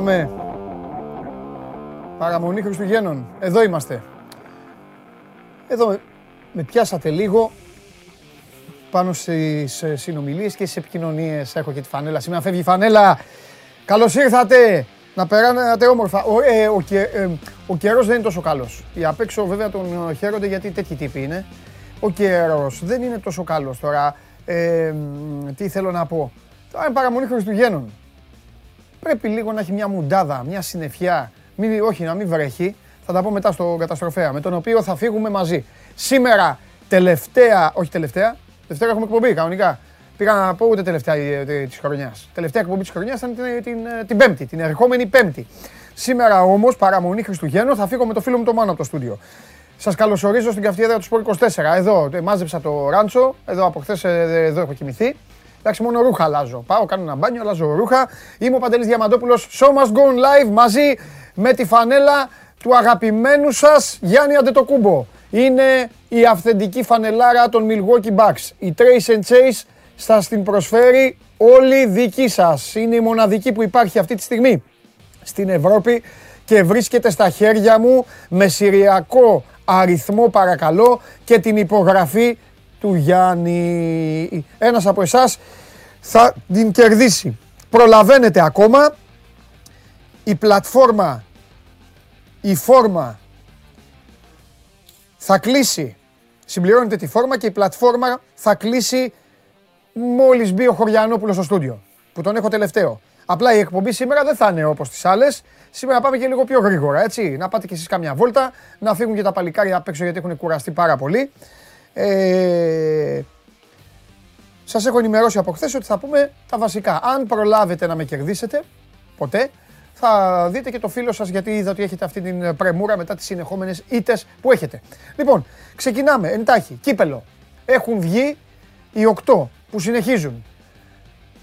Πάμε. Παραμονή Χριστουγέννων. Εδώ είμαστε. Εδώ με, με πιάσατε λίγο πάνω στις ε, συνομιλίες και στις επικοινωνίες. Έχω και τη φανέλα. Σήμερα φεύγει η φανέλα. Καλώς ήρθατε. Να περάνατε όμορφα. Ο, ε, ο, ε, ο καιρός δεν είναι τόσο καλός. Οι απ' έξω βέβαια τον χαίρονται γιατί τέτοιοι τύποι είναι. Ο καιρός δεν είναι τόσο καλός τώρα. Ε, τι θέλω να πω. Τώρα είναι παραμονή Χριστουγέννων. Πρέπει λίγο να έχει μια μουντάδα, μια συννεφιά. Μην, όχι, να μην βρέχει. Θα τα πω μετά στο καταστροφέα, με τον οποίο θα φύγουμε μαζί. Σήμερα, τελευταία, όχι τελευταία, τελευταία έχουμε εκπομπή κανονικά. Πήγα να πω ούτε τελευταία της χρονιάς. Τελευταία εκπομπή της χρονιάς ήταν την, την, την, Πέμπτη, την ερχόμενη Πέμπτη. Σήμερα όμως, παραμονή Χριστουγέννων, θα φύγω με το φίλο μου το Μάνο από το στούντιο. Σας καλωσορίζω στην καυτή έδρα του Σπορ 24. Εδώ ε, μάζεψα το ράντσο, εδώ από χθες ε, εδώ έχω κοιμηθεί. Εντάξει, μόνο ρούχα αλλάζω. Πάω, κάνω ένα μπάνιο, αλλάζω ρούχα. Είμαι ο Παντελής Διαμαντόπουλος. Show must go live μαζί με τη φανέλα του αγαπημένου σας Γιάννη Αντετοκούμπο. Είναι η αυθεντική φανελάρα των Milwaukee Bucks. Η Trace and Chase σας την προσφέρει όλη δική σας. Είναι η μοναδική που υπάρχει αυτή τη στιγμή στην Ευρώπη και βρίσκεται στα χέρια μου με συριακό αριθμό παρακαλώ και την υπογραφή του Γιάννη. Ένας από εσάς θα την κερδίσει. Προλαβαίνετε ακόμα. Η πλατφόρμα, η φόρμα θα κλείσει. Συμπληρώνετε τη φόρμα και η πλατφόρμα θα κλείσει μόλις μπει ο Χωριανόπουλος στο στούντιο, που τον έχω τελευταίο. Απλά η εκπομπή σήμερα δεν θα είναι όπως τις άλλες. Σήμερα πάμε και λίγο πιο γρήγορα, έτσι. Να πάτε κι εσείς καμιά βόλτα, να φύγουν και τα παλικάρια απ' έξω γιατί έχουν κουραστεί πάρα πολύ. Ε, σας έχω ενημερώσει από χθες ότι θα πούμε τα βασικά. Αν προλάβετε να με κερδίσετε, ποτέ, θα δείτε και το φίλο σας γιατί είδα ότι έχετε αυτή την πρεμούρα μετά τις συνεχόμενες ήττες που έχετε. Λοιπόν, ξεκινάμε εντάχει. Κύπελο. Έχουν βγει οι οκτώ που συνεχίζουν.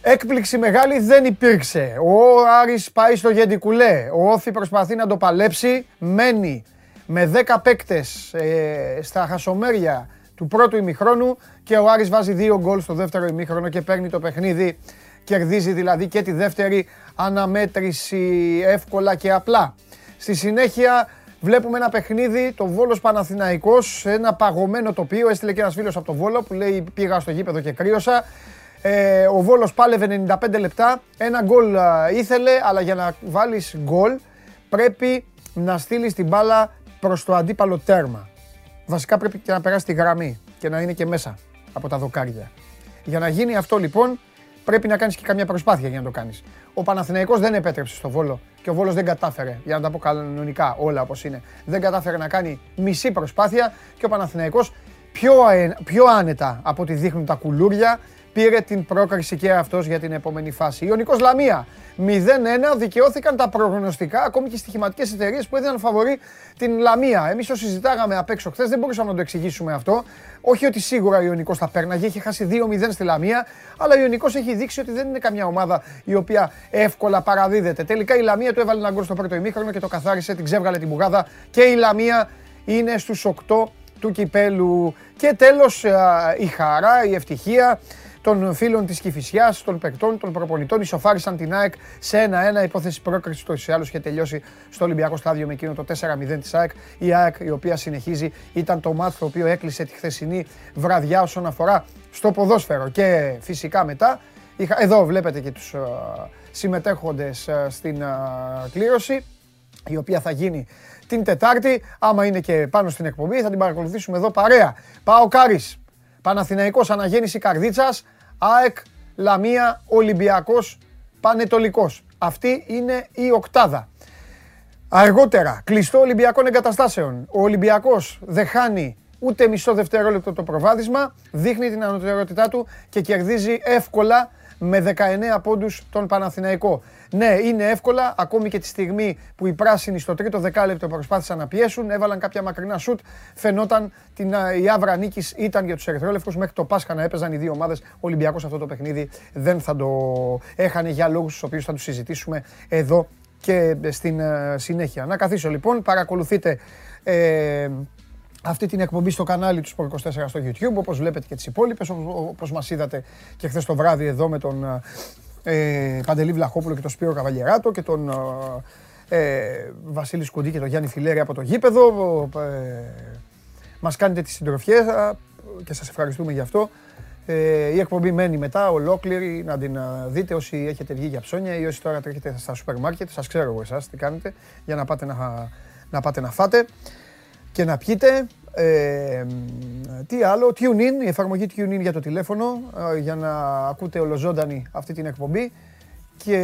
Έκπληξη μεγάλη δεν υπήρξε. Ο Άρης πάει στο Γεντικουλέ. Ο Όφη προσπαθεί να το παλέψει. Μένει με 10 παίκτες ε, στα χασομέρια του πρώτου ημιχρόνου και ο Άρης βάζει δύο γκολ στο δεύτερο ημίχρονο και παίρνει το παιχνίδι. Κερδίζει δηλαδή και τη δεύτερη αναμέτρηση εύκολα και απλά. Στη συνέχεια βλέπουμε ένα παιχνίδι, το Βόλος Παναθηναϊκός, ένα παγωμένο τοπίο. Έστειλε και ένας φίλος από το Βόλο που λέει πήγα στο γήπεδο και κρύωσα. Ε, ο Βόλος πάλευε 95 λεπτά, ένα γκολ ήθελε, αλλά για να βάλεις γκολ πρέπει να στείλεις την μπάλα προς το αντίπαλο τέρμα. Βασικά πρέπει και να περάσει τη γραμμή και να είναι και μέσα από τα δοκάρια. Για να γίνει αυτό λοιπόν πρέπει να κάνεις και καμιά προσπάθεια για να το κάνεις. Ο Παναθηναϊκός δεν επέτρεψε στο Βόλο και ο Βόλος δεν κατάφερε, για να τα πω κανονικά όλα όπως είναι, δεν κατάφερε να κάνει μισή προσπάθεια και ο Παναθηναϊκός πιο, πιο άνετα από ό,τι δείχνουν τα κουλούρια πήρε την πρόκριση και αυτός για την επόμενη φάση. Ιωνικός Λαμία 0-1 δικαιώθηκαν τα προγνωστικά, ακόμη και οι στοιχηματικές εταιρείες που έδιναν φαβορή την Λαμία. Εμείς το συζητάγαμε απ' έξω χθες, δεν μπορούσαμε να το εξηγήσουμε αυτό. Όχι ότι σίγουρα ο Ιωνικός θα πέρναγε, είχε χάσει 2-0 στη Λαμία, αλλά ο Ιωνικός έχει δείξει ότι δεν είναι καμιά ομάδα η οποία εύκολα παραδίδεται. Τελικά η Λαμία του έβαλε ένα γκολ στο πρώτο ημίχρονο και το καθάρισε, την ξέβγαλε την μπουγάδα και η Λαμία είναι στους 8 του κυπέλου. Και τέλος η χαρά, η ευτυχία των φίλων της Κυφυσιάς, των παικτών, των προπονητών. Ισοφάρισαν την ΑΕΚ σε ένα-ένα. Υπόθεση πρόκριση του ή είχε τελειώσει στο Ολυμπιακό Στάδιο με εκείνο το 4-0 της ΑΕΚ. Η ΑΕΚ, η οποία συνεχίζει, ήταν το μάτι το οποίο έκλεισε τη χθεσινή βραδιά όσον αφορά στο ποδόσφαιρο. Και φυσικά μετά, είχα, εδώ βλέπετε και τους συμμετέχοντες στην κλήρωση, η οποία θα γίνει την Τετάρτη. Άμα είναι και πάνω στην εκπομπή, θα την παρακολουθήσουμε εδώ παρέα. Πάω Κάρις, Παναθηναϊκός Αναγέννηση Καρδίτσας, ΑΕΚ, Λαμία, Ολυμπιακός, Πανετολικός. Αυτή είναι η οκτάδα. Αργότερα, κλειστό Ολυμπιακών εγκαταστάσεων. Ο Ολυμπιακός δεν χάνει ούτε μισό δευτερόλεπτο το προβάδισμα, δείχνει την ανωτερότητά του και κερδίζει εύκολα με 19 πόντους τον Παναθηναϊκό. Ναι, είναι εύκολα, ακόμη και τη στιγμή που οι πράσινοι στο τρίτο δεκάλεπτο προσπάθησαν να πιέσουν, έβαλαν κάποια μακρινά σουτ. Φαινόταν την, η άβρα νίκης ήταν για τους Ερυθρόλευκους. Μέχρι το Πάσχα να έπαιζαν οι δύο ομάδες. Ο Ολυμπιακός αυτό το παιχνίδι δεν θα το έχανε για λόγους του οποίους θα τους συζητήσουμε εδώ και στην ε, συνέχεια. Να καθίσω λοιπόν, παρακολουθείτε. Ε, αυτή την εκπομπή στο κανάλι του Sport 24 στο YouTube, όπως βλέπετε και τις υπόλοιπες, όπως μας είδατε και χθες το βράδυ εδώ με τον ε, Παντελή Βλαχόπουλο και τον Σπύρο Καβαλιεράτο και τον ε, Βασίλη Σκουντή και τον Γιάννη Φιλέρη από το γήπεδο. Ε, μας κάνετε τη συντροφιά και σας ευχαριστούμε γι' αυτό. Ε, η εκπομπή μένει μετά, ολόκληρη, να την δείτε όσοι έχετε βγει για ψώνια ή όσοι τώρα τρέχετε στα σούπερ μάρκετ. Σας ξέρω εγώ εσάς τι κάνετε για να πάτε να, να, πάτε να φάτε και να πιείτε. Ε, τι άλλο, TuneIn, η εφαρμογή TuneIn για το τηλέφωνο ε, για να ακούτε ολοζώντανη αυτή την εκπομπή και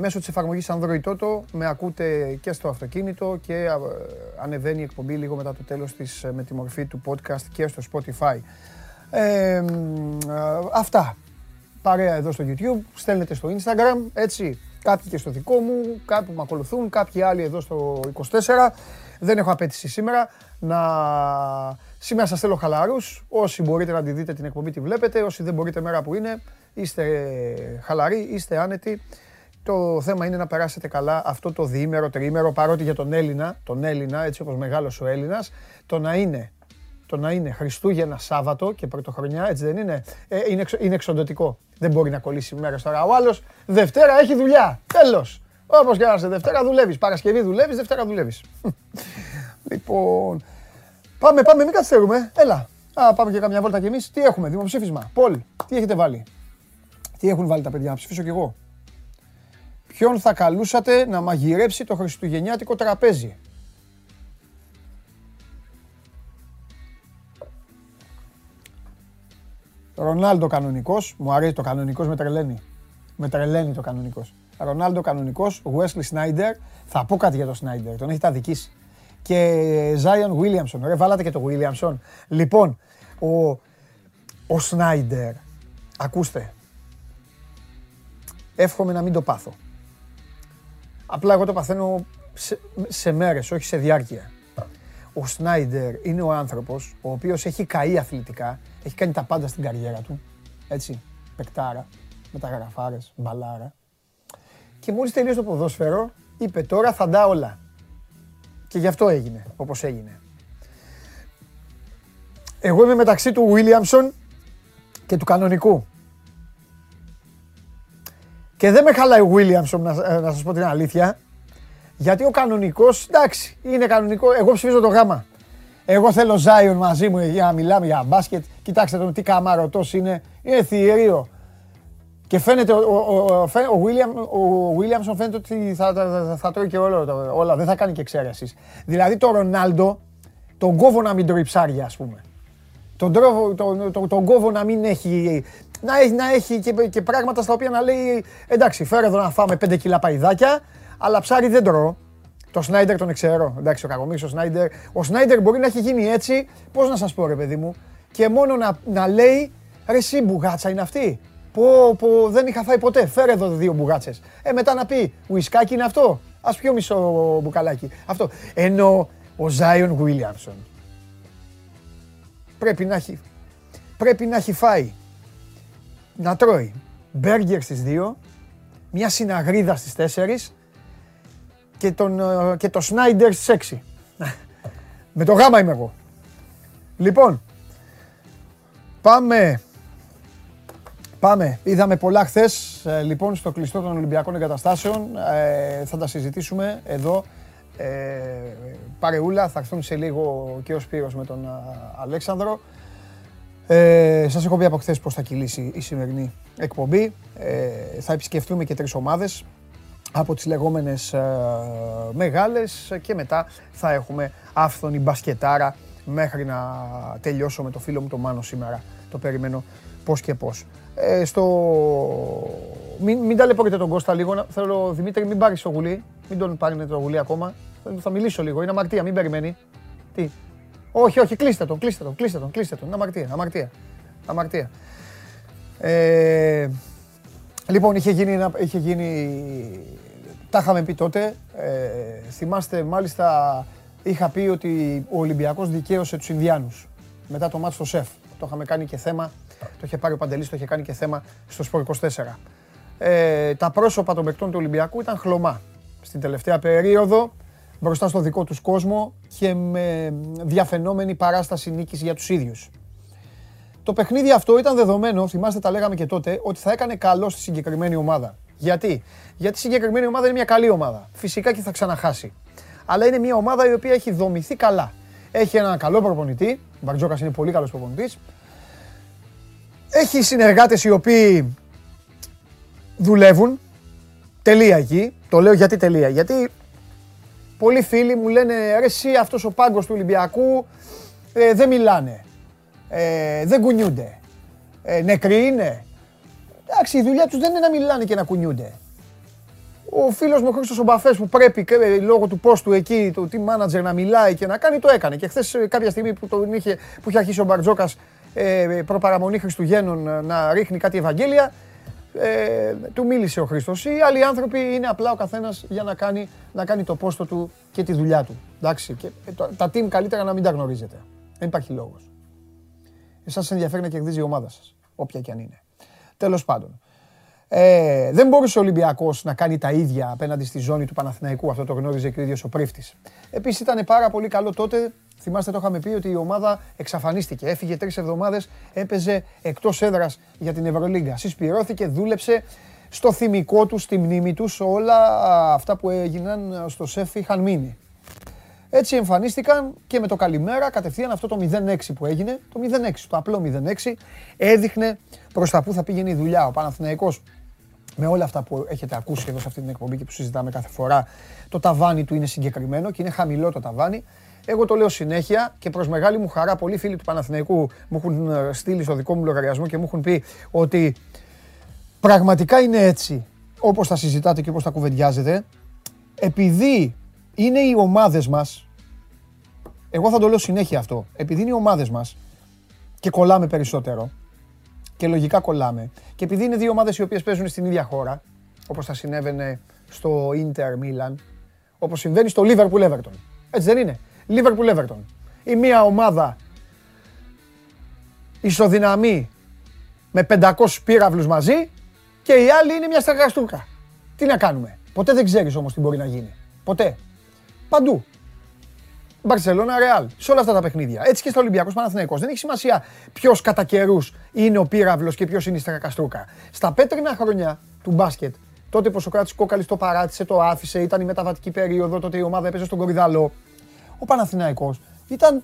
μέσω της εφαρμογής Android Toto με ακούτε και στο αυτοκίνητο και ε, ανεβαίνει η εκπομπή λίγο μετά το τέλος της με τη μορφή του podcast και στο Spotify. Ε, αυτά. Παρέα εδώ στο YouTube, στέλνετε στο Instagram, έτσι. Κάποιοι και στο δικό μου, κάποιοι που με ακολουθούν, κάποιοι άλλοι εδώ στο 24. Δεν έχω απέτηση σήμερα να... Σήμερα σας θέλω χαλαρούς. Όσοι μπορείτε να τη δείτε την εκπομπή τη βλέπετε. Όσοι δεν μπορείτε μέρα που είναι, είστε χαλαροί, είστε άνετοι. Το θέμα είναι να περάσετε καλά αυτό το διήμερο, τριήμερο, παρότι για τον Έλληνα, τον Έλληνα, έτσι όπως μεγάλος ο Έλληνας, το να είναι το να είναι Χριστούγεννα Σάββατο και Πρωτοχρονιά, έτσι δεν είναι; Ε, είναι, είναι εξοντοτικό. Δεν μπορεί να κολλήσει μέρα τώρα. Ο άλλος Δευτέρα έχει δουλειά. Τέλος. Όπως και να είσαι Δευτέρα δουλεύεις. Παρασκευή δουλεύεις, Δευτέρα δουλεύεις. λοιπόν. Πάμε, πάμε, μην καθυστερούμε. Έλα. Α, πάμε και καμιά βόλτα κι εμείς. Τι έχουμε, δημοψήφισμα. Πολ, τι έχετε βάλει; Τι έχουν βάλει τα παιδιά, να ψηφίσω κι εγώ; Ποιον θα καλούσατε να μαγειρέψει το χριστουγεννιάτικο τραπέζι; Ρονάλντο κανονικός. Μου αρέσει το κανονικός, με τρελαίνει. Με τρελαίνει το κανονικός. Ρονάλντο κανονικός. Wesley Snyder. Θα πω κάτι για τον Snyder. Τον έχετε αδικήσει. Και Ζάιον Williamson. Ρε, βάλατε και το Williamson. Λοιπόν, ο, ο Snyder. Ακούστε. Εύχομαι να μην το πάθω. Απλά εγώ το παθαίνω σε, σε μέρες, όχι σε διάρκεια. Ο Σνάιντερ είναι ο άνθρωπος ο οποίος έχει καεί αθλητικά, έχει κάνει τα πάντα στην καριέρα του, έτσι, πεκτάρα, μεταγραφάρες, μπαλάρα. Και μόλις τελείωσε το ποδόσφαιρο, είπε τώρα θα ντά όλα. Και γι' αυτό έγινε, όπως έγινε. Εγώ είμαι μεταξύ του Βίλιαμσον και του κανονικού. Και δεν με χαλάει ο Βίλιαμσον, να, να σας πω την αλήθεια. Γιατί ο κανονικός, εντάξει, είναι κανονικό. Εγώ ψηφίζω το γάμα. Εγώ θέλω Ζάιον μαζί μου για να μιλάμε για μπάσκετ. Κοιτάξτε τον τι καμαρωτός είναι. Είναι θηρίο. Και φαίνεται ο, ο, ο, William, φαίνεται ότι θα, θα, θα, τρώει και όλα, όλα. Δεν θα κάνει και εξαίρεσης. Δηλαδή το Ρονάλντο τον κόβω να μην τρώει ψάρια, ας πούμε. Τον, τρόβο, τον, τον, τον κόβω να μην έχει, να έχει, να έχει και, και πράγματα στα οποία να λέει εντάξει φέρε εδώ να φάμε 5 κιλά παϊδάκια αλλά ψάρι δεν τρώω. Το Σνάιντερ τον ξέρω. Εντάξει, ο Κακομίρη, ο Σνάιντερ. Ο Σνάιντερ μπορεί να έχει γίνει έτσι, πώς να σας πω, ρε παιδί μου, και μόνο να, να λέει ρε, εσύ μπουγάτσα είναι αυτή. Πω, πω, δεν είχα φάει ποτέ. Φέρε εδώ δύο μπουγάτσες. Ε, μετά να πει, ουισκάκι είναι αυτό. Α πιω μισό μπουκαλάκι. Αυτό. Ενώ ο Ζάιον Βίλιαμσον πρέπει να έχει, πρέπει να έχει φάει να τρώει μπέργκερ στις δύο, μια συναγρίδα στις τέσσερις και, τον, ε, και το Σνάιντερ σεξι. Με το γάμα είμαι εγώ. Λοιπόν, πάμε. Πάμε. Είδαμε πολλά χθες. Ε, λοιπόν, στο κλειστό των Ολυμπιακών Εγκαταστάσεων. Ε, θα τα συζητήσουμε εδώ. Ε, παρεούλα, θα έρθουν σε λίγο και ο Σπύρος με τον Αλέξανδρο. Ε, σας έχω πει από χθες πώς θα κυλήσει η σημερινή εκπομπή. Ε, θα επισκεφτούμε και τρεις ομάδες από τις λεγόμενες ε, μεγάλες και μετά θα έχουμε άφθονη μπασκετάρα μέχρι να τελειώσω με το φίλο μου το Μάνο σήμερα. Το περιμένω πώς και πώς. Ε, στο... Μην, μην ταλαιπωρείτε τον Κώστα λίγο. Θέλω, Δημήτρη, μην πάρεις το γουλί. Μην τον πάρει το γουλί ακόμα. Θα μιλήσω λίγο. Είναι αμαρτία, μην περιμένει. Τι; Όχι, όχι, κλείστε τον, κλείστε τον, κλείστε τον, κλείστε τον. Είναι αμαρτία, αμαρτία. αμαρτία. Ε, λοιπόν, είχε γίνει, είχε γίνει τα είχαμε πει τότε. Ε, θυμάστε, μάλιστα, είχα πει ότι ο Ολυμπιακός δικαίωσε τους Ινδιάνους μετά το μάτς στο ΣΕΦ. Το είχαμε κάνει και θέμα, το είχε πάρει ο Παντελής, το είχε κάνει και θέμα στο Σπορ 24. Ε, τα πρόσωπα των παικτών του Ολυμπιακού ήταν χλωμά στην τελευταία περίοδο μπροστά στο δικό τους κόσμο και με διαφαινόμενη παράσταση νίκης για τους ίδιους. Το παιχνίδι αυτό ήταν δεδομένο, θυμάστε τα λέγαμε και τότε, ότι θα έκανε καλό στη συγκεκριμένη ομάδα. Γιατί; Γιατί η συγκεκριμένη ομάδα είναι μια καλή ομάδα. Φυσικά και θα ξαναχάσει. Αλλά είναι μια ομάδα η οποία έχει δομηθεί καλά. Έχει έναν καλό προπονητή. Ο Μπαρτζόκας είναι πολύ καλός προπονητής. Έχει συνεργάτες οι οποίοι δουλεύουν. Τελεία εκεί. Το λέω γιατί τελεία. Γιατί πολλοί φίλοι μου λένε ρε εσύ αυτός ο πάγκος του Ολυμπιακού ε, δεν μιλάνε. Ε, δεν κουνιούνται. Ε, νεκροί είναι. Εντάξει, η δουλειά τους δεν είναι να μιλάνε και να κουνιούνται. Ο φίλος μου ο Χρήστος Ομπαφές που πρέπει ε, λόγω του πόστου εκεί, του team manager να μιλάει και να κάνει, το έκανε. Και χθες ε, κάποια στιγμή που, τον είχε, που είχε αρχίσει ο Μπαρτζόκας ε, προπαραμονή Χριστουγέννων ε, να ρίχνει κάτι Ευαγγέλια, ε, του μίλησε ο Χρήστος. Οι άλλοι άνθρωποι είναι απλά ο καθένας για να κάνει, να κάνει το πόστο του και τη δουλειά του. Εντάξει, και, ε, τα team καλύτερα να μην τα γνωρίζετε. Δεν υπάρχει λόγος. Εσάς ενδιαφέρει να κερδίζει η ομάδα σας, όποια και αν είναι. Τέλος πάντων. Ε, δεν μπορούσε ο Ολυμπιακός να κάνει τα ίδια απέναντι στη ζώνη του Παναθηναϊκού. Αυτό το γνώριζε και ο ίδιος ο πρίφτης. Επίσης ήταν πάρα πολύ καλό τότε. Θυμάστε, το είχαμε πει ότι η ομάδα εξαφανίστηκε. Έφυγε τρεις εβδομάδες, έπαιζε εκτός έδρας για την Ευρωλίγκα. Συσπηρώθηκε, δούλεψε στο θυμικό του, στη μνήμη τους. Όλα αυτά που έγιναν στο ΣΕΦ είχαν μείνει. Έτσι εμφανίστηκαν και με το καλημέρα κατευθείαν αυτό το 0-6 που έγινε, το 0-6, το απλό 0-6, έδειχνε προς τα που θα πήγαινε η δουλειά. Ο Παναθηναϊκός με όλα αυτά που έχετε ακούσει εδώ σε αυτή την εκπομπή και που συζητάμε κάθε φορά, το ταβάνι του είναι συγκεκριμένο και είναι χαμηλό το ταβάνι. Εγώ το λέω συνέχεια και προς μεγάλη μου χαρά πολλοί φίλοι του Παναθηναϊκού μου έχουν ε, στείλει στο δικό μου λογαριασμό και μου έχουν πει ότι πραγματικά είναι έτσι όπως τα συζητάτε και όπως τα κουβεντιάζετε επειδή είναι οι ομάδες μας εγώ θα το λέω συνέχεια αυτό επειδή είναι οι ομάδες μας και κολλάμε περισσότερο και λογικά κολλάμε. Και επειδή είναι δύο ομάδες οι οποίες παίζουν στην ίδια χώρα, όπως θα συνέβαινε στο Inter Milan, όπως συμβαίνει στο Liverpool Everton. Έτσι δεν είναι; Liverpool Everton. Η μία ομάδα ισοδυναμεί με 500 πύραυλους μαζί και η άλλη είναι μια στεργαστούκα. Τι να κάνουμε; Ποτέ δεν ξέρεις όμως τι μπορεί να γίνει. Ποτέ. Παντού. Μπαρσελόνα, Ρεάλ. Σε όλα αυτά τα παιχνίδια. Έτσι και στο Ολυμπιακό Παναθηναϊκός. Δεν έχει σημασία ποιος κατά καιρούς είναι ο πύραυλος και ποιος είναι η στρακαστρούκα. Στα πέτρινα χρόνια του μπάσκετ, τότε που ο Σοκράτης Κόκαλης το παράτησε, το άφησε, ήταν η μεταβατική περίοδο, τότε η ομάδα έπαιζε στον Κορυδαλό. Ο Παναθηναϊκός ήταν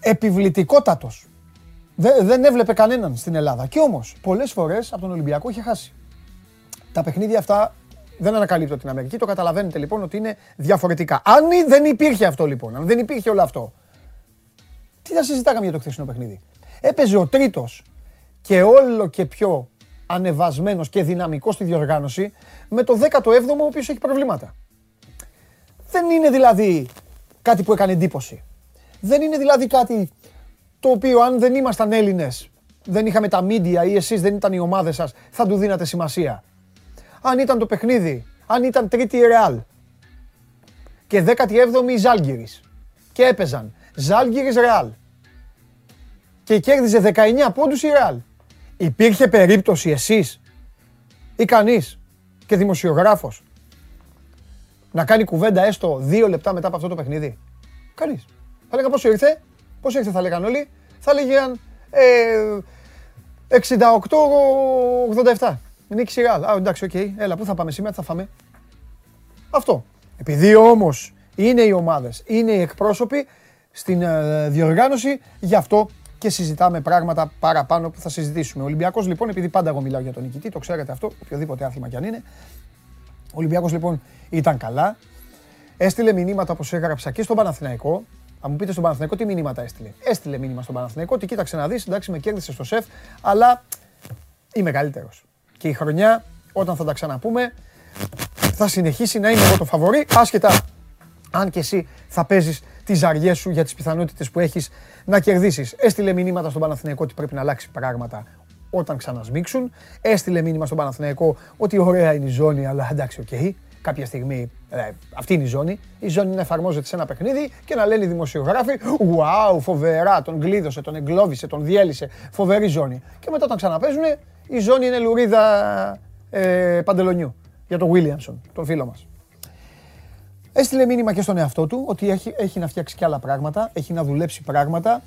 επιβλητικότατος. δεν έβλεπε κανέναν στην Ελλάδα. Και όμως πολλές φορές από τον Ολυμπιακό είχε χάσει. Τα παιχνίδια αυτά δεν ανακαλύπτω την Αμερική. Το καταλαβαίνετε λοιπόν ότι είναι διαφορετικά. Αν δεν υπήρχε αυτό λοιπόν, αν δεν υπήρχε όλο αυτό, τι θα συζητάγαμε για το χθεσινό παιχνίδι; Έπαιζε ο τρίτος και όλο και πιο ανεβασμένος και δυναμικός στη διοργάνωση με το 17ο ο οποίος έχει προβλήματα. Δεν είναι δηλαδή κάτι που έκανε εντύπωση. Δεν είναι δηλαδή κάτι το οποίο αν δεν ήμασταν Έλληνες, δεν είχαμε τα μίντια ή εσείς δεν ήταν οι ομάδες σας, θα του δίνατε σημασία αν ήταν το παιχνίδι, αν ήταν τρίτη η Ρεάλ και 17η η Ζάλγκυρης και έπαιζαν Ζάλγκυρης Ρεάλ και κέρδιζε 19 πόντους η Ρεάλ. Υπήρχε περίπτωση εσείς ή κανείς και δημοσιογράφος να κάνει κουβέντα έστω δύο λεπτά μετά από αυτό το παιχνίδι; Κανείς. Θα λέγα πόσο ήρθε, πόσο ήρθε; θα λέγαν όλοι, θα λέγαν ε, 68-87. Νίκη Σιγάλ. Α, εντάξει, OK. Okay. Έλα, πού θα πάμε σήμερα, τι θα φάμε. Αυτό. Επειδή όμως είναι οι ομάδες, είναι οι εκπρόσωποι στην ε, διοργάνωση, γι' αυτό και συζητάμε πράγματα παραπάνω που θα συζητήσουμε. Ο Ολυμπιακός λοιπόν, επειδή πάντα εγώ μιλάω για τον νικητή, το ξέρετε αυτό, οποιοδήποτε άθλημα κι αν είναι. Ο Ολυμπιακός λοιπόν ήταν καλά. Έστειλε μηνύματα όπως έγραψα και στον Παναθηναϊκό. Θα μου πείτε στον Παναθηναϊκό τι μηνύματα έστειλε. Έστειλε μήνυμα στον Παναθηναϊκό ότι κοίταξε να δεις, εντάξει, με κέρδισε στο σεφ, αλλά είμαι καλύτερο και η χρονιά, όταν θα τα ξαναπούμε, θα συνεχίσει να είμαι εγώ το φαβορή, άσχετα αν και εσύ θα παίζεις τις ζαριές σου για τις πιθανότητες που έχεις να κερδίσεις. Έστειλε μηνύματα στον Παναθηναϊκό ότι πρέπει να αλλάξει πράγματα όταν ξανασμίξουν. Έστειλε μήνυμα στον Παναθηναϊκό ότι ωραία είναι η ζώνη, αλλά εντάξει, OK. Okay. Κάποια στιγμή ε, αυτή είναι η ζώνη. Η ζώνη να εφαρμόζεται σε ένα παιχνίδι και να λένε οι δημοσιογράφοι Wow, φοβερά, τον κλείδωσε, τον εγκλώβησε, τον διέλυσε. Φοβερή ζώνη. Και μετά όταν ξαναπαίζουν, η ζώνη είναι λουρίδα ε, παντελονιού για τον Βίλιαμσον, τον φίλο μας. Έστειλε μήνυμα και στον εαυτό του ότι έχει, έχει να φτιάξει και άλλα πράγματα, έχει να δουλέψει πράγματα.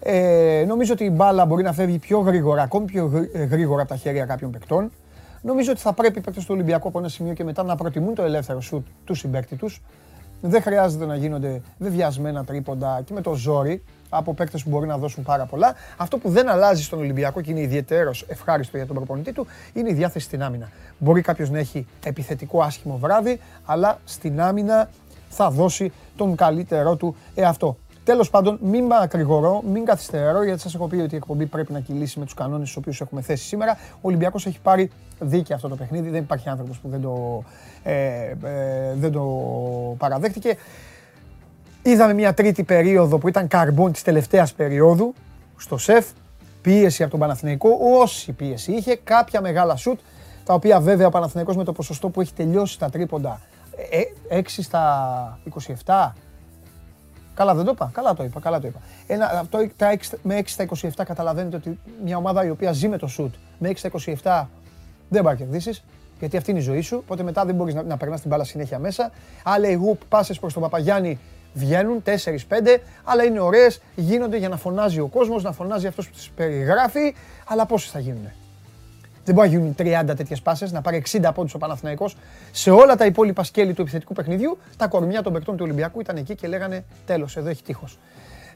Ε, νομίζω ότι η μπάλα μπορεί να φεύγει πιο γρήγορα, ακόμη πιο γρήγορα από τα χέρια κάποιων παικτών. Νομίζω ότι θα πρέπει οι παίκτες του Ολυμπιακού από ένα σημείο και μετά να προτιμούν το ελεύθερο σουτ του συμπέκτη τους. Δεν χρειάζεται να γίνονται βεβιασμένα τρίποντα και με το ζόρι από παίκτες που μπορεί να δώσουν πάρα πολλά. Αυτό που δεν αλλάζει στον Ολυμπιακό και είναι ιδιαίτερος ευχάριστο για τον προπονητή του είναι η διάθεση στην άμυνα. Μπορεί κάποιος να έχει επιθετικό άσχημο βράδυ, αλλά στην άμυνα θα δώσει τον καλύτερό του εαυτό. Τέλος πάντων, μην μακρηγορώ, μην καθυστερώ, γιατί σας έχω πει ότι η εκπομπή πρέπει να κυλήσει με τους κανόνες του οποίους έχουμε θέσει σήμερα. Ο Ολυμπιακός έχει πάρει δίκαια αυτό το παιχνίδι. Δεν υπάρχει άνθρωπος που δεν το, ε, ε, δεν το παραδέχτηκε. Είδαμε μια τρίτη περίοδο που ήταν καρμπών της τελευταίας περίοδου στο ΣΕΦ. Πίεση από τον Παναθηναϊκό, όση πίεση είχε, κάποια μεγάλα σουτ, τα οποία βέβαια ο Παναθηναϊκός με το ποσοστό που έχει τελειώσει τα τρίποντα 6 ε, στα 27, Καλά δεν το είπα, καλά το είπα, καλά το είπα. Ένα, αυτό, τα 6, με 6 στα 27 καταλαβαίνετε ότι μια ομάδα η οποία ζει με το σουτ με 6 στα 27 δεν μπορεί να κερδίσεις. Γιατί αυτή είναι η ζωή σου. Οπότε μετά δεν μπορείς να, να περνάς την μπάλα συνέχεια μέσα. Άλλε γουπ πάσες προς τον Παπαγιάννη βγαίνουν 4-5, αλλά είναι ωραίες, γίνονται για να φωνάζει ο κόσμος, να φωνάζει αυτός που τις περιγράφει. Αλλά πόσες θα γίνουν. Δεν μπορεί να γίνουν 30 τέτοιες πάσες, να πάρει 60 πόντους ο Παναθηναϊκός. Σε όλα τα υπόλοιπα σκέλη του επιθετικού παιχνιδιού, τα κορμιά των παικτών του Ολυμπιακού ήταν εκεί και λέγανε τέλος, εδώ έχει τείχος.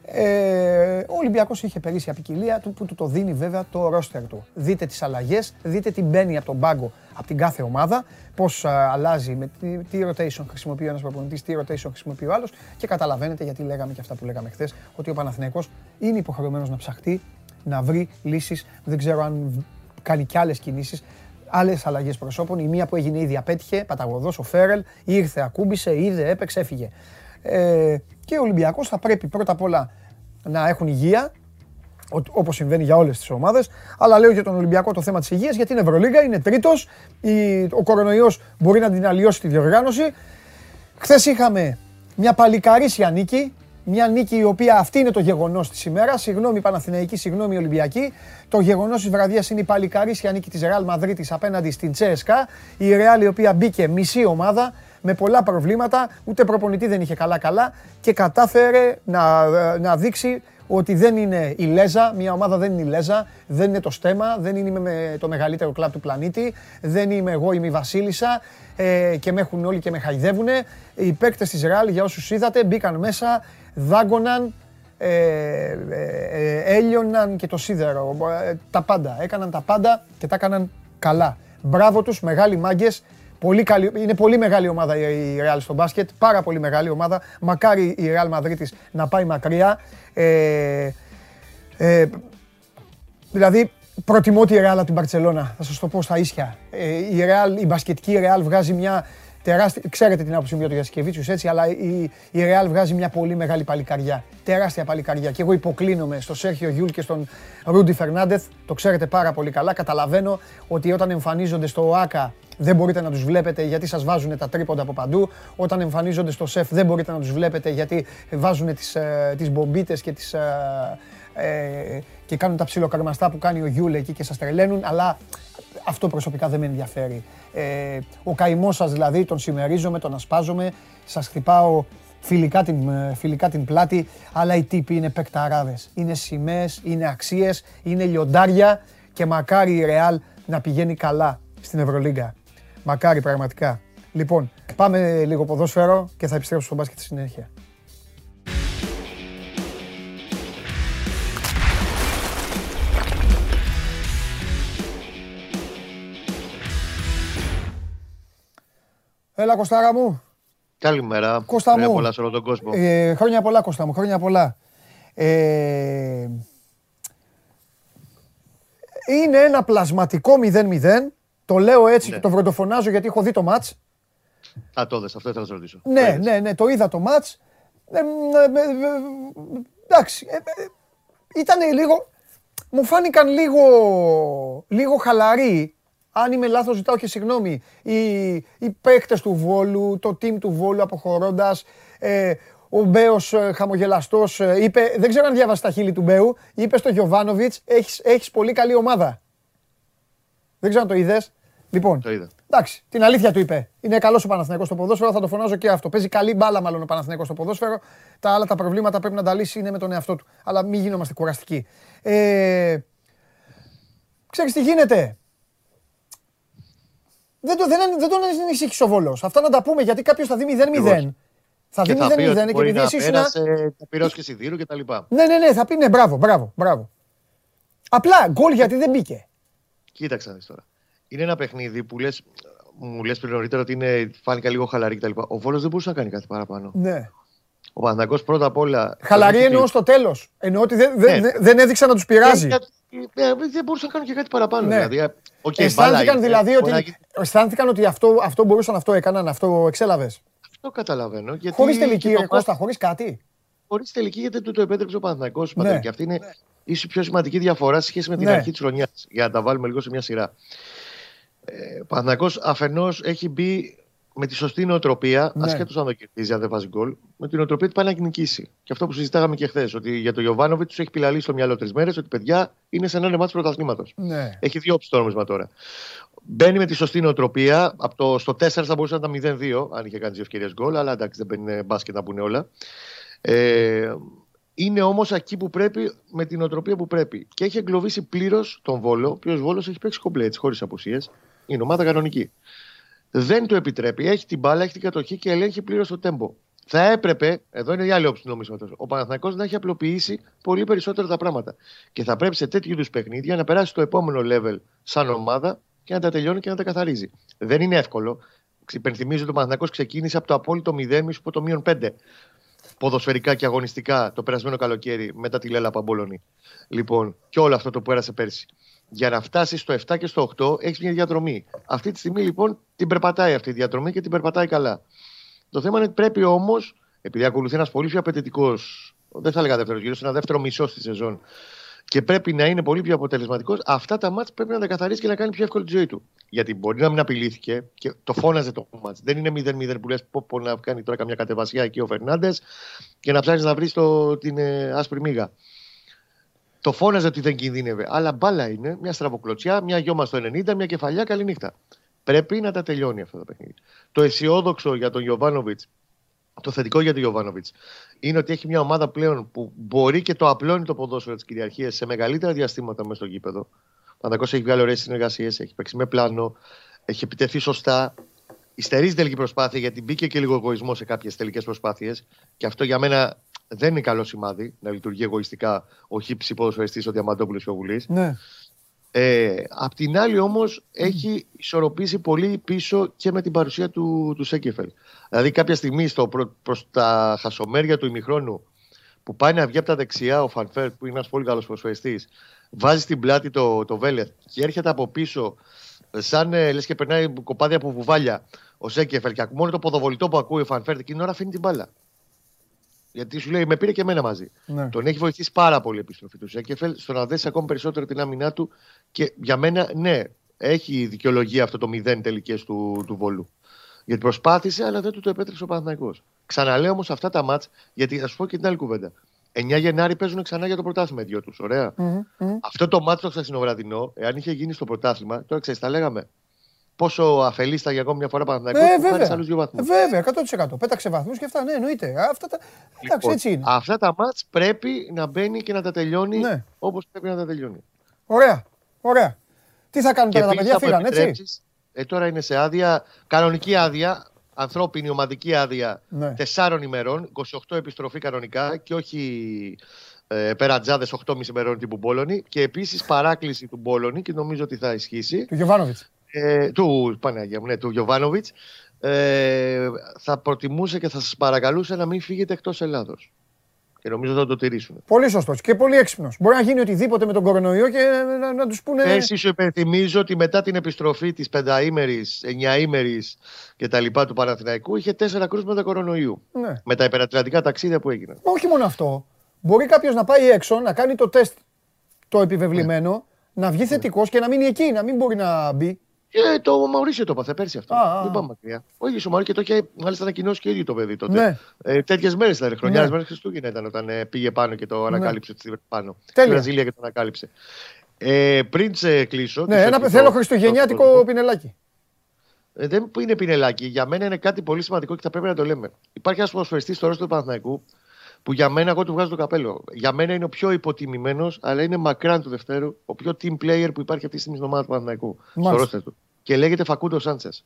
Ε, ο Ολυμπιακός είχε περίσει απεικιλία του που του το δίνει βέβαια το ρόστερ του. Δείτε τις αλλαγές, δείτε τι μπαίνει από τον πάγκο από την κάθε ομάδα, πώς αλλάζει, με τι, τι rotation χρησιμοποιεί ο ένας προπονητής, τι rotation χρησιμοποιεί ο άλλος και καταλαβαίνετε γιατί λέγαμε και αυτά που λέγαμε χθες, ότι ο Παναθηναϊκός είναι υποχρεωμένος να ψαχτεί, να βρει λύσεις. Δεν ξέρω αν κάνει και άλλες κινήσεις. Άλλες αλλαγές προσώπων. Η μία που έγινε ήδη απέτυχε, παταγωδός ο Φέρελ, ήρθε, ακούμπησε, είδε, έπαιξε, έφυγε. Ε, και ο Ολυμπιακός θα πρέπει πρώτα απ' όλα να έχουν υγεία, όπως συμβαίνει για όλες τις ομάδες. Αλλά λέω για τον Ολυμπιακό το θέμα της υγείας, γιατί είναι Ευρωλίγα, είναι τρίτος. Ο κορονοϊός μπορεί να την αλλοιώσει τη διοργάνωση. Χθες είχαμε μια παλικαρίσια νίκη μια νίκη η οποία αυτή είναι το γεγονός της ημέρας. Συγγνώμη Παναθηναϊκή, συγγνώμη Ολυμπιακή. Το γεγονός της βραδιάς είναι η παλικαρίσια νίκη της Ρεάλ Μαδρίτη απέναντι στην Τσέσκα. Η Ρεάλ η οποία μπήκε μισή ομάδα με πολλά προβλήματα, ούτε προπονητή δεν είχε καλά-καλά και κατάφερε να, να δείξει ότι δεν είναι η Λέζα, μια ομάδα δεν είναι η Λέζα, δεν είναι το στέμα, δεν είναι με το μεγαλύτερο κλαμπ του πλανήτη, δεν είμαι εγώ, είμαι η Βασίλισσα ε, και με έχουν όλοι και με χαϊδεύουνε. Οι παίκτες της Ρεάλ, για όσους είδατε, μπήκαν μέσα, δάγκωναν, ε, ε, ε, έλειωναν και το σίδερο. Ε, τα πάντα. Έκαναν τα πάντα και τα έκαναν καλά. Μπράβο τους, μεγάλοι μάγκες. Πολύ καλή, είναι πολύ μεγάλη ομάδα η Real στο μπάσκετ, πάρα πολύ μεγάλη ομάδα. Μακάρι η Real Madrid να πάει μακριά. Ε, ε, δηλαδή, προτιμώ τη Real από την Barcelona, θα σας το πω στα ίσια. Ε, η, Real, η μπασκετική Real βγάζει μια τεράστια, ξέρετε την άποψή μου για τον Γιασικεβίτσιους έτσι, αλλά η, η Real βγάζει μια πολύ μεγάλη παλικαριά. Τεράστια παλικαριά. Και εγώ υποκλίνομαι στο Σέρχιο Γιούλ και στον Ρούντι Φερνάντεθ. Το ξέρετε πάρα πολύ καλά. Καταλαβαίνω ότι όταν εμφανίζονται στο ΟΑΚΑ δεν μπορείτε να τους βλέπετε γιατί σας βάζουν τα τρίποντα από παντού. Όταν εμφανίζονται στο ΣΕΦ δεν μπορείτε να τους βλέπετε γιατί βάζουν τις, ε, τις μπομπίτες και, τις, ε, ε, και κάνουν τα ψηλοκρεμαστά που κάνει ο Γιούλ εκεί και σας τρελαίνουν. Αλλά αυτό προσωπικά δεν με ενδιαφέρει. Ε, ο καημός σας δηλαδή τον συμμερίζομαι, τον ασπάζομαι, σας χτυπάω φιλικά την, ε, φιλικά την πλάτη, αλλά οι τύποι είναι παικταράδε. Είναι σημαίες, είναι αξίες, είναι λιοντάρια και μακάρι η Ρεάλ να πηγαίνει καλά στην Ευρωλίγκα. Μακάρι πραγματικά. Λοιπόν, πάμε λίγο ποδόσφαιρο και θα επιστρέψω στο μπάσκετ στη συνέχεια. Έλα Κωστάρα μου. Καλημέρα. Κώστα χρόνια μου. πολλά σε όλο τον κόσμο. Ε, χρόνια πολλά Κώστα μου, χρόνια πολλά. Ε, είναι ένα πλασματικό 0-0. Το λέω έτσι Ναι. και το βροντοφωνάζω γιατί έχω δει το μάτς. Α, το δες, αυτό ήθελα να σε ρωτήσω. Ναι, Το είδες. ναι, ναι, το είδα το μάτς. Ε, ε, ε, ε, εντάξει, ε, ε, ήταν λίγο, μου φάνηκαν λίγο, λίγο χαλαροί. Αν είμαι λάθος ζητάω και συγγνώμη. Οι, οι παίκτες του Βόλου, το team του Βόλου αποχωρώντας, ε, ο Μπέος ε, χαμογελαστός ε, είπε, δεν ξέρω αν διάβασες τα χείλη του Μπέου, είπε στο Γιωβάνοβιτς, έχεις, έχεις πολύ καλή ομάδα. Δεν ξέρω αν το είδες. Λοιπόν, Το είδα. Εντάξει, την αλήθεια του είπε. Είναι καλός ο Παναθηναϊκός στο ποδόσφαιρο, θα το φωνάζω και αυτό. Παίζει καλή μπάλα, μάλλον ο Παναθηναϊκός στο ποδόσφαιρο. Τα άλλα τα προβλήματα πρέπει να τα λύσει είναι με τον εαυτό του. Αλλά μην γίνομαστε κουραστικοί. Ε, ξέρεις τι γίνεται; Δεν, το, δεν, δεν τον ανησύχησε ο Βόλο. Αυτά να τα πούμε γιατί κάποιος θα δει 0-0. Θα δει Και θα πει 0-0 ότι και μπορεί επειδή να εσύ ήσουν. πέρασε, θα πυρώσει και σιδήρου και τα λοιπά. Ναι, ναι, ναι, θα πει ναι, μπράβο, μπράβο, μπράβο. Απλά γκολ γιατί δεν μπήκε. Κοίταξε να δεις τώρα. Είναι ένα παιχνίδι που λες, μου λες πριν νωρίτερα ότι είναι, φάνηκα λίγο χαλαρή κτλ. Ο Βόλος δεν μπορούσε να κάνει κάτι παραπάνω. Ναι. Ο Παναθηναϊκός πρώτα απ' όλα. Χαλαρή είχε εννοώ στο τέλος. Εννοώ ότι δεν, δεν, Ναι. δεν- δεν έδειξαν να τους πειράζει. Ε, ε, Δεν μπορούσαν να κάνουν και κάτι παραπάνω. Ναι. Δηλαδή, ε, οκ, μπάλα Αισθάνθηκαν είναι, δηλαδή μπορεί να ότι, γίνει- αισθάνθηκαν ότι αυτό, αυτό μπορούσαν, αυτό έκαναν, αυτό εξέλαβες. Αυτό καταλαβαίνω. Γιατί Χωρίς τελική, και το ρε Κώστα, χωρίς κάτι. Χωρίς τελική, γιατί του το επέτρεψε ο Παναθυνακό. Ναι. Και αυτή είναι ίσω η πιο σημαντική διαφορά σε σχέση με την Ναι. αρχή της χρονιάς. Για να τα βάλουμε λίγο σε μια σειρά. Ε, ο Παναθυνακό αφενός έχει μπει με τη σωστή νοοτροπία, Ναι. ασχέτως αν το κερδίζει, αν δεν βάζει γκολ, με την νοοτροπία ότι πάει να νικήσει. Και αυτό που συζητάγαμε και χθες, ότι για τον Γιωβάνοβιτς τους έχει πυλαλεί στο μυαλό τρεις μέρες ότι παιδιά είναι σαν ένα μάτι πρωταθλήματος. Ναι. Έχει δύο όψει το νόμισμα τώρα. Μπαίνει με τη σωστή νοοτροπία. Από το, στο 4 θα μπορούσε να ήταν 0-2, αν είχε κάνει δύο ευκαιρίες γκολ, αλλά εντάξει, δεν μπαίνει μπάσκετ να πούνε όλα. Ε, είναι όμως εκεί που πρέπει, με την νοοτροπία που πρέπει. Και έχει εγκλωβίσει πλήρως τον Βόλο, ο οποίος Βόλος έχει παίξει κομπλέ, χωρίς απουσίες. Είναι ομάδα κανονική. Δεν το επιτρέπει. Έχει την μπάλα, έχει την κατοχή και ελέγχει πλήρως το τέμπο. Θα έπρεπε, εδώ είναι η άλλη όψη του νομίσματος, ο Παναθηναϊκός να έχει απλοποιήσει πολύ περισσότερα τα πράγματα. Και θα πρέπει σε τέτοιου είδους παιχνίδια να περάσει στο επόμενο level σαν ομάδα και να τα τελειώνει και να τα καθαρίζει. Δεν είναι εύκολο. Υπενθυμίζω ότι ο Παναθηναϊκός ξεκίνησε από το απόλυτο 0 μισό από το μείον 5 ποδοσφαιρικά και αγωνιστικά το περασμένο καλοκαίρι μετά τη Λέλα Παμπολονή. Λοιπόν, και όλο αυτό το που πέρασε πέρσι. Για να φτάσει στο 7 και στο 8 έχεις μια διαδρομή. Αυτή τη στιγμή λοιπόν την περπατάει αυτή η διαδρομή και την περπατάει καλά. Το θέμα είναι ότι πρέπει όμως, επειδή ακολουθεί ένας πολύ πιο απαιτητικός, δεν θα έλεγα δεύτερος γύρος, ένα δεύτερο μισό στη σεζόν, και πρέπει να είναι πολύ πιο αποτελεσματικός, αυτά τα μάτς πρέπει να τα καθαρίσει και να κάνει πιο εύκολη τη ζωή του. Γιατί μπορεί να μην απειλήθηκε και το φώναζε το μάτς. Δεν είναι 0-0 που λες: Πω, πω να κάνει τώρα καμιά κατεβασιά εκεί ο Φερνάντες και να ψάχνεις να βρεις την ε, άσπρη μίγα. Το φώναζε ότι δεν κινδύνευε. Αλλά μπάλα είναι, μια στραβοκλωτσιά, μια γιώμα στο 90, μια κεφαλιά, καληνύχτα. Πρέπει να τα τελειώνει αυτό το παιχνίδι. Το αισιόδοξο για τον Γιωβάνοβιτς, το θετικό για τον Γιωβάνοβιτς, είναι ότι έχει μια ομάδα πλέον που μπορεί και το απλώνει το ποδόσφαιρο της κυριαρχίας σε μεγαλύτερα διαστήματα μέσα στο γήπεδο. Ο Παναγό έχει βγάλει ωραίες συνεργασίες, έχει παίξει με πλάνο, έχει επιτεθεί σωστά. Ιστερεί την τελική προσπάθεια γιατί μπήκε και λίγο εγωισμός σε κάποιες τελικές προσπάθειες. Και αυτό για μένα δεν είναι καλό σημάδι να λειτουργεί εγωιστικά ο χύψης ποδοσφαιριστή ο Διαμαντόπουλος και ο Βουλής. Ναι. Ε, απ' την άλλη όμως έχει ισορροπήσει πολύ πίσω και με την παρουσία του, του Σέκεφελ. Δηλαδή κάποια στιγμή στο, προ, προς τα χασομέρια του ημιχρόνου που πάει να βγει από τα δεξιά ο Φανφέρ που είναι ένας πολύ καλός προσφαιριστής βάζει στην πλάτη το, το Βέλεθ και έρχεται από πίσω σαν ε, λες και περνάει κοπάδια από βουβάλια ο Σέκεφελ και μόνο το ποδοβολητό που ακούει ο Φανφέρ εκείνη την ώρα αφήνει την μπάλα. Γιατί σου λέει, με πήρε και εμένα μαζί. Ναι. Τον έχει βοηθήσει πάρα πολύ η επιστροφή του Σέκεφελ στο να δέσει ακόμη περισσότερο την άμυνά του. Και για μένα, ναι, έχει δικαιολογία αυτό το 0 τελικές του, του βολού. Γιατί προσπάθησε, αλλά δεν του το επέτρεψε ο Παναθηναϊκός. Ξαναλέω όμως αυτά τα μάτς, γιατί θα σου πω και την άλλη κουβέντα. 9 Γενάρη παίζουν ξανά για το πρωτάθλημα οι δυο τους. Ωραία. Μμμ, μμμ. Αυτό το μάτι το χθεσινοβραδινό, εάν είχε γίνει στο πρωτάθλημα, τώρα ξέρεις, τα λέγαμε. Πόσο αφελής θα για ακόμη μια φορά Παναθηναϊκός Ε, που χάρισε βέβαια. άλλους δύο βαθμούς. Ε, βέβαια, 100%. Πέταξε βαθμούς και αυτά. Ναι, εννοείται. Αυτά τα... Εντάξει, Λοιπόν, έτσι είναι. Αυτά τα μάτς πρέπει να μπαίνει και να τα τελειώνει Ναι. όπως πρέπει να τα τελειώνει. Ωραία. Ωραία. Τι θα κάνουν τώρα τα επίσης, παιδιά, θα φύγαν μου έτσι; επιτρέψεις, Ε, τώρα είναι σε άδεια, κανονική άδεια, ανθρώπινη ομαδική άδεια Ναι. τεσσάρων ημερών, 28 επιστροφή κανονικά και όχι ε, περατζάδες 8,5 ημερών τύπου Μπόλωνη. Και επίσης παράκληση του Μπόλωνη και νομίζω ότι θα ισχύσει. Του Γιωβάνοβιτς. Ε, του Παναγία μου, ναι, του Γιωβάνοβιτς. Ε, θα προτιμούσε και θα σας παρακαλούσε να μην φύγετε εκτός Ελλάδος. Και νομίζω θα το τηρήσουν. Πολύ σωστός και πολύ έξυπνος. Μπορεί να γίνει οτιδήποτε με τον κορονοϊό και να, να τους πούνε. Πέρσι σου υπενθυμίζω ότι μετά την επιστροφή της πενταήμερης, εννιαήμερης και τα λοιπά του Παναθηναϊκού είχε τέσσερα κρούσματα κορονοϊού. Ναι. Με τα υπερατλαντικά ταξίδια που έγιναν. Όχι μόνο αυτό. Μπορεί κάποιος να πάει έξω, να κάνει το τεστ το επιβεβλημένο, να βγει θετικός και να μείνει εκεί, να μην μπορεί να μπει. Και το Μαουρίσιο το έπαθε πέρσι αυτό. Α, α, Μην α. πάμε μακριά. Όχι, στο Μαουρίσιο και το είχε μάλιστα ανακοινώσει και ίδιο το παιδί τότε. Ναι. Ε, Τέτοιες μέρες ήταν, χρονιάρε Ναι. μέρες Χριστούγεννα ήταν όταν ε, πήγε πάνω και το ανακάλυψε ναι. πάνω. Στη Τέλεια. Βραζίλια και το ανακάλυψε. Ε, πριν σε κλείσω. Ναι, και σε ένα, ευχηθώ- θέλω χριστουγεννιάτικο πινελάκι. Ε, δεν είναι πινελάκι. Για μένα είναι κάτι πολύ σημαντικό και θα πρέπει να το λέμε. Υπάρχει ένας ποδοσφαιριστής τώρα στο Παναθηναϊκού που για μένα εγώ του βγάζω το καπέλο. Για μένα είναι ο πιο υποτιμημένος, αλλά είναι μακράν του Δευτέρου, ο πιο team player που υπάρχει αυτή τη στιγμή στην ομάδα του Παναθηναϊκού. Στο Μάλιστα. ρόστερ του. και λέγεται Φακούντο Σάντσες.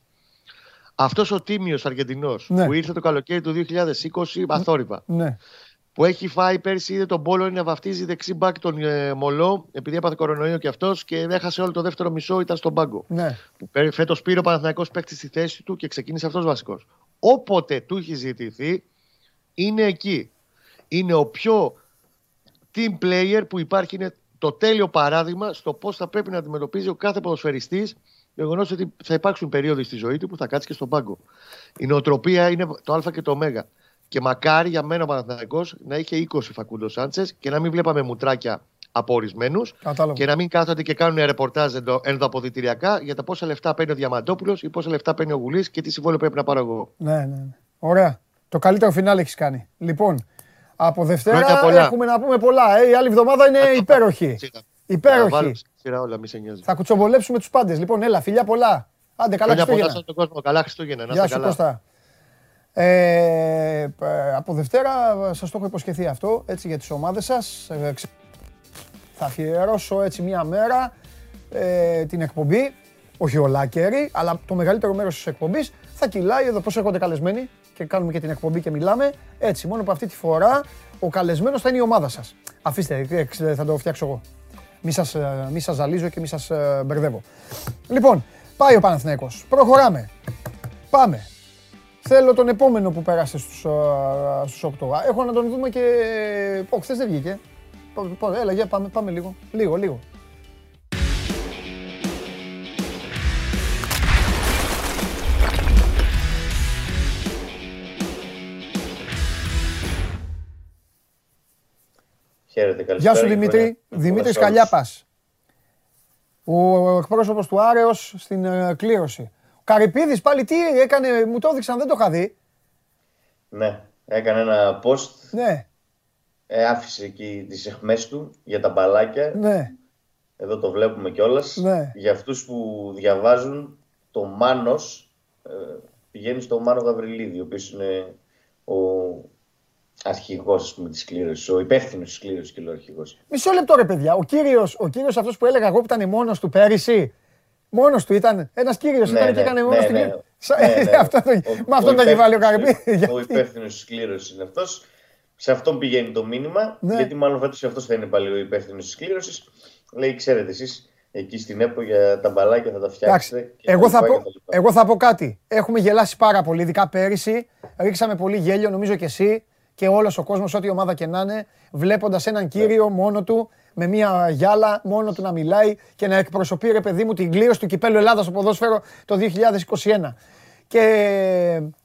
Αυτός ο τίμιος Αργεντινός Ναι. που ήρθε το καλοκαίρι του 2020 αθόρυβα. Ναι. Που έχει φάει πέρσι, είδε τον Πόλο να βαφτίζει δεξί μπακ τον ε, Μολό, επειδή έπαθε κορονοϊό και αυτός και έχασε όλο το δεύτερο μισό, ήταν στον πάγκο. Ναι. Που φέτος πήρε ο Παναθηναϊκός παίκτης στη θέση του και ξεκίνησε αυτός βασικός. Όποτε του έχει ζητηθεί, είναι εκεί. Είναι ο πιο team player που υπάρχει. Είναι το τέλειο παράδειγμα στο πώς θα πρέπει να αντιμετωπίζει ο κάθε ποδοσφαιριστής γεγονός ότι θα υπάρξουν περίοδοι στη ζωή του που θα κάτσει και στον πάγκο. Η νοοτροπία είναι το Α και το Ω. Και μακάρι για μένα ο Παναθηναϊκός να είχε 20 Φακούντο Σάντσες και να μην βλέπαμε μουτράκια από ορισμένους Κατάλαβα. και να μην κάθονται και κάνουν ρεπορτάζ ενδο- ενδοαποδητηριακά για τα πόσα λεφτά παίρνει ο Διαμαντόπουλος ή πόσα λεφτά παίρνει ο Γουλής και τι συμβόλαιο πρέπει να πάρω εγώ. Ναι, ναι, ναι. Ωραία. Το καλύτερο φινάλ έχεις κάνει. Λοιπόν, από Δευτέρα Χρόνια πολλά. έχουμε να πούμε πολλά. Ε, η άλλη εβδομάδα είναι υπέροχη. Σειρά. Θα Υπέροχη. βάλω στη Σειρά όλα, μη σε νοιάζει. Θα κουτσομπολέψουμε τους πάντες. Λοιπόν, έλα, φιλιά πολλά. Άντε, καλά Χρόνια πολλά Χριστούγεννα. στον κόσμο. Καλά Χριστούγεννα. Να Γεια είστε σου καλά. Κώστα. Ε, ε, από Δευτέρα σας το έχω υποσχεθεί αυτό, έτσι για τις ομάδες σας. Ε, ξε- θα αφιερώσω έτσι μία μέρα ε, την εκπομπή, όχι ολάκερη, αλλά το μεγαλύτερο μέρος της εκπομπής θα κυλάει εδώ πώς έρχονται καλεσμένοι; Και κάνουμε και την εκπομπή και μιλάμε. Έτσι, μόνο που αυτή τη φορά ο καλεσμένος θα είναι η ομάδα σας. Αφήστε, ε, ε, θα το φτιάξω εγώ. Μη σας, ε, μη σας ζαλίζω και μη σας ε, μπερδεύω. Λοιπόν, πάει ο Παναθηναίκος. Προχωράμε. Πάμε. Θέλω τον επόμενο που πέρασε στους, α, στους 8. Α, Έχω να τον δούμε και... Πω, χθες δεν βγήκε. Πω, πω, Έλα, για πάμε, πάμε λίγο. Λίγο, λίγο. Χαίρετε, καλησπέρα. Γεια σου και Δημήτρη. χρόνια- Δημήτρης πολλά σε όλους. Καλιάπας. Ο εκπρόσωπος του Άρεος στην ε, κλήρωση. Ο Καρυπίδης πάλι τι έκανε, μου το έδειξαν, δεν το είχα δει. Ναι, έκανε ένα post, Ναι, ε, άφησε εκεί τις εχμές του για τα μπαλάκια. ναι. Εδώ το βλέπουμε κιόλας. Ναι. Για αυτούς που διαβάζουν, το Μάνος ε, πηγαίνει στο Μάνο Γαβριλίδη, ο οποίος είναι ο αρχηγός ας πούμε, της κλήρωσης, ο υπεύθυνος της κλήρωσης και λέω αρχηγός. Μισό λεπτό ρε παιδιά. Ο κύριος, ο κύριος αυτός που έλεγα εγώ που ήταν μόνος του πέρυσι. Μόνος του ήταν. Ένας κύριος Ναι, ήταν και ναι, έκανε ναι, μόνος του. ναι. και- Σα- Ναι, ναι. αυτό το- Ο- Με ο αυτόν το έχει βάλει ο υπεύθυνος- Καρυπίδης. Ο Γιατί- υπεύθυνος της κλήρωσης είναι αυτός. Σε αυτόν πηγαίνει το μήνυμα. Ναι. Γιατί μάλλον φέτος αυτός θα είναι πάλι ο υπεύθυνος της κλήρωσης. Λέει, ξέρετε εσείς, εκεί στην ΕΠΟ για τα μπαλάκια θα τα φτιάξετε. Εντάξει, και εγώ τα θα, λοιπά πω, και τα λοιπά. εγώ θα πω κάτι. Έχουμε γελάσει πάρα πολύ, ειδικά πέρυσι. Ρίξαμε πολύ γέλιο, νομίζω και εσύ και όλος ο κόσμος, ό,τι ομάδα και να είναι, βλέποντας έναν κύριο μόνο του με μια γυάλα, μόνο του να μιλάει και να εκπροσωπεί ρε παιδί μου την κλήρωση του κυπέλου Ελλάδας στο ποδόσφαιρο το 2021. Και,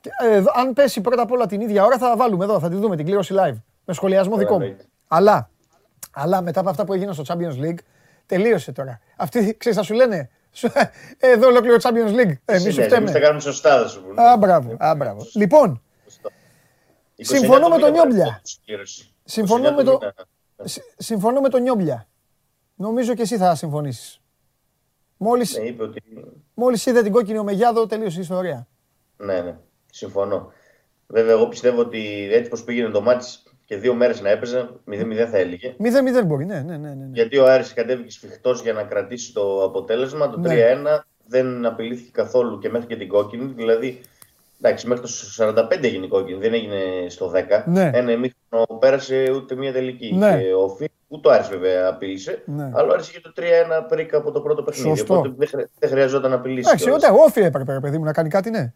και, ε, εδώ, αν πέσει πρώτα απ' όλα την ίδια ώρα, θα βάλουμε εδώ, θα τη δούμε την κλήρωση live. Με σχολιασμό Καλά, δικό μου. εννοείται. Αλλά, αλλά μετά από αυτά που έγιναν στο Champions League, τελείωσε τώρα. Αυτοί, ξέρεις, θα σου λένε, σου- εδώ ολόκληρο Champions League. Εμείς σου Ναι, φταίμε. εμείς τα κάνουμε σωστά, θα σου πούνε. Α, μπράβο, α, μπράβο. Λοιπόν, 29 συμφωνώ το με τον μήνα Νιόμπλια. πρέπει να κλήρωση. Συμφωνώ 29 με το- μήνα. συ- συμφωνώ με τον Νιόμπλια. Νομίζω και εσύ θα συμφωνήσεις. Μόλις, Ναι, είπε ότι. μόλις είδε την κόκκινη ομεγιάδο, τελείωσε η ιστορία. Ναι, ναι, συμφωνώ. Βέβαια, εγώ πιστεύω ότι έτσι πως πήγαινε το μάτς και δύο μέρες να έπαιζε, 0-0 θα έλεγε. 0-0 μπορεί, ναι, ναι, ναι. ναι, ναι. Γιατί ο Άρης κατέβηκε σφιχτός για να κρατήσει το αποτέλεσμα. Το Ναι. 3-1 δεν απειλήθηκε καθόλου και μέχρι και την κόκκινη. Δηλαδή, εντάξει, μέχρι το 45 έγινε η κόκκινη, δεν έγινε στο 10. Ναι. Ένα ημίχρονο πέρασε ούτε μία τελική. Ναι. Και ο Φι, ούτε ο Άρης βέβαια απείλησε. Ναι. Αλλά ο Άρης είχε το 3-1 πριν από το πρώτο παιχνίδι. Σωστό. Οπότε δεν, χρει- δεν χρειαζόταν να απειλήσει. Εντάξει, κιόλας. ούτε όφη έπρεπε, ρε παιδί μου, να κάνει κάτι, ναι.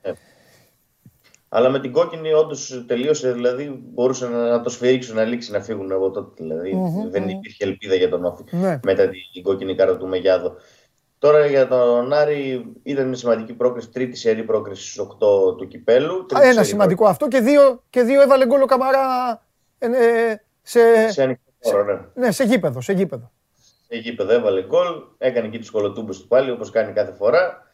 Αλλά με την κόκκινη όντως τελείωσε, δηλαδή μπορούσε να, να το σφυρίξουν, να λήξει, να φύγουν από τότε. Δηλαδή Μμμ, δεν μμμ. υπήρχε ελπίδα για τον Όφη Ναι. μετά την κόκκινη κάρτα του Μεγιάδο. Τώρα για τον Άρη ήταν μια σημαντική πρόκριση, τρίτη σερή πρόκριση στους 8 του κυπέλου. Α, τρίτη Ένα σερή σημαντικό αυτό και δύο, και δύο έβαλε γκολ ο Καμαρά ε, ε, σε, πρόκριση. Σε ανοιχτό χώρο, ναι. ναι, σε γήπεδο, σε γήπεδο. Σε γήπεδο έβαλε γκολ, έκανε εκεί τους κολοτούμπες του πάλι όπως κάνει κάθε φορά.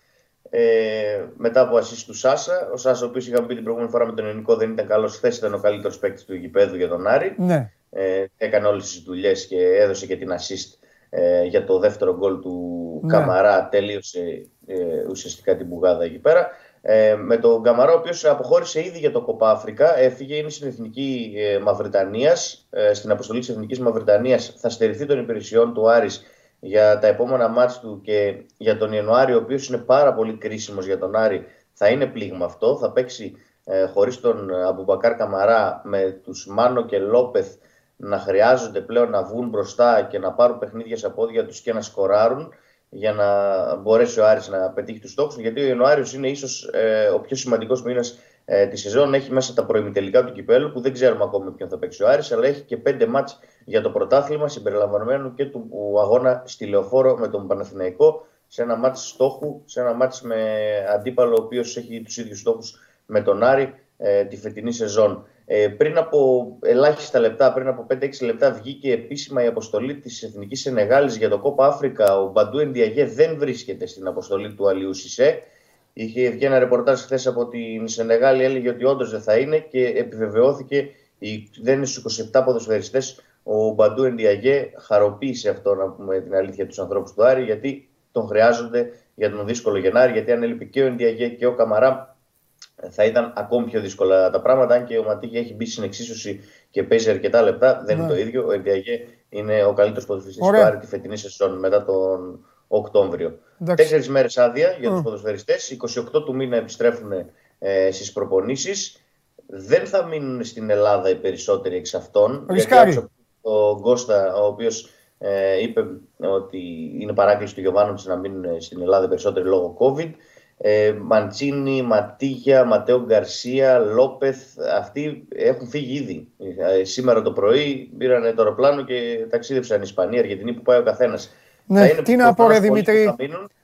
Ε, μετά από assist του Σάσα, ο Σάσα, ο οποίος είχαμε πει την προηγούμενη φορά με τον Ελληνικό, δεν ήταν καλός. Χθες ήταν ο καλύτερος παίκτης του γηπέδου για τον Άρη. Ναι. Ε, έκανε όλες τις δουλειές και έδωσε και την assist ε, για το δεύτερο γκολ του Ναι. Καμαρά. Τελείωσε ε, ουσιαστικά την μπουγάδα εκεί πέρα. Ε, με τον Καμαρά, ο οποίος αποχώρησε ήδη για το Κοπά Αφρικα, έφυγε, είναι στην εθνική ε, Μαυριτανίας. Ε, στην αποστολή της εθνικής Μαυριτανίας θα στερηθεί των υπηρεσιών του Άρης για τα επόμενα μάτς του και για τον Ιανουάριο, ο οποίος είναι πάρα πολύ κρίσιμος για τον Άρη, θα είναι πλήγμα αυτό. Θα παίξει ε, χωρίς τον Αμπουμπακάρ Καμαρά με τους Μάνο και Λόπεθ να χρειάζονται πλέον να βγουν μπροστά και να πάρουν παιχνίδια στα πόδια τους και να σκοράρουν για να μπορέσει ο Άρης να πετύχει τους στόχους γιατί ο Ιανουάριος είναι ίσως ε, ο πιο σημαντικός μήνας ε, τη σεζόν. Έχει μέσα τα προημιτελικά του κυπέλου που δεν ξέρουμε ακόμη με ποιον θα παίξει ο Άρης αλλά έχει και πέντε μάτς για το πρωτάθλημα συμπεριλαμβανομένου και του αγώνα στη Λεωφόρο με τον Παναθηναϊκό σε ένα μάτς στόχου, σε ένα μάτς με αντίπαλο ο οποίος έχει τους ίδιους στόχους με τον Άρη ε, τη φετινή σεζόν. Ε, πριν από ελάχιστα λεπτά, πριν από 5-6 λεπτά, βγήκε επίσημα η αποστολή της Εθνικής Σενεγάλης για το Κόπα Αφρικα. Ο Μπαντού Ενδιαγέ δεν βρίσκεται στην αποστολή του Αλιού Σισε. Είχε βγει ένα ρεπορτάζ χθες από την Σενεγάλη, έλεγε ότι όντως δεν θα είναι και επιβεβαιώθηκε. Δεν είναι στους 27 ποδοσφαιριστές. Ο Μπαντού Ενδιαγέ χαροποίησε αυτό, να πούμε την αλήθεια, τους ανθρώπους του Άρη, γιατί τον χρειάζονται για τον δύσκολο Γενάρη. Γιατί αν έλειπε και ο Ενδιαγέ και ο Καμαρά, θα ήταν ακόμη πιο δύσκολα τα πράγματα. Αν και ο Ματίγια έχει μπει στην εξίσωση και παίζει αρκετά λεπτά, δεν είναι ναι. το ίδιο. Ο Ενδιαγέ είναι ο καλύτερος ποδοσφαιριστής του Άρη τη φετινή σεζόν μετά τον Οκτώβριο. Τέσσερις μέρες άδεια για τους ποδοσφαιριστές. 28 του μήνα επιστρέφουν ε, στις προπονήσεις. Δεν θα μείνουν στην Ελλάδα οι περισσότεροι εξ αυτών. Γιατί ο Γκώστα, ο οποίος ε, είπε ότι είναι παράκληση του Γιωβάνου να μείνουν στην Ελλάδα περισσότεροι λόγω COVID. Ε, Μαντσίνη, Ματίγια, Ματέο Γκαρσία, Λόπεθ, αυτοί έχουν φύγει ήδη. Ε, σήμερα το πρωί πήραν το αεροπλάνο και ταξίδευσαν Ισπανία, Αργεντινή που πάει ο καθένας. Ναι, τι να πω, ρε Δημήτρη.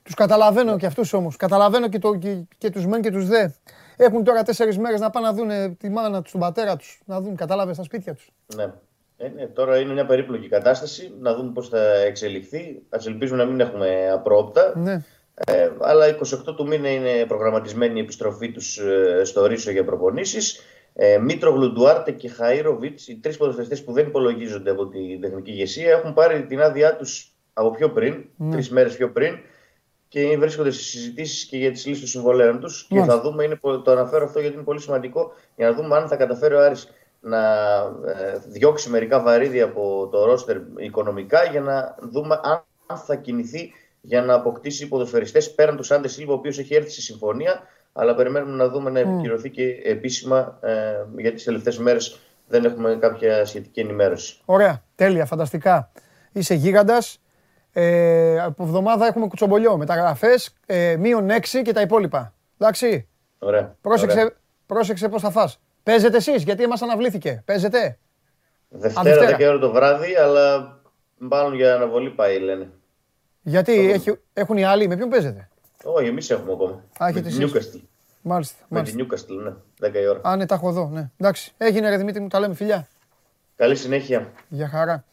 Τους καταλαβαίνω και αυτούς όμως. Καταλαβαίνω και, το, και, και τους μεν και τους δε. Έχουν τώρα τέσσερις μέρες να πάνε να δουν τη μάνα τους, τον πατέρα τους, να δουν, κατάλαβες στα σπίτια τους. Ναι. Ε, ναι. Τώρα είναι μια περίπλοκη κατάσταση. Να δούμε πώς θα εξελιχθεί. Α ελπίζουμε να μην έχουμε απρόπτα. Ναι. Ε, αλλά 28 του μήνα είναι προγραμματισμένη η επιστροφή τους ε, στο Ρήσο για προπονήσεις. Ε, Μήτρο Γλουντουάρτε και Χαΐροβιτς, οι τρεις ποδοσφαιριστές που δεν υπολογίζονται από την τεχνική ηγεσία, έχουν πάρει την άδειά τους από πιο πριν, mm. τρεις μέρες πιο πριν, και βρίσκονται στι συζητήσεις και για τις λύσεις των συμβολέων τους. Και θα δούμε, είναι, το αναφέρω αυτό γιατί είναι πολύ σημαντικό, για να δούμε αν θα καταφέρει ο Άρης να ε, διώξει μερικά βαρύδια από το ρόστερ οικονομικά, για να δούμε αν θα κινηθεί για να αποκτήσει ποδοσφαιριστές πέραν του Σάντε Σίλβα, ο οποίος έχει έρθει σε συμφωνία. Αλλά περιμένουμε να δούμε να επικυρωθεί και επίσημα, ε, γιατί τις τελευταίες μέρες δεν έχουμε κάποια σχετική ενημέρωση. Ωραία, τέλεια, φανταστικά. Είσαι γίγαντας. Ε, από εβδομάδα έχουμε κουτσομπολιό. Μεταγραφές, ε, μείον 6 και τα υπόλοιπα. Εντάξει. Ωραία. Πρόσεξε, ωραία. πρόσεξε πώς θα φας. Παίζετε εσείς, γιατί μα αναβλήθηκε. Παίζετε; Δευτέρα, και ώρα το βράδυ, αλλά μάλλον για αναβολή πάει, λένε. Γιατί έχει, έχουν οι άλλοι, με ποιον παίζετε; Όχι, εμείς έχουμε ακόμα. Α, με την Newcastle. Μάλιστα. Με την Newcastle, ναι. 10 η ώρα. Α, ναι, τα έχω εδώ. Ναι. Εντάξει. Έγινε ρε Δημήτρη μου, τα λέμε φιλιά. Καλή συνέχεια. Για χαρά.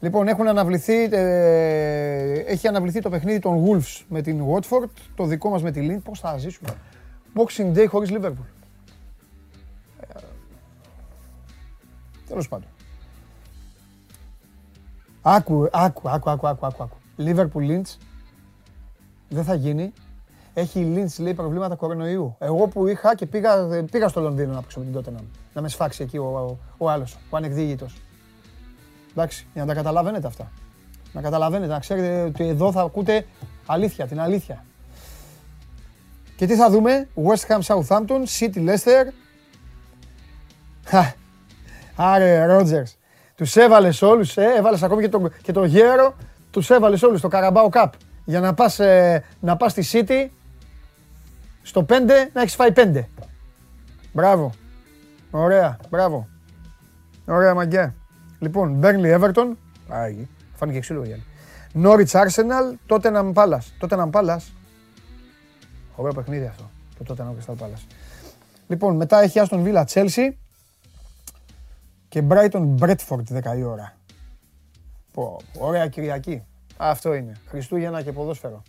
Λοιπόν, έχουν αναβληθεί, ε, έχει αναβληθεί το παιχνίδι των Wolves με την Watford, το δικό μας με τη Lynn. Πώς θα ζήσουμε; Boxing Day χωρίς Liverpool. Ε, τέλος πάντων. Άκου, άκου, άκου, άκου, άκου, άκου. Liverpool Lynch δεν θα γίνει. Έχει η Lynch λέει προβλήματα κορονοϊού. Εγώ που είχα και πήγα, πήγα στο Λονδίνο να παίξω με την Tottenham. Να με σφάξει εκεί ο, ο, ο άλλος, ο ανεκδίγητος. Εντάξει, για να τα καταλαβαίνετε αυτά. Να καταλαβαίνετε, να ξέρετε ότι εδώ θα ακούτε αλήθεια, την αλήθεια. Και τι θα δούμε, West Ham Southampton, City Leicester. Άρε, Ρότζερς. Τους έβαλες όλους, ε, έβαλες ακόμη και τον, και τον γέρο τους έβαλες όλους στο Carabao Cup για να πας, ε, να πας στη City στο 5 να έχεις φάει 5. Μπράβο. Ωραία, μπράβο. Ωραία μαγκιά. Λοιπόν, Burnley Everton. Άγι, φάνηκε ξύλο για Norwich Arsenal, τότε να Palace. Τότε να Palace. Ωραίο παιχνίδι αυτό. Το τότε να Crystal Palace. Λοιπόν, μετά έχει Aston Villa Chelsea και Brighton Bradford 10 η ώρα. Πω, ωραία Κυριακή. Αυτό είναι. Χριστούγεννα και ποδόσφαιρο.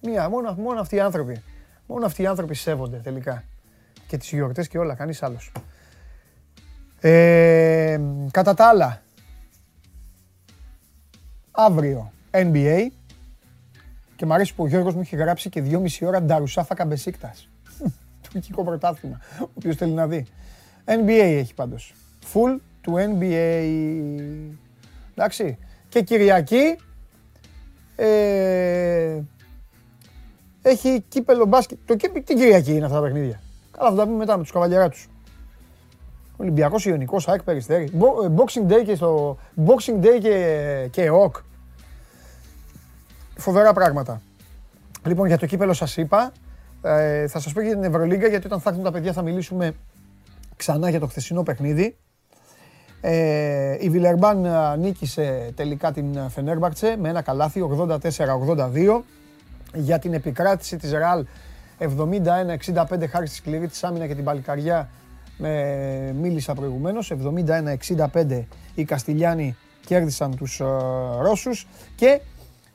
Μία, μόνο, μόνο αυτοί οι άνθρωποι. Μόνο αυτοί οι άνθρωποι σέβονται τελικά. Και τις γιορτές και όλα, κανείς άλλος. Ε, κατά τα άλλα, αύριο NBA και μου αρέσει που ο Γιώργος μου έχει γράψει και δυόμιση ώρα Νταρουσάφα Καμπεσίκτας. Τουρκικό πρωτάθλημα, ο οποίος θέλει να δει. NBA έχει πάντως. Full του NBA. Εντάξει. Και Κυριακή Ε, έχει κύπελο μπάσκετ. Το κύπελο την Κυριακή είναι αυτά τα παιχνίδια. Καλά, θα τα πούμε μετά με τους καβαλιαράτους. Ολυμπιακός, Ιωνικός, ΑΕΚ, Περιστέρη. Ε, Boxing Day και στο... Boxing Day και, και ΟΚ. Φοβερά πράγματα. Λοιπόν, για το κύπελο σας είπα. Ε, θα σας πω και για την Ευρωλίγκα, γιατί όταν θα έρθουν τα παιδιά θα μιλήσουμε ξανά για το χθεσινό παιχνίδι. Ε, η Βιλερμπάν νίκησε τελικά την Φενέρμπαρτσε με ένα καλάθι 84-82 για την επικράτηση της Ρεάλ 71-65 χάρη στη σκληρή της άμυνα και την παλικαριά με, μίλησα προηγουμένως. 71-65 οι Καστιλιάνοι κέρδισαν τους uh, Ρώσους και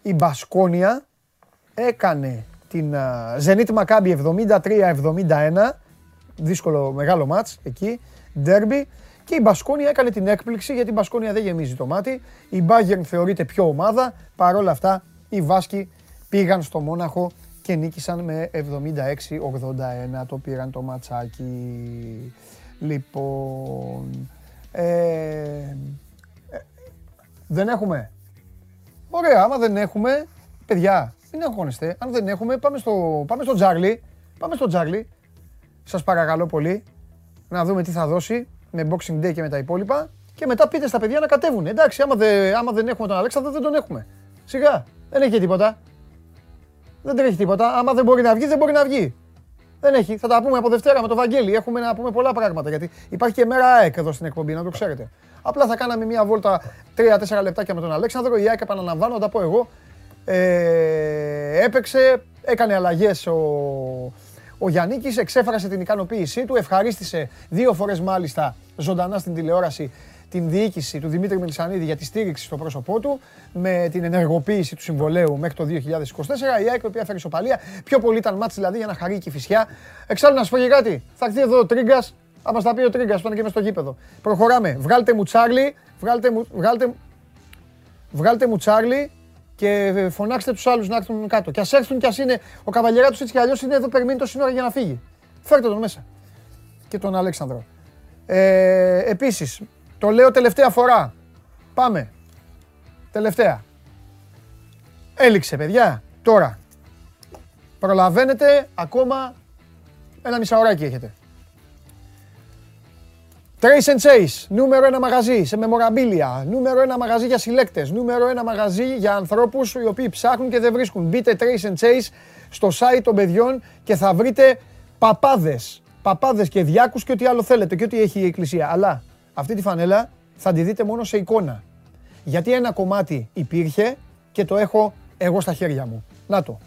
η Μπασκόνια έκανε την Zenit Maccabi 73-71 δύσκολο μεγάλο μάτς εκεί, ντέρμπι και η Μπασκόνια έκανε την έκπληξη γιατί η Μπασκόνια δεν γεμίζει το μάτι. Η Bayern θεωρείται πιο ομάδα. Παρ' όλα αυτά οι Βάσκοι πήγαν στο Μόναχο και νίκησαν με 76-81. Το πήραν το ματσάκι. Λοιπόν... Ε, ε, δεν έχουμε. Ωραία, άμα δεν έχουμε, παιδιά, μην αγχώνεστε. Αν δεν έχουμε, πάμε στο, πάμε στο Τζάρλι. Πάμε στο Τζάρλι. Σας παρακαλώ πολύ να δούμε τι θα δώσει με Boxing Day και με τα υπόλοιπα. Και μετά πείτε στα παιδιά να κατέβουν. Εντάξει, άμα, δε, άμα δεν έχουμε τον Αλέξανδρο, δεν τον έχουμε. Σιγά, δεν έχει τίποτα. Δεν τρέχει τίποτα. Άμα δεν μπορεί να βγει, δεν μπορεί να βγει. Δεν έχει. Θα τα πούμε από Δευτέρα με το Βαγγέλη. Έχουμε να πούμε πολλά πράγματα. Γιατί υπάρχει και μέρα ΑΕΚ εδώ στην εκπομπή, να το ξέρετε. Απλά θα κάναμε μια βόλτα 3-4 λεπτάκια με τον Αλέξανδρο. Η ΑΕΚ επαναλαμβάνω, τα πω εγώ. Ε, έπαιξε, έκανε αλλαγές ο, ο Γιάννικης εξέφρασε την ικανοποίησή του, ευχαρίστησε δύο φορές μάλιστα ζωντανά στην τηλεόραση την διοίκηση του Δημήτρη Μιλισανίδη για τη στήριξη στο πρόσωπό του με την ενεργοποίηση του συμβολέου μέχρι το 2024. Η ΑΕΚ, η οποία φέρει σοπαλία. Πιο πολύ ήταν μάτς δηλαδή για να χαρεί και η φυσιά. Εξάλλου να σου πω και κάτι. Θα έρθει εδώ ο Τρίγκας. Θα μα τα πει ο Τρίγκας που ήταν και μες στο γήπεδο. Προχωράμε. Βγάλτε μου Τσάρλι. Βγάλτε μου, βγάλτε, βγάλτε μου Τσάρλι και φωνάξτε τους άλλους να έρθουν κάτω. Και ας έρθουν κι ας είναι ο καβαλιέρα του έτσι κι αλλιώς είναι εδώ, περιμένει το σύνορα για να φύγει. Φέρτε τον μέσα. Και τον Αλέξανδρο. Ε, Επίσης, το λέω τελευταία φορά. Πάμε. Τελευταία. Έληξε, παιδιά. Τώρα. Προλαβαίνετε ακόμα ένα μισάωράκι έχετε. Trace and Chase, νούμερο ένα μαγαζί σε μεμοραμπίλια, νούμερο ένα μαγαζί για συλλέκτες, νούμερο ένα μαγαζί για ανθρώπους οι οποίοι ψάχνουν και δεν βρίσκουν. Μπείτε Trace and Chase στο site των παιδιών και θα βρείτε παπάδες, παπάδες και διάκους και ό,τι άλλο θέλετε και ό,τι έχει η εκκλησία. Αλλά αυτή τη φανέλα θα τη δείτε μόνο σε εικόνα. Γιατί ένα κομμάτι υπήρχε και το έχω εγώ στα χέρια μου. Να το.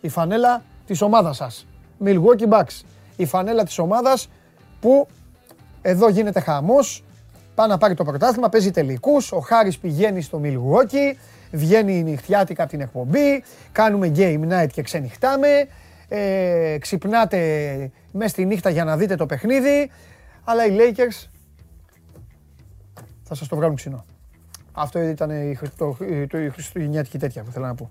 Η φανέλα της ομάδας σας. Milwaukee Bucks. Η φανέλα της ομάδας που εδώ γίνεται χαμός. Πάει να πάρει το πρωτάθλημα, παίζει τελικούς. Ο Χάρης πηγαίνει στο Milwaukee. Βγαίνει η νυχτιάτικα από την εκπομπή. Κάνουμε game night και ξενυχτάμε. Ε, ξυπνάτε μέσα στη νύχτα για να δείτε το παιχνίδι. Αλλά οι Lakers θα σας το βγάλουν ξινό. Αυτό ήταν η, το, η χριστουγεννιάτικη τέτοια που θέλω να πω.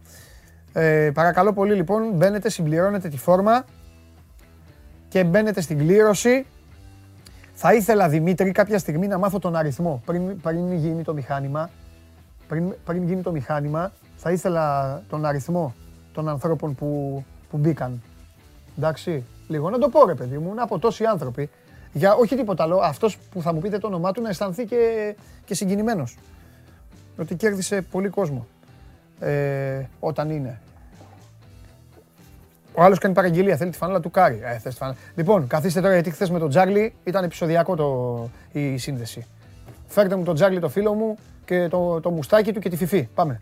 Ε, παρακαλώ πολύ λοιπόν, μπαίνετε, συμπληρώνετε τη φόρμα και μπαίνετε στην κλήρωση θα ήθελα Δημήτρη κάποια στιγμή να μάθω τον αριθμό πριν, πριν γίνει το μηχάνημα. Πριν, πριν γίνει το μηχάνημα, θα ήθελα τον αριθμό των ανθρώπων που, που μπήκαν. Εντάξει, λίγο να το πω ρε παιδί μου, να πω τόσοι άνθρωποι. Για όχι τίποτα άλλο, αυτός που θα μου πείτε το όνομά του να αισθανθεί και, και συγκινημένος. Ότι κέρδισε πολύ κόσμο ε, όταν είναι. Ο άλλος κάνει παραγγελία, θέλει τη φανέλα του Κάρι. Ε, θες τη φανέλα. Λοιπόν, καθίστε τώρα γιατί χθες με τον Τζάρλι ήταν επεισοδιακό το, η σύνδεση. Φέρτε μου τον Τζάρλι το φίλο μου και το, το μουστάκι του και τη φιφή. Πάμε.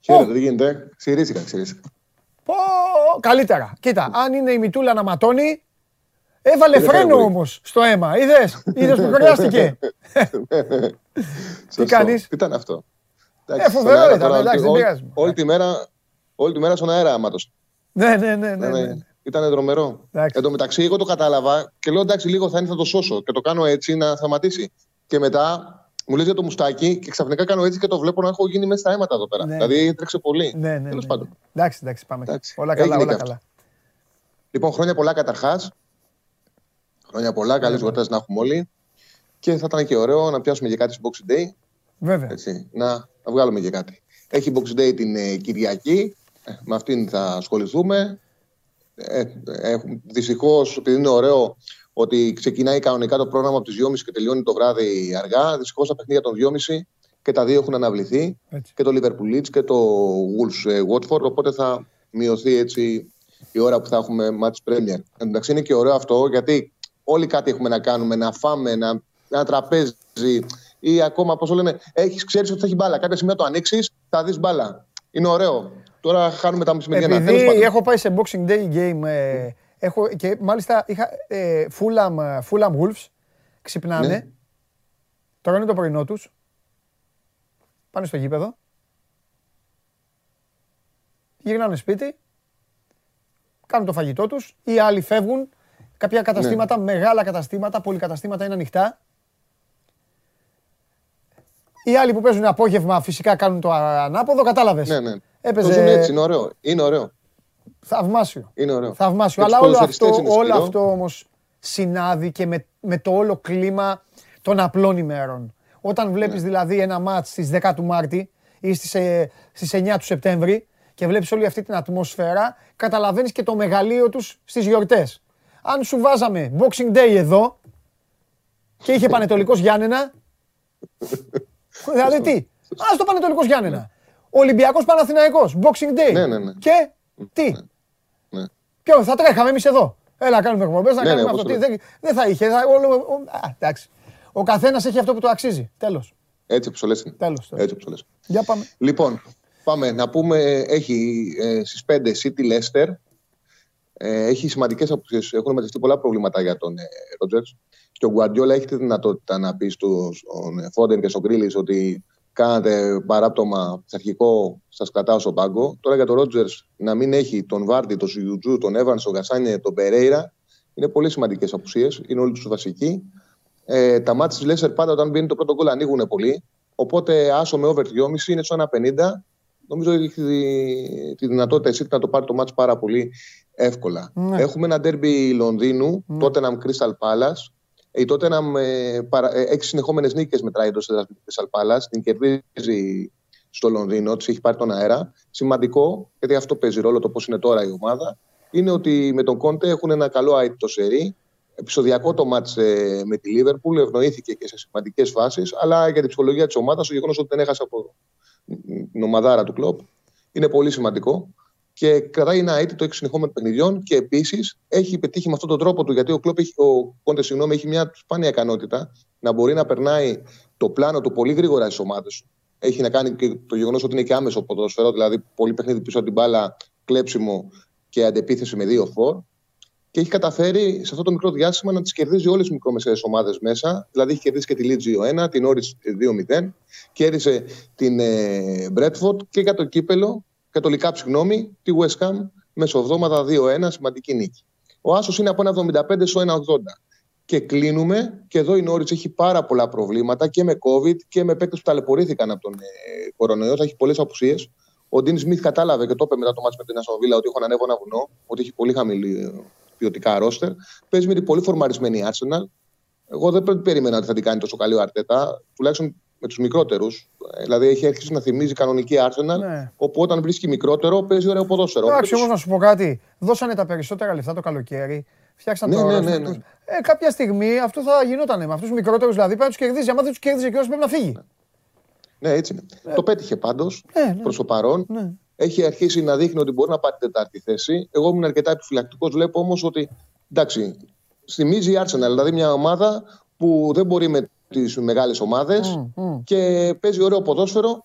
Χαίρετε, τι γίνεται; Ξηρίστηκα, ξηρίστηκα. Πω, καλύτερα. Κοίτα, αν είναι η μητούλα να ματώνει, έβαλε φρένο όμως στο αίμα. Είδες, είδες που χρειάστηκε. Τι κάνεις; Ήταν αυτό. Ε, φοβερό ήταν, εντάξει, δεν πειράζει. Όλη τη μέρα, όλη τη μέρα στον αέρα άμα Ναι, ναι, ναι. ναι, ναι. Ήταν δρομερό. Εν τω μεταξύ, εγώ το κατάλαβα και λέω εντάξει, λίγο θα είναι, θα το σώσω και το κάνω έτσι να σταματήσει. Και μετά μου λες για το μουστάκι και ξαφνικά κάνω έτσι και το βλέπω να έχω γίνει μέσα στα αίματα εδώ πέρα. Ναι. Δηλαδή τρέξε πολύ. Ναι, ναι, Τέλος ναι. πάντων. Εντάξει, εντάξει, πάμε. Εντάξει. Όλα καλά, όλα καλά. Λοιπόν, χρόνια πολλά καταρχάς. Χρόνια πολλά, καλές γιορτές να έχουμε όλοι. Και θα ήταν και ωραίο να πιάσουμε και κάτι στο Boxing Day. Βέβαια. Έτσι, να, να βγάλουμε και κάτι. Έχει Boxing Day την ε, Κυριακή. Ε, με αυτήν θα ασχοληθούμε. Ε, ε, Δυστυχώς, επειδή είναι ωραίο ότι ξεκινάει κανονικά το πρόγραμμα από τις 2.30 και τελειώνει το βράδυ αργά. Δυστυχώς τα παιχνίδια των 2.30 και τα δύο έχουν αναβληθεί. Έτσι. Και το Liverpool Leeds και το Wolves ε, Watford. Οπότε θα μειωθεί έτσι η ώρα που θα έχουμε match Premier. Εντάξει, είναι και ωραίο αυτό γιατί όλοι κάτι έχουμε να κάνουμε, να φάμε, να, ένα τραπέζι ή ακόμα, πώς το λένε, έχεις, ξέρεις ότι θα έχει μπάλα. Κάποια στιγμή το ανοίξεις, θα δεις μπάλα. Είναι ωραίο. Τώρα χάνουμε τα μεσημεριανά. Επειδή έχω πάει σε Boxing Day game ε, έχω, και μάλιστα είχα ε, Fulham, ε, Fulham Wolves, ξυπνάνε. Ναι. Τώρα είναι το πρωινό τους. Πάνε στο γήπεδο. Γυρνάνε σπίτι. Κάνουν το φαγητό τους. Οι άλλοι φεύγουν. Κάποια καταστήματα, μεγάλα καταστήματα, πολυκαταστήματα είναι ανοιχτά. Οι άλλοι που παίζουν απόγευμα φυσικά κάνουν το ανάποδο, κατάλαβες. Ναι, ναι. Έπαιζε- Το ζουν έτσι, είναι ωραίο. Είναι ωραίο. Θαυμάσιο. Είναι ωραίο. Θαυμάσιο. Για τους Αλλά όλο ποδοσφαιριστές αυτό, είναι όλο σκληρό. αυτό όμως συνάδει και με, με το όλο κλίμα των απλών ημέρων. Όταν βλέπεις Ναι. δηλαδή ένα μάτς στις 10 του Μάρτη ή στις, ε, στις 9 του Σεπτέμβρη και βλέπεις όλη αυτή την ατμόσφαιρα, καταλαβαίνεις και το μεγαλείο τους στις γιορτές. Αν σου βάζαμε Boxing Day εδώ και είχε Πανετολικός Γιάννενα, δηλαδή τι, ας το Πανετολικός Γιάννενα. Ολυμπιακός Παναθηναϊκός, Boxing Day. Ναι, ναι, ναι. Και τι, Ναι. Ποιο, θα τρέχαμε εμείς εδώ. Έλα, να κάνουμε εκπομπές, να Ναι, κάνουμε ναι, αυτό. όπως Τι, το δεν, δεν θα είχε. Θα, όλο, ο, α, εντάξει. Ο καθένας έχει αυτό που του αξίζει. Τέλος. Έτσι όπως το λες είναι. Τέλος, τέλος. Έτσι όπως το λες. Για πάμε. Λοιπόν, πάμε να πούμε, έχει ε, στις 5 City Leicester. Ε, έχει σημαντικές απουσίες. Έχουν μετρηθεί πολλά προβλήματα για τον ε, Ρότζερς. Και ο Γκουαρδιόλα έχει τη δυνατότητα να πει στους στον Φόντεν και στον Γκρίλης ότι κάνατε παράπτωμα πειθαρχικό, σας κρατάω στον πάγκο. Τώρα για τον Ρότζερ να μην έχει τον Βάρντι, τον Σιουτζού, τον Εύαν, τον Γασάνιε, τον Περέιρα. Είναι πολύ σημαντικές απουσίες. Είναι όλοι τους βασικοί. Ε, τα μάτια της Λέσσερ πάντα όταν μπαίνει το πρώτο γκολ ανοίγουν πολύ. Οπότε άσο με over 2,5 είναι στο 1,50. Νομίζω ότι έχει τη, τη δυνατότητα εσύ να το πάρει το μάτς πάρα πολύ εύκολα. Ναι. Έχουμε ένα ντέρμπι Λονδίνου, Ναι. τότε Tottenham Crystal Palace. Η Tottenham ε, παρα, ε, έξι συνεχόμενες νίκες μετράει εντός έδρα του Crystal Palace. Την κερδίζει στο Λονδίνο, της έχει πάρει τον αέρα. Σημαντικό, γιατί αυτό παίζει ρόλο το πώς είναι τώρα η ομάδα, είναι ότι με τον Κόντε έχουν ένα καλό αίτητο σερί. Επισοδιακό το μάτς ε, με τη Λίβερπουλ, ευνοήθηκε και σε σημαντικές φάσεις, αλλά για την ψυχολογία της ομάδας, το γεγονός ότι δεν έχασε από την ομαδάρα του κλοπ είναι πολύ σημαντικό. Και κρατάει ένα αίτητο έξι συνεχόμενων παιχνιδιών και επίσης έχει πετύχει με αυτόν τον τρόπο του, γιατί ο, κλοπ έχει, ο Κόντε συγγνώμη, έχει μια σπάνια ικανότητα να μπορεί να περνάει το πλάνο του πολύ γρήγορα στις ομάδες του. Έχει να κάνει και το γεγονός ότι είναι και άμεσο ποδόσφαιρο, δηλαδή πολύ παιχνίδι πίσω από την μπάλα, κλέψιμο και αντεπίθεση με δύο φορ. Και έχει καταφέρει σε αυτό το μικρό διάστημα να τις κερδίζει όλες τις μικρομεσαίες ομάδες μέσα. Δηλαδή έχει κερδίσει και τη Leeds 2-1, την Όρι 2-0, κέρδισε την ε, Bradford και για το κύπελο, κατολικά συγγνώμη, τη West Ham μεσοβδόμαδα 2-1, σημαντική νίκη. Ο Άσος είναι από 1,75 στο 1,80. Και κλείνουμε, και εδώ η Νόριτ έχει πάρα πολλά προβλήματα και με COVID και με παίκτες που ταλαιπωρήθηκαν από τον ε, κορονοϊό. Θα έχει πολλές απουσίες. Ο Ντίν Σμιθ κατάλαβε και το είπε μετά το μάτι με την Αστονβίλα ότι έχω ανέβω ένα βουνό, ότι έχει πολύ χαμηλή ε, ποιοτικά ρόστερ. Παίζει με την πολύ φορμαρισμένη Arsenal. Εγώ δεν περίμενα ότι θα την κάνει τόσο καλή ο Αρτέτα, τουλάχιστον με τους μικρότερους. Δηλαδή έχει αρχίσει να θυμίζει κανονική Arsenal. Ναι. Όπου όταν βρίσκει μικρότερο παίζει ωραίο ποδόσφαιρο. Εντάξει, Όπως- όμως να σου πω κάτι. Δώσανε τα περισσότερα λεφτά το καλοκαίρι. Φτιάξαν Ναι, το ναι, roster ναι, ναι. τους. Ε, κάποια στιγμή αυτό θα γινόταν. Με αυτούς τους μικρότερους δηλαδή πρέπει να τους κερδίζει. Αν δεν τους κέρδιζε κιόλα πρέπει να φύγει. Ναι, έτσι είναι. Το πέτυχε πάντως Ναι, ναι. προς το παρόν. Ναι. Έχει αρχίσει να δείχνει ότι μπορεί να πάρει τετάρτη θέση. Εγώ ήμουν αρκετά επιφυλακτικός. Βλέπω όμως ότι εντάξει, θυμίζει η Arsenal, δηλαδή μια ομάδα που δεν μπορεί με τις μεγάλες ομάδες Μμ, μμ. και παίζει ωραίο ποδόσφαιρο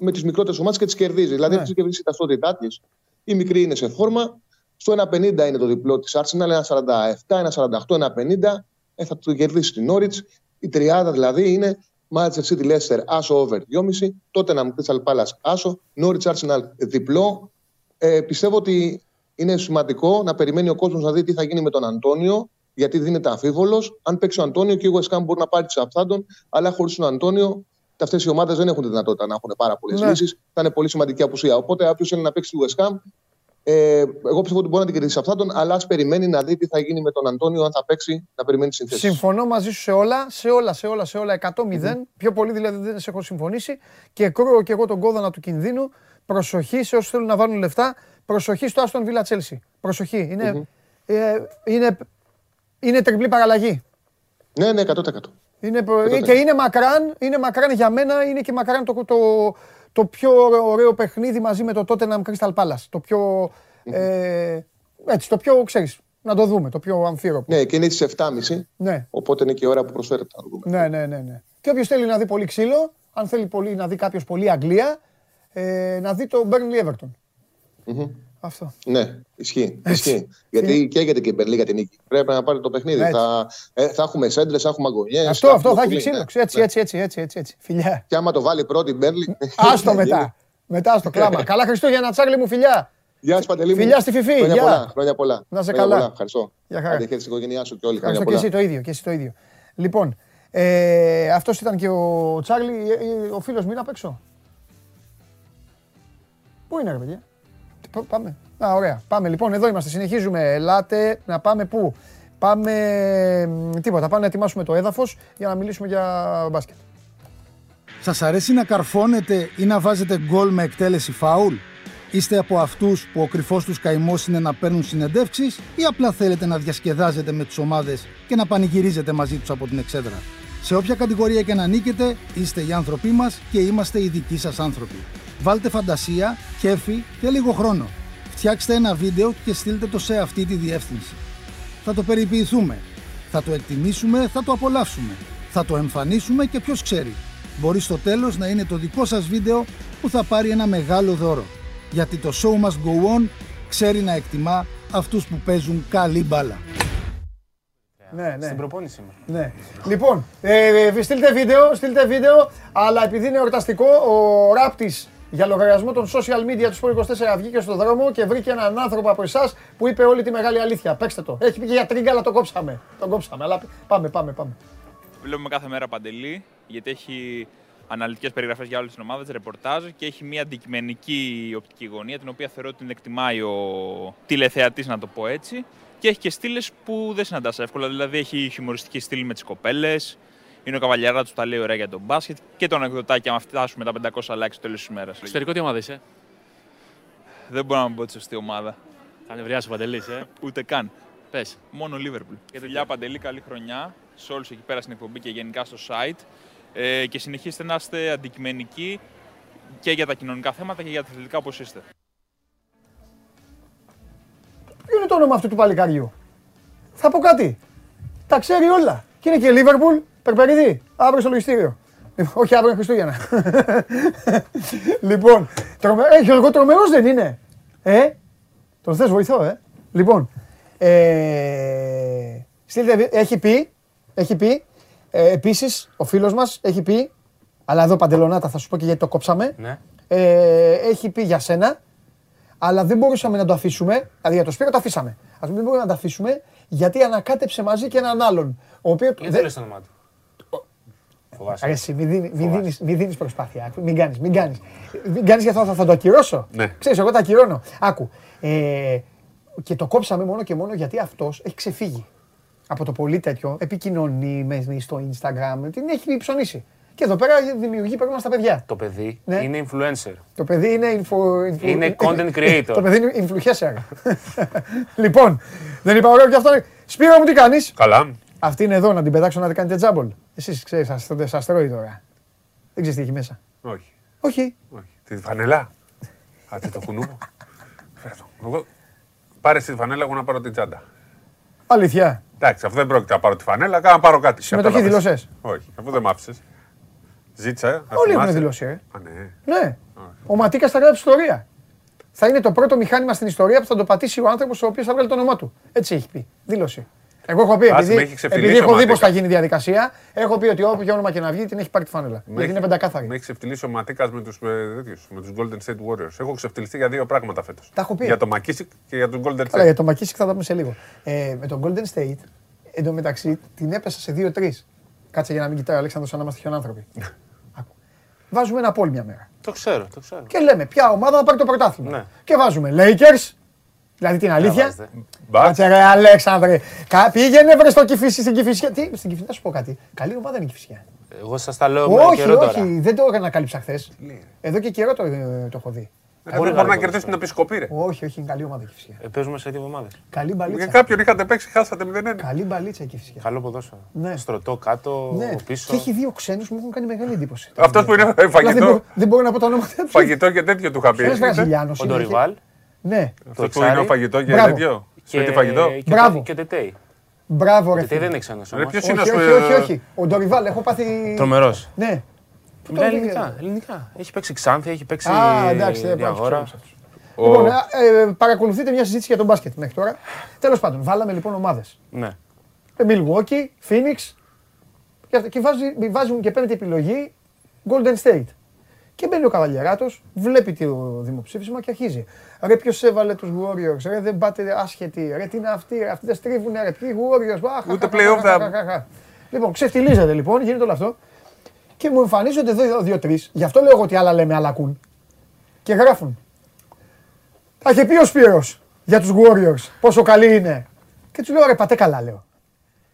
με τις μικρότερες ομάδες και τις κερδίζει. Δηλαδή Ναι. έχει κερδίσει η ταυτότητά της. Η μικρή είναι σε φόρμα. Στο 1,50 είναι το διπλό της Arsenal, 1,47, 1,48, 1,50. Ε, θα το κερδίσει την Norwich. Η τριάδα δηλαδή είναι Manchester City Leicester άσο over 2,5, Tottenham Crystal Palace άσο, Norwich Arsenal διπλό. Ε, πιστεύω ότι είναι σημαντικό να περιμένει ο κόσμος να δει τι θα γίνει με τον Αντώνιο, γιατί δίνεται αμφίβολος. Αν παίξει ο Αντώνιο και η West Ham μπορεί να πάρει τη Southampton, αλλά χωρίς τον Αντώνιο αυτές οι ομάδες δεν έχουν τη δυνατότητα να έχουν πάρα πολλές Ναι. λύσεις. Θα είναι πολύ σημαντική απουσία. Οπότε, όποιος θέλει να παίξει τη West Ham, Ε, εγώ πιστεύω ότι μπορεί να την κερδίσει αυτά τον, αλλά ας περιμένει να δει τι θα γίνει με τον Αντώνιο, αν θα παίξει, να περιμένει συνθέσεις. Συμφωνώ μαζί σου σε όλα, σε όλα, σε όλα, σε όλα. 100-0. Mm-hmm. Πιο πολύ δηλαδή δεν σε έχω συμφωνήσει. Και κρούω και εγώ τον κόδωνα του κινδύνου. Προσοχή σε όσους θέλουν να βάλουν λεφτά. Προσοχή στο Άστον Βίλα Τσέλσι. Προσοχή. Είναι, mm-hmm. ε, είναι, είναι τριπλή παραλλαγή. Ναι, ναι, 100%. Είναι, 100%. Και είναι μακράν, είναι μακράν για μένα, είναι και μακράν το, το, το πιο ωραίο παιχνίδι μαζί με το Tottenham Crystal Palace. Το πιο, ε, έτσι, το πιο, ξέρεις, να το δούμε, το πιο αμφίροπο. Ναι, και είναι στις 7.30, ναι. οπότε είναι και η ώρα που προσφέρεται να δούμε. Ναι, ναι, ναι, ναι. Και όποιος θέλει να δει πολύ ξύλο, αν θέλει πολύ, να δει κάποιος πολύ Αγγλία, ε, να δει το Burnley Everton. Mm-hmm. Αυτό. Ναι, ισχύει. ισχύει. Γιατί καίγεται και η Μπερλί για την νίκη. Πρέπει να πάρει το παιχνίδι. Θα, ε, θα έχουμε σέντρες, θα έχουμε αγωνιέ. Αυτό, θα αυτό θα έχει ξύλο. Έτσι, έτσι, έτσι, έτσι, έτσι, έτσι. Φιλιά. Και άμα το βάλει πρώτη η Μπέρλι. Άστο μετά. μετά στο κλάμα. Καλά Χριστούγεννα, τσάγλι μου, φιλιά. Γεια σας, Παντελή. Φιλιά στη Φιφή. Χρόνια πολλά. Χρόνια πολλά. Να σε καλά. Ευχαριστώ. Για χαρά. την οικογένειά σου και όλοι. Ευχαριστώ και εσύ το ίδιο. Και εσύ το ίδιο. Λοιπόν, ε, αυτός ήταν και ο Τσάρλι. Ε, ε, ο φίλος μου είναι απ' έξω. Πού είναι, ρε παιδιά; Πάμε. Α, ωραία. Πάμε λοιπόν, εδώ είμαστε. Συνεχίζουμε. Ελάτε να πάμε πού; Πάμε. Τίποτα. Πάμε να ετοιμάσουμε το έδαφος για να μιλήσουμε για μπάσκετ. Σας αρέσει να καρφώνετε ή να βάζετε γκολ με εκτέλεση φάουλ; Είστε από αυτούς που ο κρυφός τους καημός είναι να παίρνουν συνεντεύξεις ή απλά θέλετε να διασκεδάζετε με τις ομάδες και να πανηγυρίζετε μαζί τους από την εξέδρα; Σε όποια κατηγορία και να νίκετε, είστε οι άνθρωποι μας και είμαστε οι δικοί σας άνθρωποι. Βάλτε φαντασία, κέφι και λίγο χρόνο. Φτιάξτε ένα βίντεο και στείλτε το σε αυτή τη διεύθυνση. Θα το περιποιηθούμε. Θα το εκτιμήσουμε, θα το απολαύσουμε. Θα το εμφανίσουμε και ποιος ξέρει. Μπορεί στο τέλος να είναι το δικό σας βίντεο που θα πάρει ένα μεγάλο δώρο. Γιατί το show must go on ξέρει να εκτιμά αυτούς που παίζουν καλή μπάλα. Ναι, ναι. Στην προπόνηση μου. Ναι. Λοιπόν, ε, ε, στείλτε βίντεο, στείλτε βίντεο, αλλά επειδή είναι εορταστικό, ο Ράπτης για λογαριασμό των social media του Sport 24 βγήκε στον δρόμο και βρήκε έναν άνθρωπο από εσάς που είπε όλη τη μεγάλη αλήθεια. Παίξτε το. Έχει πει και για τρίγκα, αλλά το κόψαμε. Το κόψαμε. Αλλά πάμε, πάμε, πάμε. Βλέπουμε κάθε μέρα παντελή, γιατί έχει αναλυτικές περιγραφές για όλε τις ομάδε, ρεπορτάζ και έχει μια αντικειμενική οπτική γωνία, την οποία θεωρώ ότι την εκτιμάει ο τηλεθεατής, να το πω έτσι. Και έχει και στήλες που δεν συναντάς εύκολα. Δηλαδή έχει χιουμοριστική στήλη με τις κοπέλες, είναι ο καβαλιάρα του, τα λέει ωραία για τον μπάσκετ και το ανεκδοτάκι, άμα φτάσουμε τα 500 likes στο τέλος της ημέρας. Εξωτερικό τι ομάδα είσαι; Δεν μπορώ να πω τη σωστή ομάδα. Θα νευριάσει ο Παντελής, ε. Ούτε καν. Πες. Μόνο Λίβερπουλ. Και δουλειά Παντελή, καλή χρονιά σε όλους εκεί πέρα στην εκπομπή και γενικά στο site. Ε, και συνεχίστε να είστε αντικειμενικοί και για τα κοινωνικά θέματα και για τα αθλητικά όπως είστε. Ποιο είναι το όνομα αυτού του παλικαριού. Θα πω κάτι. Τα ξέρει όλα. Και είναι και Λίβερπουλ Περπερίδη, αύριο στο λογιστήριο. Όχι αύριο Χριστούγεννα. λοιπόν, τρομε... ε, εγώ τρομερός δεν είναι. Ε, τον θες βοηθώ, ε. Λοιπόν, ε, στείλτε, έχει πει, έχει πει, ε, επίσης, ο φίλος μας έχει πει, αλλά εδώ παντελονάτα θα σου πω και γιατί το κόψαμε, ναι. ε, έχει πει για σένα, αλλά δεν μπορούσαμε να το αφήσουμε, δηλαδή για το Σπύρο το αφήσαμε, ας μην μπορούμε να το αφήσουμε, γιατί ανακάτεψε μαζί και έναν άλλον. Ο οποίο, γιατί δεν λες το όνομά του; Φοβάσαι. Αρέσει, μην, δίνει, μην, δίνεις, μην δίνεις προσπάθεια. Μην κάνεις, μην κάνεις. Μην κάνεις γιατί θα, θα το ακυρώσω. Ναι. Ξέρεις, εγώ τα ακυρώνω. Άκου. Ε, και το κόψαμε μόνο και μόνο γιατί αυτός έχει ξεφύγει από το πολύ τέτοιο. Επικοινωνεί με, στο Instagram. Την έχει ψωνίσει. Και εδώ πέρα δημιουργεί πρόβλημα στα παιδιά. Το παιδί ναι. είναι influencer. Το παιδί είναι info, info, Είναι content creator. το παιδί είναι influencer. λοιπόν, δεν είπα ωραίο και αυτό. Σπύρο μου τι κάνεις; Καλά. Αυτή είναι εδώ να την πετάξω να την κάνετε τζάμπολ. Εσείς ξέρεις, σας τρώει τώρα. Δεν ξέρεις τι έχει μέσα. Όχι. Όχι. Όχι. Τη φανελά. Άτε το κουνού μου. Εγώ πάρε τη φανέλα, εγώ να πάρω την τσάντα. Αλήθεια. Εντάξει, αφού δεν πρόκειται να πάρω τη φανέλα, κάνα να πάρω κάτι. Συμμετοχή δηλώσέ. Όχι, αφού δεν μ' άφησες. Ζήτησα. ε. Όλοι έχουν δηλώσει, ε. Α, ναι. Ναι. Ο Ματίκα θα γράψει ιστορία. Θα είναι το πρώτο μηχάνημα στην ιστορία που θα το πατήσει ο άνθρωπος ο οποίος θα βγάλει το όνομά του. Έτσι έχει πει. Δήλωση. Εγώ έχω πει, επειδή, επειδή έχω δει πώς θα γίνει η διαδικασία, έχω πει ότι όποιο όνομα και να βγει την έχει πάρει τη φάνελα. Γιατί είναι πεντακάθαρη. Με έχει ξεφτυλίσει ο Ματίκα με τους με τους Golden State Warriors. Έχω ξεφτυλιστεί για δύο πράγματα φέτος. Τα έχω πει. Για το Μακίσικ και για τον Golden State. Αλλά για το Μακίσικ θα τα πούμε σε λίγο. Ε, με τον Golden State, εντωμεταξύ την έπεσα σε δύο-τρεις. Κάτσε για να μην κοιτάει ο Αλέξανδρος σαν να είμαστε χιονάνθρωποι. Βάζουμε ένα πόλ μια μέρα. Το ξέρω, το ξέρω. Και λέμε ποια ομάδα θα πάρει το πρωτάθλημα. Ναι. Και βάζουμε Lakers, Δηλαδή την αλήθεια. βάζετε. Μπακ. Κάτσε ρε Αλέξανδρε. Κα- Πήγαινε βρες στο Κηφισί, στην Κηφισιά. Τι, στην Κηφισιά, να σου πω κάτι. Καλή ομάδα είναι η Κηφισιά. Εγώ σας τα λέω με Όχι, καιρό τώρα. όχι, δεν το ανακάλυψα χθες. Εδώ και καιρό το, το έχω δει. Ε, Μπορεί να κερδίσει την επισκοπή, ρε. Όχι, όχι, είναι καλή ομάδα η Κηφισιά. Ε, παίζουμε σε δύο εβδομάδε. Καλή Για μπαλίτσα. κάποιον είχατε παίξει, χάσατε 0-1. Καλή μπαλίτσα η Κηφισιά. Καλό ποδόσφαιρο. Ναι. Στρωτό κάτω, Ναι, πίσω. και έχει δύο ξένους που μου έχουν κάνει μεγάλη εντύπωση. Αυτός που είναι Απλά δεν, φαγητό, μπορώ, δεν μπορώ να πω το όνομα τους. φαγητό και τέτοιο του είχα πει. Ένα Βραζιλιάνος. Ο Ντοριβάλ Ναι, Αυτό που είναι ο φαγητό και Μπράβο. τέτοιο. και, Σπίτι φαγητό. και, Μπράβο. και τετέι. μπράβο ρε. Τετέι φίλε. δεν είναι ξένος Ρε, όμως. ποιος Όχι, είναι όχι, ο όχι, όχι, όχι. Ο Ντοριβάλ, έχω πάθει. Τρομερός. Ναι. Πού Μιλάει το- ελληνικά, ελληνικά. Έχει παίξει Ξάνθη, έχει παίξει Α, εντάξει, δεν πάω Διαγόρα. στους ξένους αυτούς. Λοιπόν, ε, ε, παρακολουθείτε μια συζήτηση για τον μπάσκετ μέχρι τώρα. Τέλος πάντων, βάλαμε λοιπόν ομάδες. Ναι. Milwaukee, Phoenix. Και, αυτά. και βάζει, βάζουν και πέμπτη επιλογή Golden State. Και μπαίνει ο Καβαλιεράτος, βλέπει το δημοψήφισμα και αρχίζει. Ρε, ποιος έβαλε τους Warriors, ρε, δεν πάτε άσχετοι, ρε, τι είναι αυτοί, ρε, αυτοί δεν στρίβουν, ρε, ποιοι Warriors, αχ, Ούτε αχ, playoff αχ, δεν- αχ, αχ, αχ. Λοιπόν, ξεφτιλίζεται λοιπόν, γίνεται όλο αυτό. Και μου εμφανίζονται εδώ δύο-τρεις. Γι' αυτό λέω εγώ ότι άλλα λέμε, άλλα ακούν. Και γράφουν. Τα είχε πει ο Σπύρος για τους Warriors, πόσο καλή είναι. Και τους λέω, ρε, πατέ καλά, λέω.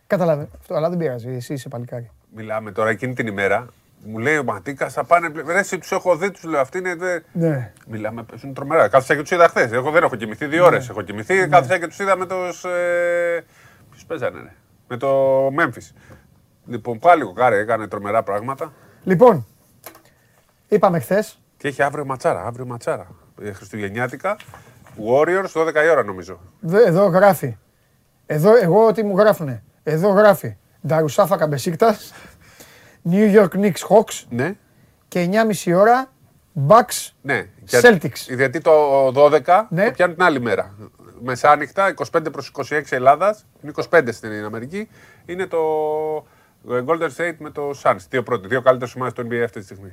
Κατάλαβε. Αυτό, αλλά δεν πειράζει, εσύ είσαι παλικάρι. Μιλάμε τώρα εκείνη την ημέρα. Μου λέει ο Ματίκα, θα πάνε. πλε- Ρε, εσύ τους έχω δει, τους λέω. Αυτή είναι. δε- Ναι. Μιλάμε, παίζουν τρομερά. Κάθισα και τους είδα χθες. Εγώ δεν έχω κοιμηθεί δύο ώρες. Έχω κοιμηθεί. Κάθισα και τους είδα με τους. Ε... Ποιους παίζανε, ρε; Με το Memphis. Λοιπόν, πάλι ο Κάρε έκανε τρομερά πράγματα. Λοιπόν, είπαμε χθες. Και έχει αύριο ματσάρα. Αύριο ματσάρα. Ε, Χριστουγεννιάτικα. Warriors 12 η ώρα νομίζω. Εδώ γράφει. Εδώ, εγώ τι μου γράφουνε. Εδώ γράφει. Νταρουσάφα Καμπεσίκτας. New York Knicks Hawks. Ναι. Και 9.30 ώρα Bucks Ναι. Celtics. Γιατί το 12 Ναι. το πιάνει την άλλη μέρα. Μεσάνυχτα, 25 προς 26 Ελλάδας, είναι 25 στην Αμερική, είναι το ε, Golden State με το Suns. Δύο πρώτοι, δύο καλύτερες ομάδες του NBA αυτή τη στιγμή.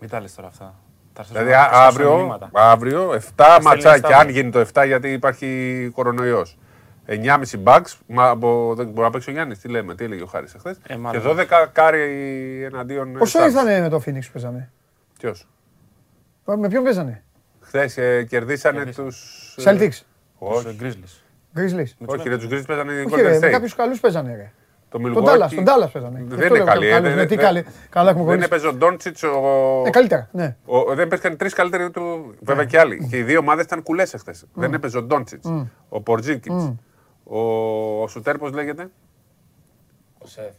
Μην τα λες τώρα αυτά. Τα σας Δηλαδή να α- στείλω αύριο, μηνύματα. αύριο 7 στέλνεις ματσάκια, στα αν μου. γίνει το 7 γιατί υπάρχει κορονοϊός. 9,5 bucks, μα από, δεν μπορεί να παίξει ο Γιάννης, τι λέμε, τι έλεγε ο Χάρης εχθές. Ε, και μάλλον. 12 κάρι εναντίον Πόσο Suns. ήρθανε με το Phoenix που παίζανε; Ποιος; Με ποιον παίζανε; Χθες ε, κερδίσανε τους... ε, Celtics. Τους Όχι, Grizzlies. Grizzlies. όχι ρε, τους Grizzlies παίζανε οι Όχι ρε, Golden με State. κάποιους καλούς παίζανε ρε. Το Τον Milwaukee- Dallas, τον Dallas παίζανε. Γι' Δεν αυτό είναι λέω καλή. ε, καλούς. δεν- Ναι, τι δεν- καλή. Καλά έχουμε Δεν κολλήσει. έπαιζε ο Ντόντσιτ. Ο... Ε, καλύτερα, ναι. Ο, δεν έπαιζαν τρεις καλύτεροι του. Βέβαια και άλλοι. Και οι δύο ομάδες ήταν κουλές εχθές. Δεν έπαιζε ο Ντόντσιτ. Ο Πορτζίκιτ. Ο, ο Σουτέρ, πώ λέγεται. Ο Σεφ.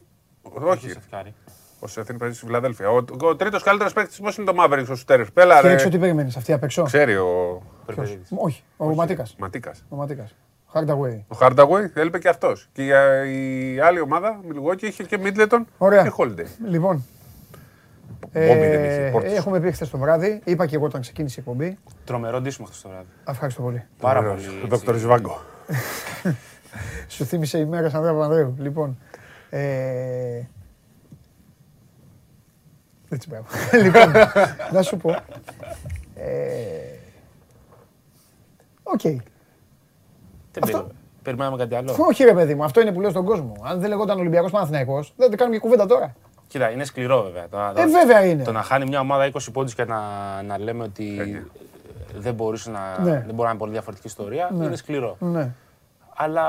Όχι. Σεφκάρη. Ο Σεφ είναι παίζει στη Φιλαδέλφια. Ο, ο τρίτος καλύτερος παίκτης πώς είναι το Μαύρεξ ο Σουτέρ. Πέλα Και ρε. έξω τι περιμένεις, αυτή απ' έξω. Ξέρει ο Περπερίδης. Όχι, ο Ματίκας. Ματίκας. Ο Ματίκας. Hardaway. Ο Χάρνταγουι έλειπε και αυτός. Και η, η άλλη ομάδα, Μιλγόκη, είχε και Μίτλετον Ωραία. και Χόλντε. Λοιπόν, Μπόμπι δεν είχε, ε, Πόρτις. έχουμε πει χθες το βράδυ, είπα και εγώ όταν ξεκίνησε η εκπομπή. Τρομερό ντύσιμο χθες το βράδυ. Ευχαριστώ πολύ. Πάρα Ωραίος. πολύ. Ο έτσι. Δόκτωρ Ζιβάγκο. Σου θύμισε η μέρα Ανδρέα Παπανδρέου. Λοιπόν. Ε... Έτσι μπράβο. λοιπόν, να σου πω. Ε... Οκ. Δεν πήρε. Περιμέναμε κάτι άλλο. Όχι ρε παιδί μου, αυτό είναι που λέω στον κόσμο. Αν δεν λεγόταν Ολυμπιακός Παναθηναϊκός, δεν θα κάναμε και κουβέντα τώρα. Κοίτα, είναι σκληρό βέβαια. Το, να- Ε, βέβαια είναι. Το να χάνει μια ομάδα 20 πόντους και να, να λέμε ότι δεν, μπορούσε να, Ναι. δεν μπορεί να είναι πολύ διαφορετική ιστορία, είναι σκληρό. Ναι. Αλλά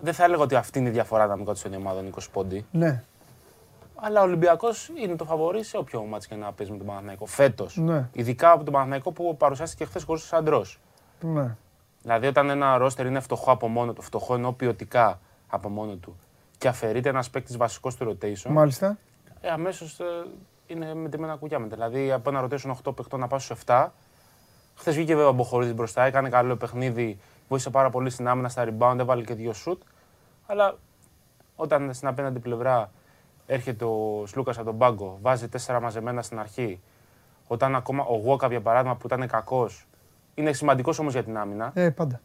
δεν θα έλεγα ότι αυτή είναι η διαφορά τα μικρότερη των ομάδων 20 πόντοι. Ναι. Αλλά ο Ολυμπιακός είναι το φαβορή σε όποιο μάτς και να παίζει με τον Παναθηναϊκό. Φέτος. Ναι. Ειδικά από τον Παναθηναϊκό που παρουσιάστηκε χθες χωρίς αντρό. ναι. Δηλαδή, όταν ένα ρόστερ είναι φτωχό από μόνο του, φτωχό ενώ ποιοτικά από μόνο του και αφαιρείται ένας παίκτης βασικός στο rotation, Μάλιστα. ε, αμέσως είναι μετρημένα κουκιά μετά. Δηλαδή, από ένα rotation 8 παιχτών να πας στους 7. Χθες βγήκε βέβαια ο Μποχορίδης μπροστά, έκανε καλό παιχνίδι, βοήθησε πάρα πολύ στην άμυνα, στα rebound, έβαλε και δύο shoot. Αλλά όταν στην απέναντι πλευρά έρχεται ο Σλούκας από τον πάγκο, βάζει τέσσερα μαζεμένα στην αρχή. Όταν ακόμα ο Γόκαβ για παράδειγμα που ήταν κακός, είναι σημαντικός όμως για την άμυνα. Ε, πάντα.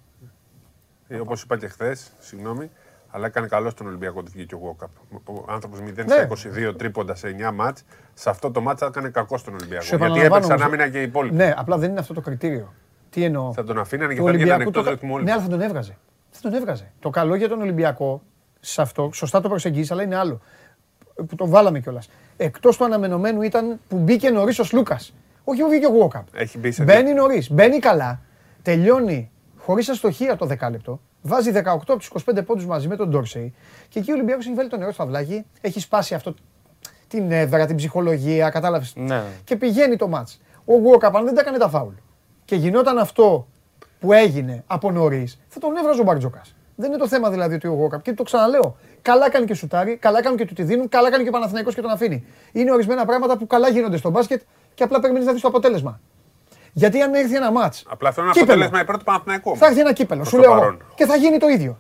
Όπως είπα και χθες, συγγνώμη, αλλά έκανε καλό στον Ολυμπιακό ότι βγήκε ο Γουόκαπ. Ο άνθρωπος 0 Ναι. στα 22 τρίποντα σε 9 μάτς. Σε αυτό το μάτς έκανε κακό στον Ολυμπιακό. Σου Γιατί επαναλαμβάνω έπαιξαν όμως- άμυνα και οι υπόλοιποι. Ναι, απλά δεν είναι αυτό το κριτήριο. Τι εννοώ; Θα τον αφήνανε και Του θα βγαίνανε Ολυμπιακού εκτό το... ρυθμού όλοι. Ναι, αλλά θα τον έβγαζε. Θα τον έβγαζε. Το καλό για τον Ολυμπιακό, σε αυτό, σωστά το προσεγγίσεις, αλλά είναι άλλο. Που τον βάλαμε κιόλας. Εκτός του αναμενωμένου ήταν που μπήκε νωρίς ο Σλούκας. Όχι που βγήκε ο Γουόκαπ. Έχει μπει σε Μπαίνει νωρίς, μπαίνει καλά, τελειώνει χωρίς αστοχία το δεκάλεπτο. Βάζει 18 από τους 25 πόντους μαζί με τον Ντόρσεϊ. Και εκεί ο Ολυμπιακός έχει βάλει το νερό στο αυλάκι. Έχει σπάσει αυτό την έδρα, την ψυχολογία, κατάλαβες. Ναι. Και πηγαίνει το μάτς. Ο Γουόκαπ, αν δεν τα έκανε τα φάουλ και γινόταν αυτό που έγινε από νωρίς, θα τον έβραζε ο Μπαρτζόκα. Δεν είναι το θέμα δηλαδή ότι ο Γουόκαπ. Και το ξαναλέω. Καλά κάνει και σουτάρει, καλά κάνει και του τη δίνουν, καλά κάνει και ο Παναθηναϊκός και τον αφήνει. Είναι ορισμένα πράγματα που καλά γίνονται στο μπάσκετ και απλά περιμένεις να δεις το αποτέλεσμα. Γιατί αν έρθει ένα μάτς. Απλά αυτό είναι Κύπελο. αποτέλεσμα υπέρ του Παναθηναϊκού. Θα έρθει ένα κύπελο, σου το λέω εγώ. παρόν. Και θα γίνει το ίδιο.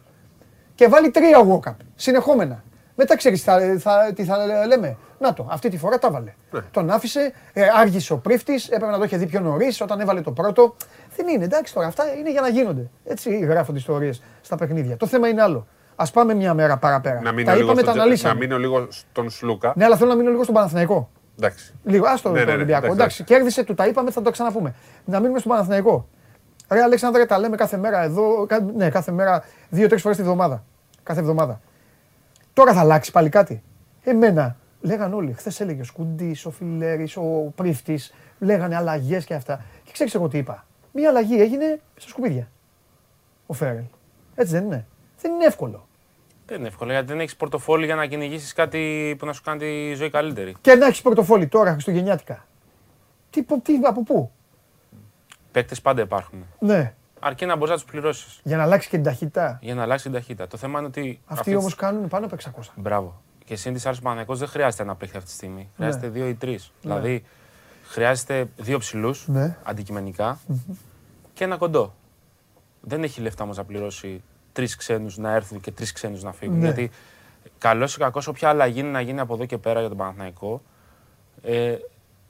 Και βάλει τρία walk-up συνεχόμενα. Μετά ξέρεις τι θα, θα, τι θα λέμε. Να το, αυτή τη φορά τα βάλε. Ναι. Τον άφησε, ε, άργησε ο πρίφτης, έπρεπε να το είχε δει πιο νωρίς όταν έβαλε το πρώτο. Δεν είναι, εντάξει τώρα, αυτά είναι για να γίνονται. Έτσι γράφονται ιστορίες στα παιχνίδια. Το θέμα είναι άλλο. Α πάμε μια μέρα παραπέρα. Να μείνω τα λίγο είπαμε, τα στον Τζε- να αναλύσαμε. μείνω λίγο στον Σλούκα. Ναι, αλλά θέλω να μείνω λίγο στον Παναθηναϊκό. Εντάξει. Λίγο, άστο Ναι, το ναι, ναι, Ολυμπιακό. εντάξει, Εντάξει, κέρδισε, του τα είπαμε, θα το ξαναπούμε. Να μείνουμε στον Παναθηναϊκό. Ρε Αλέξανδρε, τα λέμε κάθε μέρα εδώ, κα- ναι, κάθε μέρα, δύο-τρεις φορές τη βδομάδα. Κάθε εβδομάδα. Τώρα θα αλλάξει πάλι κάτι. Εμένα, λέγαν όλοι, χθες έλεγε ο Σκουντής, ο Φιλέρης, ο Πρίφτης, λέγανε αλλαγές και αυτά. Και ξέρεις εγώ τι είπα. Μία αλλαγή έγινε στα σκουπίδια. Ο Φέρελ. Έτσι δεν είναι. Δεν είναι εύκολο. Δεν είναι εύκολο γιατί δεν έχεις πορτοφόλι για να κυνηγήσεις κάτι που να σου κάνει τη ζωή καλύτερη. Και να έχεις πορτοφόλι τώρα Χριστουγεννιάτικα. Τι, πο- τι, από πού; Παίκτες πάντα υπάρχουν. Ναι. Αρκεί να μπορείς να τους πληρώσεις Για να αλλάξει και την ταχύτητα. για να αλλάξει την ταχύτητα. Το θέμα είναι ότι. Αυτοί αυτή όμως τη- κάνουν πάνω από 600. Μπράβο. Και συν τη άλλη Παναγενικό δεν χρειάζεται ένα παίχτη αυτή τη στιγμή. Χρειάζεται δύο ή τρεις. Δηλαδή χρειάζεται δύο ψηλούς Ναι. αντικειμενικά και ένα κοντό. Δεν έχει λεφτά όμως να πληρώσει τρεις ξένους να έρθουν και τρεις ξένους να φύγουν. Ναι. Γιατί καλός ή κακός, όποια αλλαγή είναι να γίνει από εδώ και πέρα για τον Παναθηναϊκό, ε,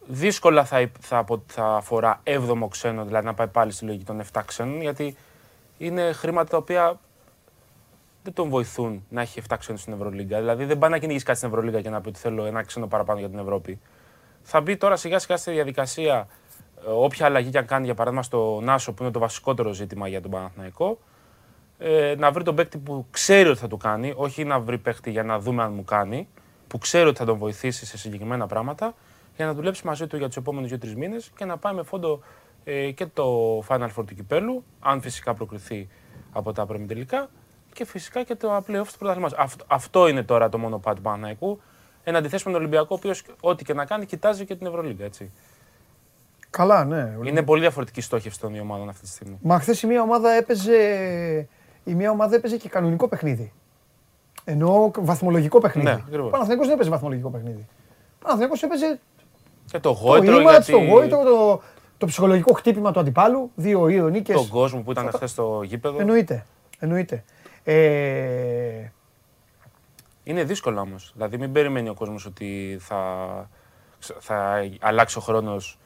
δύσκολα θα, υπ- θα, απο- θα αφορά 7ο ξένο, δηλαδή να πάει πάλι στη λογική των 7 ξένων, γιατί είναι χρήματα τα οποία δεν τον βοηθούν να έχει 7 ξένους στην Ευρωλίγκα. Δηλαδή δεν πάει να κυνηγήσει κάτι στην Ευρωλίγκα και να πει ότι θέλω ένα ξένο παραπάνω για την Ευρώπη. Θα μπει τώρα σιγά σιγά στη διαδικασία ε, όποια αλλαγή και αν κάνει, για παράδειγμα στο Νάσο που είναι το βασικότερο ζήτημα για τον Παναθηναϊκό, ε, να βρει τον παίκτη που ξέρει ότι θα το κάνει, όχι να βρει παίκτη για να δούμε αν μου κάνει, που ξέρει ότι θα τον βοηθήσει σε συγκεκριμένα πράγματα, για να δουλέψεις μαζί του για τους επόμενους 2-3 μήνες και να πάει με φόντο ε, και το Final Four του κυπέλου, αν φυσικά προκριθεί από τα τελικά, και φυσικά και το playoff του πρωταθλήματο. Αυτό, αυτό είναι τώρα το μόνο πάτη του Παναθηναϊκού. Εν αντιθέσει με τον Ολυμπιακό, ο οποίος ό,τι και να κάνει κοιτάζει και την Ευρωλίγκα. Έτσι. Καλά, ναι. Είναι πολύ διαφορετική στόχευση των δύο ομάδων αυτή τη στιγμή. Μα χθες η μία ομάδα έπαιζε. Η μία ομάδα έπαιζε και κανονικό παιχνίδι. Ενώ βαθμολογικό παιχνίδι. Ναι, ακριβώς. ο Παναθηναϊκός δεν έπαιζε βαθμολογικό παιχνίδι. Ο Παναθηναϊκός έπαιζε Και το το γόητρο, ήμαρτ, γιατί το γόητρο, το, το ψυχολογικό χτύπημα του αντιπάλου. Δύο δύο νίκες. τον κόσμο που ήταν χθες στο γήπεδο. Εννοείται. Εννοείται. Ε, Είναι δύσκολο όμως. Δηλαδή, μην περιμένει ο κόσμος ότι θα, θα αλλάξει ο χρόνος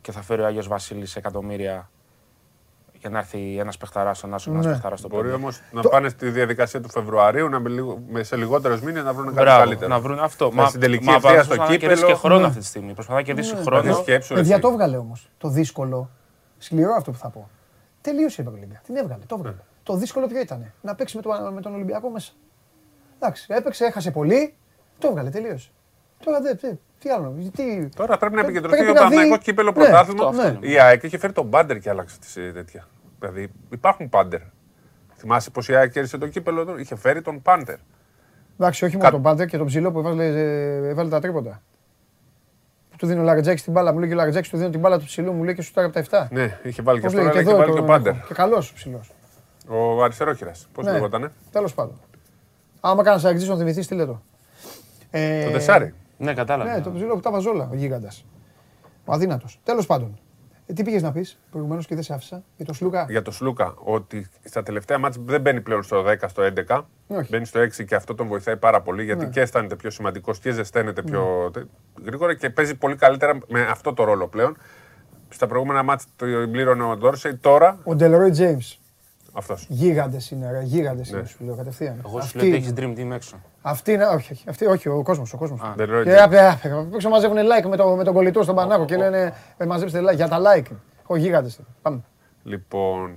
και θα φέρει ο Άγιος Βασίλης εκατομμύρια για να έρθει ένας παιχταράς στον Άσο, ένας Ναι. παιχταράς στο Μπορεί πέντε. όμως να πάνε στη διαδικασία του Φεβρουαρίου να με λίγο, με σε λιγότερου μήνες να βρουν κάτι Μπράβο, καλύτερο. να βρουν αυτό. Με στην τελική μα ευθεία προσπαθεί στο να κερδίσει κύπελο. και χρόνο Ναι. αυτή τη στιγμή. Προσπαθεί να κερδίσει Δηλαδή χρόνο. σκέψου, ρε, παιδιά εσύ. το έβγαλε όμως. Το δύσκολο. Σκληρό αυτό που θα πω. Τελείωσε η Ευρωλίγκα. Την έβγαλε. Το έβγαλε. Το δύσκολο ποιο ήταν. Να παίξει με, το, με τον Ολυμπιακό μέσα. Εντάξει, έπαιξε, έχασε πολύ. Το έβγαλε. Τελείωσε. Τώρα δεν. Τι, τι άλλο. Τι, Τώρα πρέπει να Πρέ- επικεντρωθεί πρέπει ο να δει- Παναγικό κύπελο Ναι, πρωτάθλημα. αυτό, ναι. Η ΑΕΚ είχε φέρει τον Πάντερ και άλλαξε τη ε, τέτοια. Δηλαδή υπάρχουν Πάντερ. Θυμάσαι πως η ΑΕΚ κέρδισε το κύπελο, του, είχε φέρει τον Πάντερ. Εντάξει, όχι μόνο Κα- τον Πάντερ και τον ψηλό που έβαλε, ε, έβαλε τα τρίποτα. Που Του δίνει ο Λαρετζάκη την μπάλα, μου λέει και ο Λαρετζάκη του δίνει την μπάλα του ψηλού, μου λέει και σου τάγει από τα 7. Ναι, είχε βάλει και Πώς αυτό, αλλά λέγεται είχε εδώ, βάλει και τον τον Πάντερ. έχω. Και καλός ψηλός. Ο αριστερόχειρας. Πώς Ναι. λεγότανε; Τέλος πάντων. Άμα κάνα αγγλί να θυμηθείς, στείλε το. Ε, Το Τεσάρι. Ναι, κατάλαβα. Ναι, το ψηλό που τα βαζόλα, ο γίγαντας. Ο αδύνατος. Τέλος πάντων. Ε, τι πήγες να πεις προηγουμένως και δεν σε άφησα; Για το Σλούκα; Για τον Σλούκα, ότι στα τελευταία μάτια δεν μπαίνει πλέον στο 10, στο 11. Όχι. Μπαίνει στο 6 και αυτό τον βοηθάει πάρα πολύ γιατί Ναι. και αισθάνεται πιο σημαντικός και ζεσταίνεται πιο τε- γρήγορα και παίζει πολύ καλύτερα με αυτό το ρόλο πλέον. Στα προηγούμενα μάτια το πλήρωνε ο Ντόρσεϊ, τώρα Ο Ντελρόι Τζέιμς. αυτός. Γίγαντες είναι, ρε. Γίγαντες Ναι. είναι, σου λέω κατευθείαν. Εγώ σου Αυτή λέω ότι είναι. έχει dream team έξω. Αυτή είναι, όχι, όχι, αυτή, όχι ο κόσμος. Ο κόσμος. Ντελρόι Και Τζέιμς. απ' απ' απ' έξω μαζεύουν like με, το, με τον κολλητό στον Πανάκο και λένε ε, μαζέψτε like για τα like. Ο γίγαντες. Πάμε. Λοιπόν,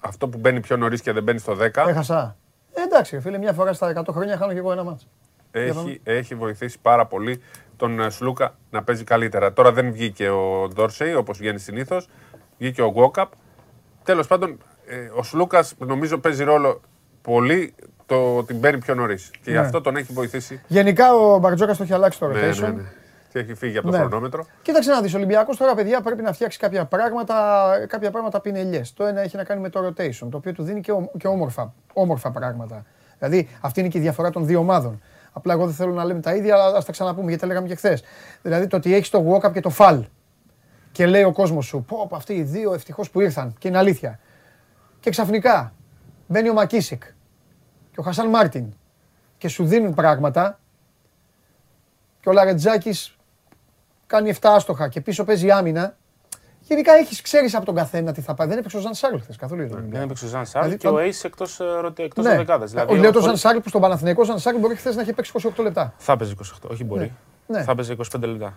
αυτό που μπαίνει πιο νωρίς και δεν μπαίνει στο 10 Έχασα. Ε, εντάξει, ρε φίλε, μια φορά στα 100 χρόνια χάνω και εγώ ένα μάτσο. έχει, έχει βοηθήσει πάρα πολύ τον ε, Σλούκα να παίζει καλύτερα. Τώρα δεν βγήκε ο Ντόρσεϊ όπως βγαίνει συνήθως. Βγήκε ο Γκόκαπ. Τέλος πάντων, ε, ο Σλούκας νομίζω παίζει ρόλο πολύ το ότι μπαίνει πιο νωρίς. Και Ναι. αυτό τον έχει βοηθήσει. Γενικά ο Μπαρτζόκας το έχει αλλάξει το Ναι, rotation. ναι, ναι. Και έχει φύγει από το Ναι. χρονόμετρο. Κοίταξε να δεις, ο Ολυμπιακός τώρα, παιδιά, πρέπει να φτιάξει κάποια πράγματα, κάποια πράγματα πινελιέ. Το ένα έχει να κάνει με το rotation, το οποίο του δίνει και, ο- και όμορφα, όμορφα πράγματα. Δηλαδή, αυτή είναι και η διαφορά των δύο ομάδων. Απλά εγώ δεν θέλω να λέμε τα ίδια, αλλά ας τα ξαναπούμε γιατί τα λέγαμε και χθες. Δηλαδή, το ότι έχεις τον Walkup και τον Fall. Και λέει ο κόσμος σου, πω, πω, αυτοί οι δύο ευτυχώς που ήρθαν. Και είναι αλήθεια. Και ξαφνικά μπαίνει ο Μακίσικ και ο Χασάν Μάρτιν και σου δίνουν πράγματα και ο Λαρεντζάκης κάνει 7 άστοχα και πίσω παίζει άμυνα. Γενικά έχεις ξέρεις από τον καθένα τι θα πάει. Δεν έπαιξε ο Ζαν Σάρλ χθες καθόλου για τον Δεν Ολυμπιακό. έπαιξε ο Ζαν Σάρλ Δηλαδή, και ο το- Ace εκτός, ε, ρωτε- εκτός Ναι. δεκάδας. Ο- Λέω το ο- Ζαν Σάρλ που στον Παναθηναϊκό Ζαν Σάρλ μπορεί χθες να έχει παίξει 28 λεπτά. Θα παίζει 28, όχι μπορεί. Ναι. Θα παίζει 25 λεπτά.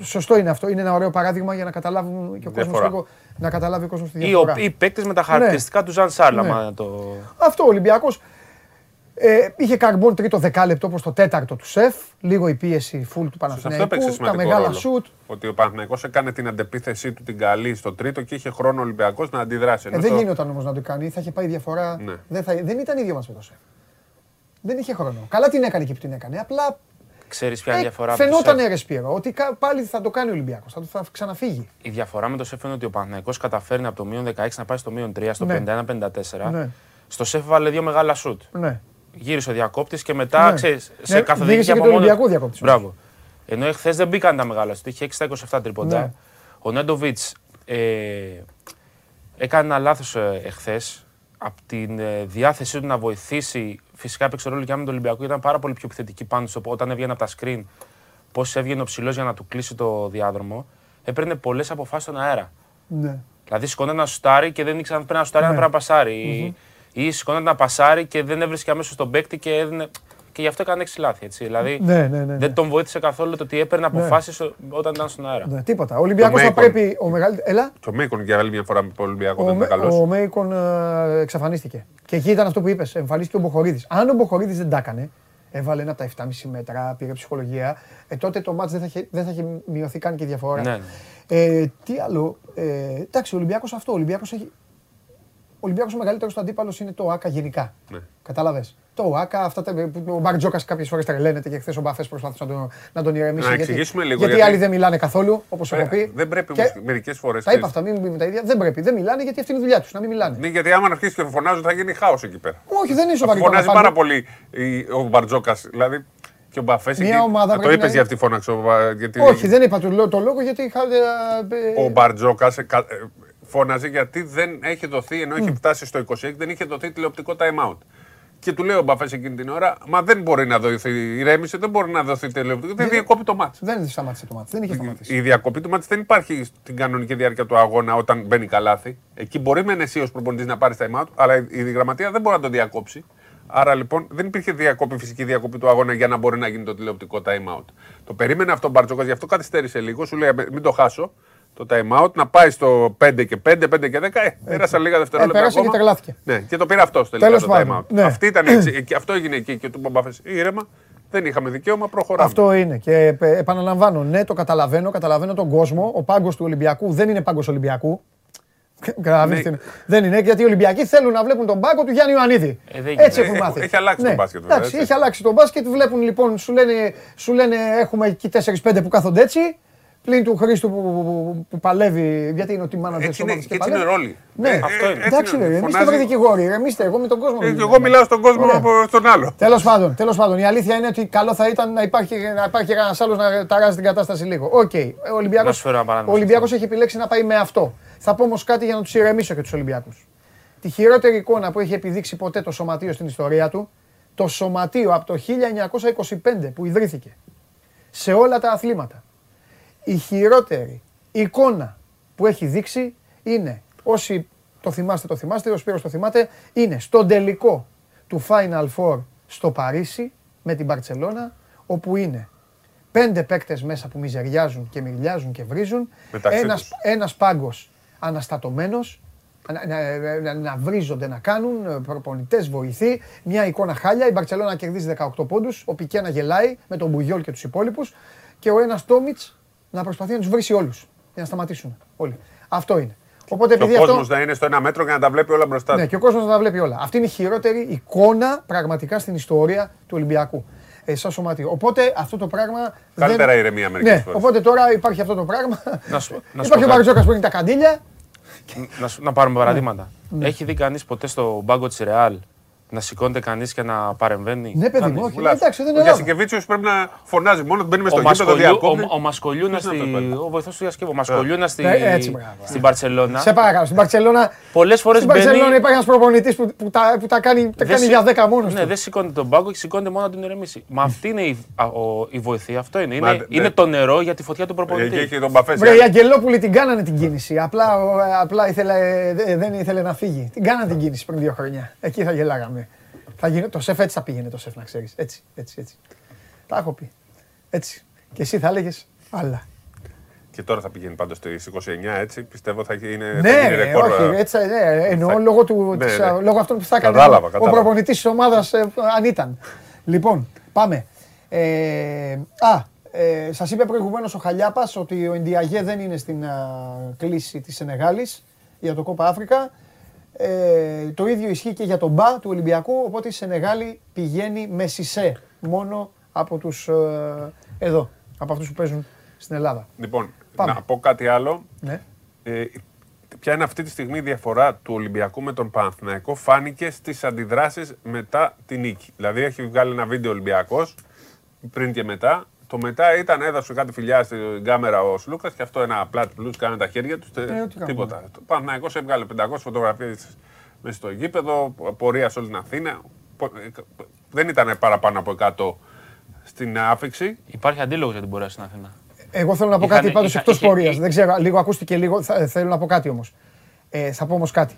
Σωστό είναι αυτό. Είναι ένα ωραίο παράδειγμα για να καταλάβουν και ο κόσμος Διαφορά. λίγο. Να καταλάβει ο κόσμος τη Ή, ο, διαφορά. ή παίκτες με τα χαρακτηριστικά του Ζαν Σάρλ. Ναι. άμα το... Αυτό ο Ολυμπιακό. Ε, είχε καρμπόν τρίτο δεκάλεπτο όπως το τέταρτο του σεφ. Λίγο η πίεση φουλ του Σε αυτό Παναθηναϊκού. έπαιξε Τα σημαντικό μεγάλα ρόλο. σουτ. Ότι ο Παναθηναϊκός έκανε την αντεπίθεσή του την καλή στο τρίτο και είχε χρόνο ο Ολυμπιακός να αντιδράσει. Ε, Ενώ δεν στο- γινόταν όμως να το κάνει. Θα είχε πάει διαφορά. Ναι. Δεν, θα, δεν ήταν ίδιο μας με το σεφ. Δεν είχε χρόνο. Καλά την έκανε και που την έκανε. Απλά Ξέρεις ποια είναι η ε, διαφορά. από το φαινόταν σεφ; ρε Σπύρο, ότι κα- πάλι θα το κάνει ο Ολυμπιακός. Θα, το- θα ξαναφύγει. Η διαφορά με το σεφ είναι ότι ο Παναθηναϊκός καταφέρνει από το μείον 16 να πάει στο μείον 3, στο Ναι. 51-54. Ναι. Στο σεφ βάλε δύο μεγάλα σουτ. Ναι. Γύρισε ο διακόπτης και μετά Ναι. ξέρεις, Ναι, σε καθοδήγηση γύρισε και από του μόνο. Ολυμπιακού διακόπτης. Μπράβο. Ενώ εχθές δεν μπήκαν τα μεγάλα σουτ. Είχε 6 στα 27 τρίποντα. Ναι. Ο Νέντοβιτς ε, έκανε ένα λάθος εχθές. Από την ε, διάθεσή του να βοηθήσει, φυσικά έπαιξε ρόλο και άμυνα του Ολυμπιακού. Ήταν πάρα πολύ πιο επιθετική πάνω στο όταν έβγαινε από τα screen. Πώς έβγαινε ο ψηλός για να του κλείσει το διάδρομο. Έπαιρνε πολλές αποφάσεις στον αέρα. Ναι. Δηλαδή σηκώνεται να σουτάρει και δεν ήξερε αν πρέπει να σουτάρει, αν Ναι. πρέπει να πασάρει. Ή σηκώνεται να πασάρει και δεν έβρισκε αμέσως τον παίκτη και έδινε. Και γι' αυτό έκανε έξι λάθη. Έτσι. Δηλαδή Ναι, ναι, ναι, ναι. δεν τον βοήθησε καθόλου το ότι έπαιρνε αποφάσεις όταν ήταν στον αέρα. Ναι, τίποτα. Ο Ολυμπιακός θα Μέικον. πρέπει. Ο μεγαλύτερο. Έλα. Και ο Μέικον για άλλη μια φορά με τον Ολυμπιακό Ο, δεν ήταν Με- καλό. ο Μέικον ε, εξαφανίστηκε. Και εκεί ήταν αυτό που είπες. Εμφανίστηκε ο Μποχορίδης. Αν ο Μποχορίδης δεν τα έκανε, έβαλε ένα από τα 7,5 μέτρα, πήρε ψυχολογία, ε, τότε το μάτς δεν θα, είχε, δεν θα είχε μειωθεί καν και η διαφορά. Ναι, ναι. Ε, τι άλλο. Ε, εντάξει, ο Ολυμπιακός αυτό. Ο Ολυμπιακός έχει. Ο Ολυμπιακός ο μεγαλύτερος του αντίπαλος είναι το ΑΚΑ γενικά. Ναι. Κατάλαβες. Το ΑΚΑ, αυτά τα, που ο Μπαρτζόκα κάποιες φορές τρελαίνεται και χθες ο Μπαφέ προσπάθησε να τον, να τον ηρεμήσει. Να γιατί- εξηγήσουμε λίγο, Γιατί, οι γιατί- άλλοι δεν μιλάνε καθόλου, όπως Ε, έχω πει. δεν πρέπει Και- όμως μερικές φορές, Τα είπα ξέρεις. αυτά, μην πούμε τα ίδια. Δεν πρέπει. Δεν μιλάνε γιατί αυτή είναι η δουλειά τους. Να μην μιλάνε. Ναι, γιατί άμα αρχίσει και φωνάζουν θα γίνει χάος εκεί πέρα. Όχι, δεν είναι Αφού σοβαρή Φωνάζει εικόνα, πάρα πάντως. πολύ η- ο Μπαρτζόκα. Δηλαδή και ο Μπαφέ. Μια ομάδα Το πρέπει είπες να για αυτή φώναξε. ο Μπα- Γιατί Όχι, δεν είπα το, λό- το λόγο γιατί είχα. ε, ε, ο Μπαρτζόκα φώναζε γιατί δεν έχει δοθεί, ενώ έχει φτάσει στο 26, δεν είχε δοθεί τηλεοπτικό time out. Και του λέει ο Μπαφές εκείνη την ώρα, Μα δεν μπορεί να δοθεί, ηρέμησε, δεν μπορεί να δοθεί τηλεοπτικό. Δεν διακόπει το μάτι. Δεν σταμάτησε το μάτι. Δεν είχε σταματήσει. Η διακοπή του μάτς δεν υπάρχει στην κανονική διάρκεια του αγώνα όταν μπαίνει καλάθι. Εκεί μπορεί με εσύ ως προπονητής να πάρεις time out, αλλά η η γραμματεία δεν μπορεί να το διακόψει. Άρα λοιπόν δεν υπήρχε διακόπη, φυσική διακοπή του αγώνα για να μπορεί να γίνει το τηλεοπτικό time out. Το περίμενε αυτό ο Μπαρτζόκας, γι' αυτό καθυστέρησε λίγο. Σου λέει μην το χάσω το time out, να πάει στο 5 και 5, 5 και 10. Ε, πέρασαν λίγα δευτερόλεπτα. Ε, πέρασε ακόμα. και τρελάθηκε. Ναι, και το πήρε αυτός τελικά Τέλος το πάντων, time out. ναι. Αυτή ήταν, έτσι, εκεί- αυτό έγινε εκεί και του Μπομπάφε ήρεμα. Δεν είχαμε δικαίωμα, προχωράμε. Αυτό είναι. Και ε, επαναλαμβάνω, ναι, το καταλαβαίνω, καταλαβαίνω τον κόσμο. Ο πάγκος του Ολυμπιακού δεν είναι πάγκος Ολυμπιακού. Καταλαβαίνεις τι είναι. Δεν είναι, γιατί οι Ολυμπιακοί θέλουν να βλέπουν τον πάγκο του Γιάννη Ιωαννίδη. Ε, δεν έτσι γίνεται. έχουν μάθει. Έχει αλλάξει Ναι. το μπάσκετ, βέβαια, Εντάξει, έτσι. έχει αλλάξει το μπάσκετ. Βλέπουν λοιπόν, σου λένε, σου λένε έχουμε εκεί 4-5 που κάθονται έτσι. Πλην του Χρήστου που, που, που παλεύει, γιατί είναι ο team manager Έτσι της είναι, ομάδας και έτσι είναι παλεύει. ρόλοι. Ναι, Ε, αυτό ε, είναι. έτσι εντάξει, ρε, εμείς Φωνάζει- είστε δικηγόροι, εμείς εγώ με τον κόσμο. Ε, δεν και εγώ μιλάμε. μιλάω στον κόσμο Ωραία. από τον άλλο. Τέλος πάντων, τέλος πάντων, η αλήθεια είναι ότι καλό θα ήταν να υπάρχει, να υπάρχει ένα άλλος να ταράζει την κατάσταση λίγο. Οκ. Ο Να Ολυμπιακός, σου φέρω ένα παράδειγμα ο σε Ολυμπιακός αυτό. έχει επιλέξει να πάει με αυτό. Θα πω όμως κάτι για να τους ηρεμήσω και τους Ολυμπιακούς. Τη χειρότερη εικόνα που έχει επιδείξει ποτέ το σωματείο στην ιστορία του, το σωματείο από το 1925 που ιδρύθηκε σε όλα τα αθλήματα. Η χειρότερη εικόνα που έχει δείξει είναι, όσοι το θυμάστε, το θυμάστε, ο Σπύρος το θυμάται, είναι στον τελικό του Final Four στο Παρίσι με την Μπαρτσελώνα, όπου είναι πέντε παίκτες μέσα που μιζεριάζουν και μυριλιάζουν και βρίζουν, Μεταξύ ένας, τους. ένας πάγκος αναστατωμένος, να, να, να, να βρίζονται να κάνουν, προπονητές, βοηθοί. Μια εικόνα χάλια. Η Μπαρσελόνα κερδίζει 18 πόντους. Ο Πικέ να γελάει με τον Μπουγιόλ και τους υπόλοιπους. Και ο ένας Τόμιτς να προσπαθεί να τους βρει όλους. Για να σταματήσουν όλοι. Αυτό είναι. Οπότε Και ο επειδή κόσμος αυτό. να είναι στο ένα μέτρο και να τα βλέπει όλα μπροστά Ναι, του. και ο κόσμος να τα βλέπει όλα. Αυτή είναι η χειρότερη εικόνα πραγματικά στην ιστορία του Ολυμπιακού. Ε, σαν σωματείο. Οπότε αυτό το πράγμα. Καλύτερα δεν... ηρεμία μερικές Ναι, φορές. οπότε τώρα υπάρχει αυτό το πράγμα. Να σου- να σου υπάρχει ο πω κάτι. Μπαρτζόκα που είναι τα καντήλια. Να, σου- να πάρουμε παραδείγματα. Ναι. Έχει δει κανείς ποτέ στο μπάγκο της Ρεάλ να σηκώνεται κανείς και να παρεμβαίνει. Ναι, παιδί μου, Κανείς. όχι. Βουλάς. Εντάξει, δεν Ο είναι Ελλάδα. Γιασικεβίτσιος πρέπει να φωνάζει μόνο ότι μπαίνει με Ο, στο γήπεδο, Μασκολιού, διακόπτει. ο, ο Μασκολιούνα Ποιος είναι στη, αυτός πάλι; ο βοηθός του Ιασκεύου. Ο Μασκολιούνα στη, Ε, έτσι, μπράβο. στην Παρσελώνα. Σε παρακαλώ. Στην Παρσελώνα. Πολλές φορές Στην Παρσελώνα μπαίνει. υπάρχει ένας προπονητής που, που, τα, που τα κάνει, τα δεν κάνει σι- για 10 μόνος Ναι, του. δεν σηκώνεται τον πάγκο και σηκώνεται μόνο να την ηρεμήσει. Μα αυτή είναι η, α, ο- η βοηθεία. Αυτό είναι. Μα, Είναι, ναι. είναι το νερό για τη φωτιά του Εκεί προπονητή. έχει τον Μπαφέ. Βρε, η Αγγελόπουλη την κάνανε την κίνηση. Απλά, ο- απλά ήθελε, δε- δεν ήθελε να φύγει. Την κάνανε την κίνηση πριν δύο χρόνια. Εκεί θα γελάγαμε. Θα γίνε, το σεφ έτσι θα πήγαινε το σεφ, να ξέρεις. Έτσι, έτσι, έτσι. Τα έχω πει. Έτσι. Και εσύ θα έλεγες άλλα. Και τώρα θα πηγαίνει πάντως στι 29, έτσι. Πιστεύω θα είναι. θα Ναι, γίνει ρε, ρεκόρ, όχι, ε, έτσι, ναι, εννοώ θα- λόγω, του, Ναι, της, ναι. α, λόγω αυτών που θα έκανε Κατάλαβα, ο κατάλαβα. προπονητής της ομάδας, αν ήταν. Λοιπόν, πάμε. Ε, α, ε, σας είπε προηγουμένως ο Χαλιάπας ότι ο Ιντιαγέ δεν είναι στην α, κλίση της Σενεγάλης για το Κόπα Αφρικα. Ε, το ίδιο ισχύει και για τον Μπα του Ολυμπιακού. Οπότε η Σενεγάλη πηγαίνει με σισέ μόνο από τους ε, εδώ, από αυτούς που παίζουν στην Ελλάδα. Λοιπόν, Πάμε. να πω κάτι άλλο. Ναι. Ε, ποια είναι αυτή τη στιγμή η διαφορά του Ολυμπιακού με τον Παναθηναϊκό; Φάνηκε στις αντιδράσεις μετά τη νίκη. Δηλαδή έχει βγάλει ένα βίντεο Ολυμπιακός πριν και μετά. Το μετά ήταν, έδωσε κάτι φιλιά στην κάμερα ο Σλούκας και αυτό ένα πλάτη πλούς κάνανε τα χέρια τους. Ε, ό,τι κάνουμε. τίποτα. Το Παναθηναϊκός έβγαλε 500 φωτογραφίες μέσα στο γήπεδο, πορεία σε όλη την Αθήνα. Πο- ε, Δεν ήταν παραπάνω από 100 στην άφηξη. Υπάρχει αντίλογος για την πορεία στην Αθήνα. Εγώ θέλω να πω Είχαν- κάτι πάντως είχα- εκτός είχε- πορείας. είχε- Δεν ξέρω, λίγο ακούστηκε λίγο. Θα, θέλω να πω κάτι όμως. Ε, θα πω όμως κάτι.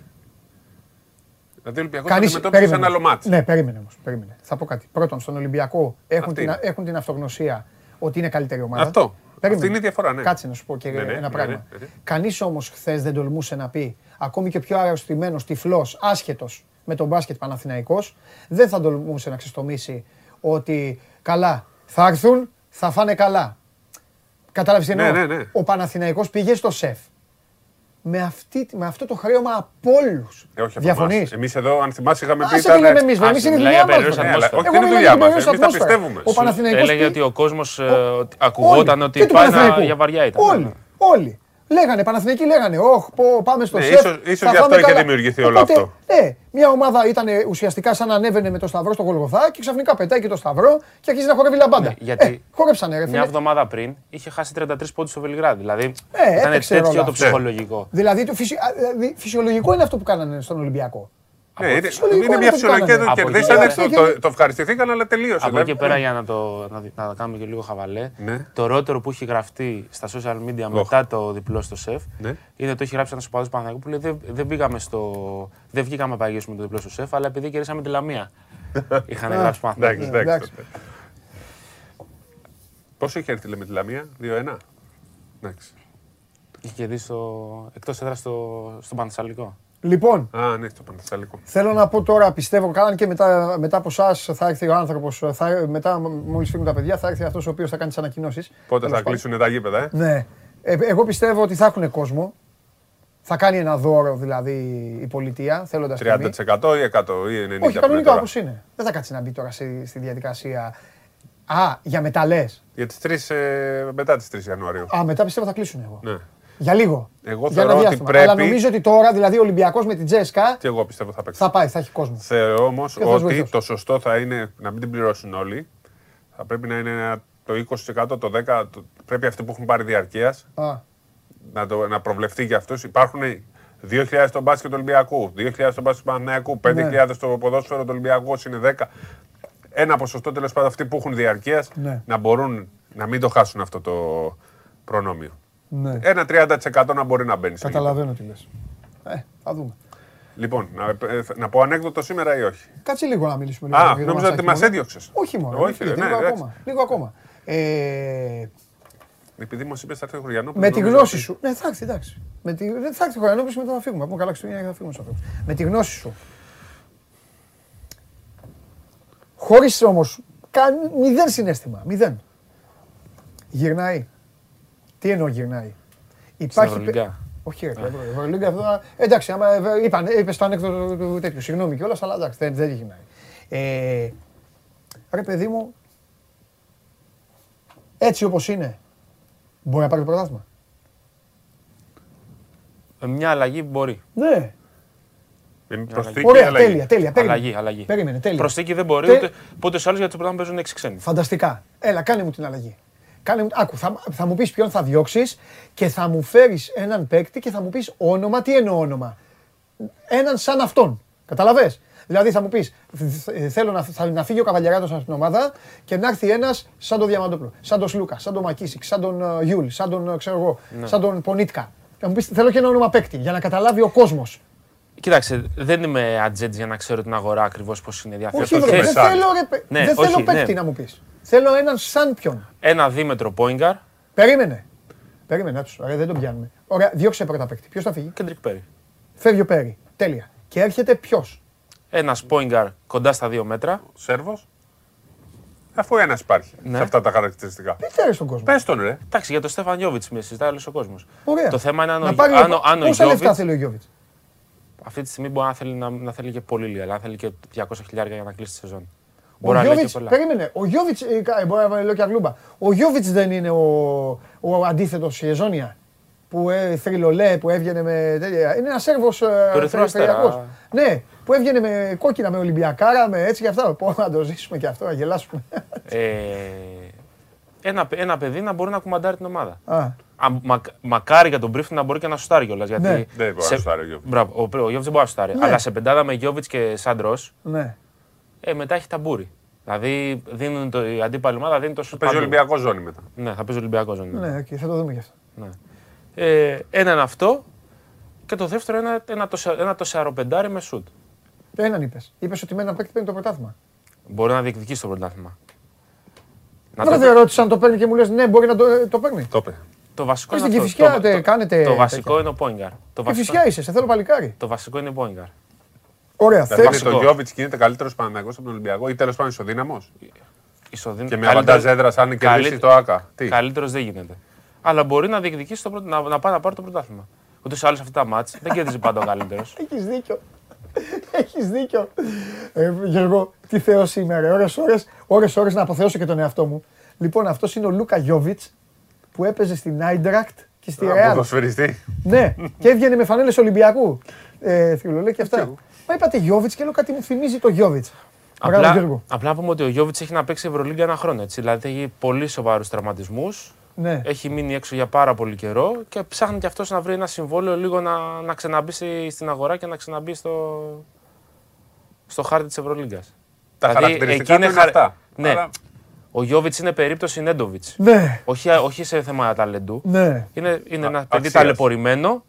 Δηλαδή ο Ολυμπιακός Κανείς- αντιμετώπισε ένα άλλο μάτς. Ναι, περίμενε όμως. Περίμενε. Θα πω κάτι. Πρώτον, στον Ολυμπιακό έχουν, Αυτή την, είναι. έχουν την αυτογνωσία ότι είναι καλύτερη ομάδα. Αυτό. Περίμενε. Αυτή είναι η διαφορά, ναι. Κάτσε να σου πω και Ναι, ναι, ένα ναι, πράγμα. ναι, ναι. Κανείς όμως χθες δεν τολμούσε να πει, ακόμη και ο πιο αρρωστημένος τυφλός, άσχετος με τον μπάσκετ Παναθηναϊκός, δεν θα τολμούσε να ξεστομίσει ότι καλά, θα έρθουν, θα φάνε καλά. Κατάλαβες τι Ναι, εννοώ; ναι, ναι. Ο Παναθηναϊκός πήγε στο σεφ. Με, αυτή, με αυτό το χρέωμα από όλους. Ε, όχι από Διαφωνείς; εμάς. Εμείς εδώ, αν θυμάσαι, είχαμε πει. Α σε μιλάμε εμείς, εμείς Άσε, είναι η μιλάει δουλειά για περιόριστη μας. Ναι, αλλά ατμόσφαιρα. όχι, δεν είναι δουλειά μας, εμείς τα πιστεύουμε. Ο Παναθηναϊκός Έλεγε πει- ότι ο κόσμος ακουγόταν Όλοι. ότι Και του πάει να, Παναθηναϊκού. για βαριά ήταν. Όλοι. Όλοι. Λέγανε, Παναθηναϊκοί λέγανε, Όχι, πω, πάμε στο Ναι, σεφ. ίσως- ίσως θα γι' αυτό φάμε είχε καλά». δημιουργηθεί όλο Οπότε, αυτό. Ναι, μια ομάδα ήταν ουσιαστικά σαν να ανέβαινε με το σταυρό στο Γολγοθά και ξαφνικά πετάει και το σταυρο και αρχίζει να χορεύει λαμπάντα. Ναι, γιατί Ε, χόρεψανε, ρε Μια φίλε. εβδομάδα πριν είχε χάσει 33 πόντους στο Βελιγράδι. Δηλαδή Ε, ήταν έπαιξε ρόλο τέτοιο το αυτό. ψυχολογικό. Δηλαδή, το φυσι... α, δηλαδή, φυσιολογικό είναι αυτό που κάνανε στον Ολυμπιακό. Ναι, είναι, φυσιολογικό είναι είναι μια αυτό που φυσιολογία κάνανε. το Από κερδίσανε, εκεί το, πέρα- το, το ευχαριστηθήκαν, αλλά τελείωσε. Από Δηλαδή, εκεί πέρα για να το, να, δι- να το κάνουμε και λίγο χαβαλέ. Ναι. Το ρότερο που έχει γραφτεί στα social media μετά το διπλό στο σεφ Ναι. είναι ότι έχει γράψει ένας οπαδός Παναγιώτου που λέει δεν, δεν, πήγαμε στο, δεν βγήκαμε να παγίσουμε το διπλό στο σεφ, αλλά επειδή κερδίσαμε τη Λαμία. Είχαν γράψει Εντάξει, Παναγιώτου. εντάξει. εντάξει. τότε. Πόσο είχε έρθει λέμε τη Λαμία, 2-1. Εντάξει. Είχε κερδίσει στο, εκτός έδρας στο, στο Πανθεσσαλικό. Λοιπόν, Α, ναι, στο Παναθηναϊκό. Θέλω να πω τώρα, πιστεύω, καλά και μετά, μετά από εσάς θα έρθει ο άνθρωπος. Μετά, μόλις φύγουν τα παιδιά, θα έρθει αυτός ο οποίος θα κάνει τις ανακοινώσεις. Πότε θα κλείσουν τα γήπεδα, ε; Ναι. Ε, εγώ πιστεύω ότι θα έχουν κόσμο. Θα κάνει ένα δώρο δηλαδή η πολιτεία, θέλοντας 30% ή 100% ή 90% Όχι, που κανονικά είναι όπως είναι. Δεν θα κάτσει να μπει τώρα στη, στη διαδικασία. Α, για μεταλλέ. Για τις 3, ε, μετά τις 3 Ιανουαρίου. Α, μετά πιστεύω θα κλείσουν εγώ. Ναι. Για λίγο. Εγώ για θεωρώ ότι διάστημα. πρέπει- Αλλά νομίζω ότι τώρα, δηλαδή ο Ολυμπιακός με την Τζέσκα Και εγώ πιστεύω θα παίξει. θα πάει, θα έχει κόσμο. Θεωρώ όμως Και θα ότι βοηθήσω. το σωστό θα είναι να μην την πληρώσουν όλοι. Θα πρέπει να είναι ένα- το 20%, το 10%. το- πρέπει αυτοί που έχουν πάρει διαρκείας Α, να, το, να προβλεφθεί για αυτούς. Υπάρχουν 2.000 στο μπάσκετ του Ολυμπιακού, 2.000 στο μπάσκετ του Παναναϊκού, 5.000 στο ποδόσφαιρο του Ολυμπιακού, όσοι είναι 10. Ένα ποσοστό τέλος πάντων αυτοί που έχουν διαρκείας Ναι. να μπορούν να μην το χάσουν αυτό το προνόμιο. Ναι. Ένα 30% να μπορεί να μπαίνει. στο γήπεδο. Καταλαβαίνω τι λες. Ε, θα δούμε. Λοιπόν, να, ε, να πω ανέκδοτο σήμερα ή όχι; Κάτσε λίγο να μιλήσουμε. Α, λίγο για το νόμιζα ότι μασάκι μας μόνο. έδιωξες. Όχι μόνο. Όχι, Όχι, ρε, ναι, λίγο, εντάξει. ακόμα, λίγο ακόμα. Ε, Επειδή μας είπες θα έρθει ο Χωριανόπουλο. με τη γνώση σου. Ναι, θα έρθει, εντάξει. Με τη, δεν θα έρθει ο Χωριανόπουλος μετά θα φύγουμε. Από καλά Χριστούγεννα και θα φύγουμε στους ανθρώπους. Με τη γνώση σου. Χωρίς όμως καν- μηδέν συνέστημα. Μηδέν. Γυρνάει. Τι εννοώ γυρνάει; Υπάρχει. Ευρωλυγκά. Όχι, ρε, η Ευρωλίγκα αυτό. Εντάξει, άμα ε, είπαν, είπες το ανέκδοτο του τέτοιου. Συγγνώμη κιόλας, αλλά εντάξει, δεν, δεν γυρνάει. Ε, ρε, παιδί μου, έτσι όπως είναι, μπορεί να πάρει το πρωτάθλημα; Με μια αλλαγή μπορεί. Ναι. Είναι προσθήκη Ωραία, αλλαγή. τέλεια, τέλεια. Περίμενε. Αλλαγή, αλλαγή. Περίμενε, τέλεια. Προσθήκη δεν μπορεί, Τε- ούτε, ούτε σε άλλους γιατί στο πρωτάθλημα παίζουν 6 ξένοι. Φανταστικά. Έλα, κάνε μου την αλλαγή. Κάνε μου... Άκου, θα, θα μου πεις ποιον θα διώξεις και θα μου φέρεις έναν παίκτη και θα μου πεις όνομα. Τι εννοώ όνομα; Έναν σαν αυτόν. Καταλαβες; Δηλαδή θα μου πεις, «Θ- θέλω να, θα, να φύγει ο Καβαλιαράτος από την ομάδα και να έρθει ένας σαν τον Διαμαντόπουλο, σαν τον Σλούκα, σαν τον Μακίσικ, σαν τον ε, Γιούλ, σαν τον, ε, ξέρω εγώ, σαν τον Πονίτκα. Θα μου πεις, θέλω και ένα όνομα παίκτη για να καταλάβει ο κόσμος. Κοίταξε, δεν είμαι agent για να ξέρω την αγορά ακριβώς πώς είναι διαθέσιμη. Όχι, το βρε, δεν μεσάκι. θέλω, ρε, παί- Ναι, δεν όχι, θέλω παίκτη ναι. να μου πεις. Θέλω έναν σαν ποιον. Ένα δίμετρο point guard, Περίμενε. Περίμενε, άσ' τους. Ωραία, δεν τον πιάνουμε. Ωραία, διώξε πρώτα παίκτη. Ποιος θα φύγει; Κέντρικ Πέρι. Φεύγει ο Πέρι. Τέλεια. Και έρχεται ποιος; Ένας πόιγκαρ κοντά στα 2 μέτρα. Σέρβος. Αφού ένας υπάρχει Ναι. σε αυτά τα χαρακτηριστικά. Τι θέλεις στον κόσμο; Πες τον ρε. Εντάξει, για τον Στέφαν Γιώβιτς με συζητάει όλος ο κόσμος. Ωραία. Το θέμα είναι αν να ο, πάρει αν, ο- αν ο Πόσα λεφτά Γιώβιτ. θέλει ο Γιώβιτς; Αυτή τη στιγμή μπορεί να θέλει, να, να θέλει και πολύ λίγα, αλλά αν θέλει και 200 χιλιάρια για να κλείσει τη σεζόν. Ο Μπορεί να λέει και Γιώβιτ, πολλά. περίμενε. Ο Γιώβιτς, μπορεί να λέω και αγλούμπα. Ο Γιώβιτς δεν είναι ο, ο αντίθετος Ιεζόνια. Που ε, θρυλολέ, που έβγαινε με τέτοια. Είναι ένας Σέρβος Ερυθρό Αστέρα. Ναι, που έβγαινε με κόκκινα, με Ολυμπιακάρα, με έτσι και αυτά. Πω να το ζήσουμε και αυτό, να γελάσουμε. Ε, ένα, ένα παιδί να μπορεί να κουμαντάρει την ομάδα. Α, Α, μα, μακάρι για τον Μπρίφτη να μπορεί και να σουτάρει κιόλας. Γιατί Ναι. Δεν μπορεί σε- να σουτάρει ο Γιώβιτς. Μπράβο, ο, ο Γιώβιτς δεν μπορεί να σουτάρει. Ναι. Αλλά σε πεντάδα με Γιώβιτς και Σάντρος, ναι. Ε, μετά έχει ταμπούρι. Δηλαδή δίνουν το, η αντίπαλη ομάδα δίνει το σουτ. Παίζει παντού. Ολυμπιακό ζώνη μετά. Ναι, θα παίζει Ολυμπιακό ζώνη. Ναι, οκ, θα το δούμε γι' αυτό. Ναι. Ε, ένα είναι αυτό. Και το δεύτερο είναι ένα, το, ένα τεσσαροπεντάρι με σουτ. Έναν είπες. Είπες ότι με έναν παίκτη παίρνει το πρωτάθλημα. Μπορεί να διεκδικήσει το πρωτάθλημα. Να Τώρα το, δεν ρώτησα αν το παίρνει και μου λες ναι, μπορεί να το, ε, το παίρνει. Το είπε. το βασικό Και είναι στην αυτό. Κηφισιά το, τε- το- κάνετε το βασικό τέτοια. είναι ο point guard. Το Και βασικό, φυσικά είσαι, σε θέλω παλικάρι. το βασικό είναι ο point guard. Ωραία, Δηλαδή θέλεις. με τον Γιώβιτς γίνεται καλύτερος Παναγιώ από τον Ολυμπιακό ή τέλος πάντων ισοδύναμος; Ισοδύναμο. Και με αβαντάζ έδρας αν κερδίσει το ΑΚΑ. Τι; Καλύτερος δεν γίνεται. Αλλά μπορεί να διεκδικήσει το, πρώτο- να, να πάει να πάρει το πρωτάθλημα. Ούτως ή άλλως αυτά τα μάτς δεν κερδίζει πάντα ο καλύτερος. Έχεις δίκιο. Έχεις δίκιο. Ε, Γιώργο, τι θεός είμαι, ρε. Ώρες, ώρες, ώρες, ώρες να αποθεώσω και τον εαυτό μου. Λοιπόν, αυτός είναι ο Λούκα Γιώβιτς που έπαιζε στην Άιντρακτ και στη Ρεάλ. Ποδοσφαιριστή. ναι, και έβγαινε με φανέλες Ολυμπιακού. Ε, θρυλολέ και αυτά. Μα είπατε Γιώβιτς και λέω κάτι μου θυμίζει το Γιώβιτς. Μπράβο, Απλά, Γιώργο. απλά πούμε ότι ο Γιώβιτς έχει να παίξει Ευρωλίγκα ένα χρόνο. Έτσι. Δηλαδή έχει πολύ σοβαρούς τραυματισμούς. Ναι. Έχει μείνει έξω για πάρα πολύ καιρό και ψάχνει και αυτός να βρει ένα συμβόλαιο λίγο να, να ξαναμπεί στη- στην αγορά και να ξαναμπεί στο, στο χάρτη της Ευρωλίγκας. Τα χαρακτηριστικά του είναι αυτά. Ναι. Αλλά- Ο Γιώβιτς είναι περίπτωση Νέντοβιτς. Ναι, Όχι, όχι σε θέμα ταλέντου. ναι. Είναι, είναι ένα Α- παιδί αξίας. ταλαιπωρημένο,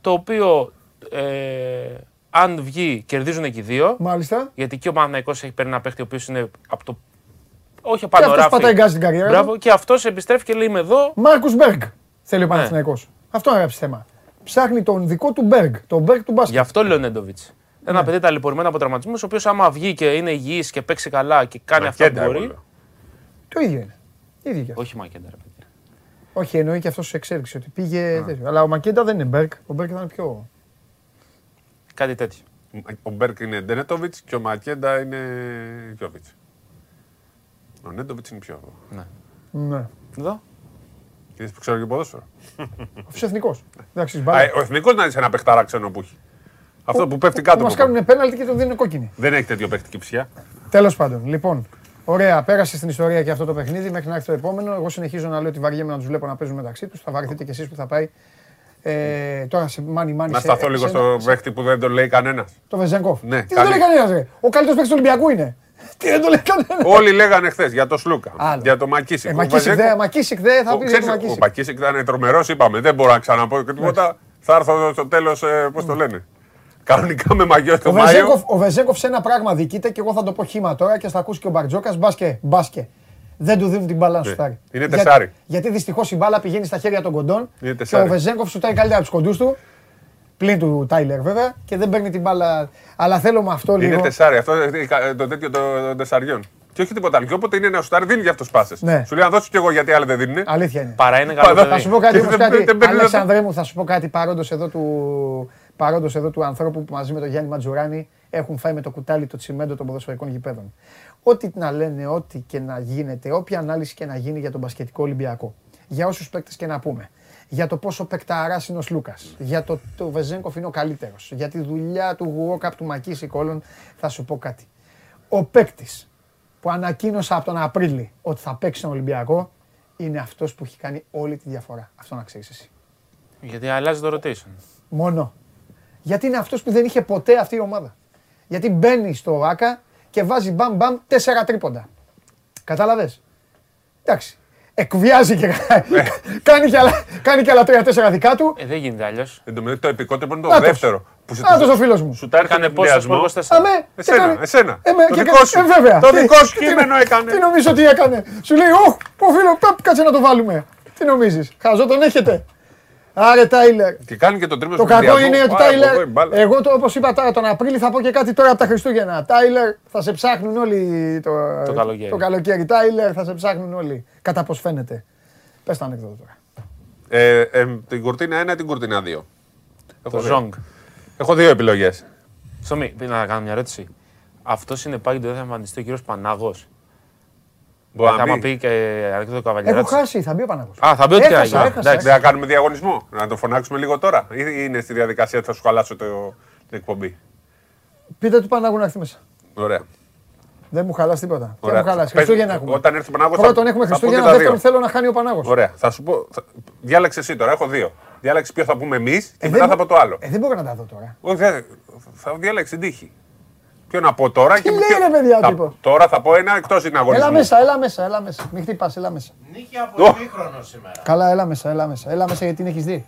το οποίο ε, αν βγει κερδίζουν και οι δύο. Μάλιστα. Γιατί και ο Παναθηναϊκός έχει παίρνει ένα παίχτη ο οποίος είναι από το. Όχι Και απάνω αυτός πατάει γκάζι την καριέρα. Μπράβο, του. και αυτός επιστρέφει και λέει: Είμαι εδώ. Μάρκους Μπέργκ θέλει Ναι. ο Παναθηναϊκός. Αυτό να γράψει θέμα. Ψάχνει τον δικό του Μπέργκ. Τον Μπέργκ του μπάσκετ. Γι' αυτό λέει ο Νέντοβιτς. Ναι. Ένα παιδί ταλαιπωρημένο από τραυματισμούς, ο οποίος άμα βγει και είναι υγιής και παίξει καλά και κάνει αυτά που Μακέντα, εγώ μπορεί. λέω. Το ίδιο είναι. ίδιο και αυτό. Όχι μακέντα, ρε παιδί. Όχι, εννοεί και αυτός σε εξέλιξη ότι πήγε. τέτοιο. Αλλά ο Μακέντα δεν είναι Μπέργκ. Ο Μπέργκ θα είναι πιο. Κάτι τέτοιο. Ο Μπέρκ είναι Ντένετοβιτ και ο Μακέντα είναι Γιώβιτς. Ο Νέντοβιτ είναι πιο. Ναι. Εδώ. Είδες που ξέρω και ποδόσφαιρο. Αυτός εθνικός. Εντάξει, Α, μπάλα. ε, Ο εθνικός να είσαι ένα παιχταρά ξένο που έχει. Αυτό που πέφτει κάτω. Μας από κάνουν πέναλτι και τον δίνουν κόκκινη. Δεν έχει τέτοιο παίχτη ψιά. Τέλος πάντων, λοιπόν. Ωραία, πέρασε στην ιστορία και αυτό το παιχνίδι μέχρι να έρθει το επόμενο. Εγώ συνεχίζω να λέω ότι βαριέμαι να τους βλέπω να παίζουν μεταξύ τους. Θα βαρεθείτε κι εσείς που θα πάει. Ε, τώρα σε μάνι μάνι. Να σε- σταθώ λίγο σε- στο σε- παίχτη που δεν το λέει κανένας. Το Βεζέγκοφ. Ναι, Τι δεν το καλή. λέει κανένας, ρε. Ο καλύτερος παίκτης του Ολυμπιακού είναι. Τι δεν το λέει κανένας. Όλοι λέγανε χθες για το Σλούκα, Άλλο. για το Μακίσικ. Ε, Ο Μακίσικ Βαζέκο- δε, Μακίσικ δε, θα ο- πει για ξέρεις, το Ο Μακίσικ. Μακίσικ ήταν τρομερός, είπαμε. Δεν μπορώ να ξαναπώ και τίποτα. Θα έρθω στο τέλος, πώς το λένε. Κανονικά με μαγιό Ο το Μάιο. Βεζέγκοφ, ο Βεζέγκοφ σε ένα πράγμα δικείται και εγώ θα το πω χήμα τώρα και θα ακούσει και ο Μπαρτζόκας. Μπάσκε, μπάσκε. Δεν του δίνουν την μπάλα να Ναι. σουτάρει. Είναι Για- τεσάρι. Γιατί δυστυχώς η μπάλα πηγαίνει στα χέρια των κοντών Είναι και τεσάρι. ο Βεζέγκοφ σουτάρει καλύτερα από τους κοντούς του. Πλην του Τάιλερ βέβαια και δεν παίρνει την μπάλα. Αλλά θέλω με αυτό Είναι λίγο. τεσάρι, αυτό είναι το τέτοιο των τεσσαριών. Και όχι τίποτα άλλο. Και όποτε είναι ένα σουτάρι, δίνει για αυτό πάσες. Ναι. Σου λέει να δώσεις κι εγώ γιατί άλλοι δεν δίνουν. Αλήθεια είναι. Παρά είναι Πάντα καλό Θα παιδί. σου πω κάτι, όμως Δεν- κάτι. δεν παίρνει Αλέξανδρέ μου, θα σου πω κάτι παρόντος εδώ του, παρόντος εδώ του ανθρώπου που μαζί με τον Γιάννη Ματζουράνη έχουν φάει με το κουτάλι το τσιμέντο των ποδοσφαιρικών γηπέδων. Ό,τι να λένε, ό,τι και να γίνεται, όποια ανάλυση και να γίνει για τον μπασκετικό Ολυμπιακό. Για όσους παίκτες και να πούμε. Για το πόσο παικταράς είναι ο Σλούκας. Για το, το Βεζέγκοφ είναι ο καλύτερος. Για τη δουλειά του Γουόκαπ του Μακίση Κόλλων. Θα σου πω κάτι. Ο παίκτης που ανακοίνωσα από τον Απρίλη ότι θα παίξει στον Ολυμπιακό είναι αυτός που έχει κάνει όλη τη διαφορά. Αυτό να ξέρεις εσύ. Γιατί αλλάζει το rotation. Μόνο. Γιατί είναι αυτός που δεν είχε ποτέ αυτή η ομάδα. Γιατί μπαίνει στο ΆΚΑ και βάζει μπαμ μπαμ τέσσερα τρίποντα. Κατάλαβες. Εντάξει. Εκβιάζει και κάνει και άλλα, κάνει και άλλα τρία-τέσσερα δικά του. Ε, δεν γίνεται αλλιώς. Εν τω μεταξύ, το επικότερο είναι το Άτος. δεύτερο. Που σου Άτος ο φίλος μου. Σου τα έρχεται Έκανε στον πόσο πλειασμό. σπορ 24. Αμέ, και Εσένα, κάνει- εσένα. Ε, με, Το και δικό κάνει- σου. Ε, βέβαια. Το Τι- δικό σου τι- κείμενο έκανε. Τι νομίζω ότι έκανε; Σου λέει, Ωχ, ο φίλο, παπ, κάτσε να το βάλουμε. Τι νομίζεις, χαζό τον έχετε; Άρε Τάιλερ. Και κάνει και το τρίπλο Το στον κακό πλειασμό. είναι ότι Πάρα πολύ Τάιλερ, μπάλα. εγώ το όπως είπα τώρα τον Απρίλιο θα πω και κάτι τώρα από τα Χριστούγεννα. Τάιλερ θα σε ψάχνουν όλοι το, Το καλοκαίρι. το καλοκαίρι. Τάιλερ θα σε ψάχνουν όλοι. Κατά πώς φαίνεται. Πες το ανέκδοτο τώρα. Ε, ε, την κουρτίνα 1 την κουρτίνα 2. Το Ζόγκ. Έχω δύο επιλογές. Σωμή, να κάνω μια ερώτηση. Αυτός είναι πάλι ότι δεν θα εμφανιστεί ο κύριος Πανάγος. Μπορεί Θα να μα πει. πει και ανέκδοτο Έχω καβαλιέρα. χάσει, θα μπει ο Παναγός. Α, θα μπει ό,τι και να Έχασα, γίνει. έχασα. Εντάξει. Δεν θα κάνουμε διαγωνισμό. Να το φωνάξουμε λίγο τώρα. Ή είναι στη διαδικασία ότι θα σου χαλάσω το, την εκπομπή. Πείτε του Παναγού να έρθει μέσα. Ωραία. Δεν μου χαλάσει τίποτα. Δεν Ωραία. μου χαλάσει. Πες- Χριστούγεννα έχουμε. Όταν έρθει ο Πανάγος θα- Πρώτον έχουμε θα πω και Χριστούγεννα, τα δύο. δεύτερον θέλω να χάνει ο Πανάγος. Ωραία. Θα σου πω. Θα... Διάλεξε εσύ τώρα. Έχω δύο. Διάλεξε ποιο θα πούμε εμείς και Ε, μετά δεν θα μπο- πω το άλλο. Ε, δεν μπορώ να τα δω τώρα. Όχι, δεν- θα διάλεξει την τύχη. Ποιο να πω τώρα και λέει, ποιο- ρε, παιδιά, ο θα- τύπος; Τώρα θα πω ένα εκτός είναι αγωνισμό. Έλα μέσα, έλα μέσα, έλα μέσα. Μην χτυπάς, έλα μέσα. Νίκη από ημίχρονο σήμερα. Καλά, έλα μέσα, έλα μέσα. Έλα μέσα γιατί την έχεις δει.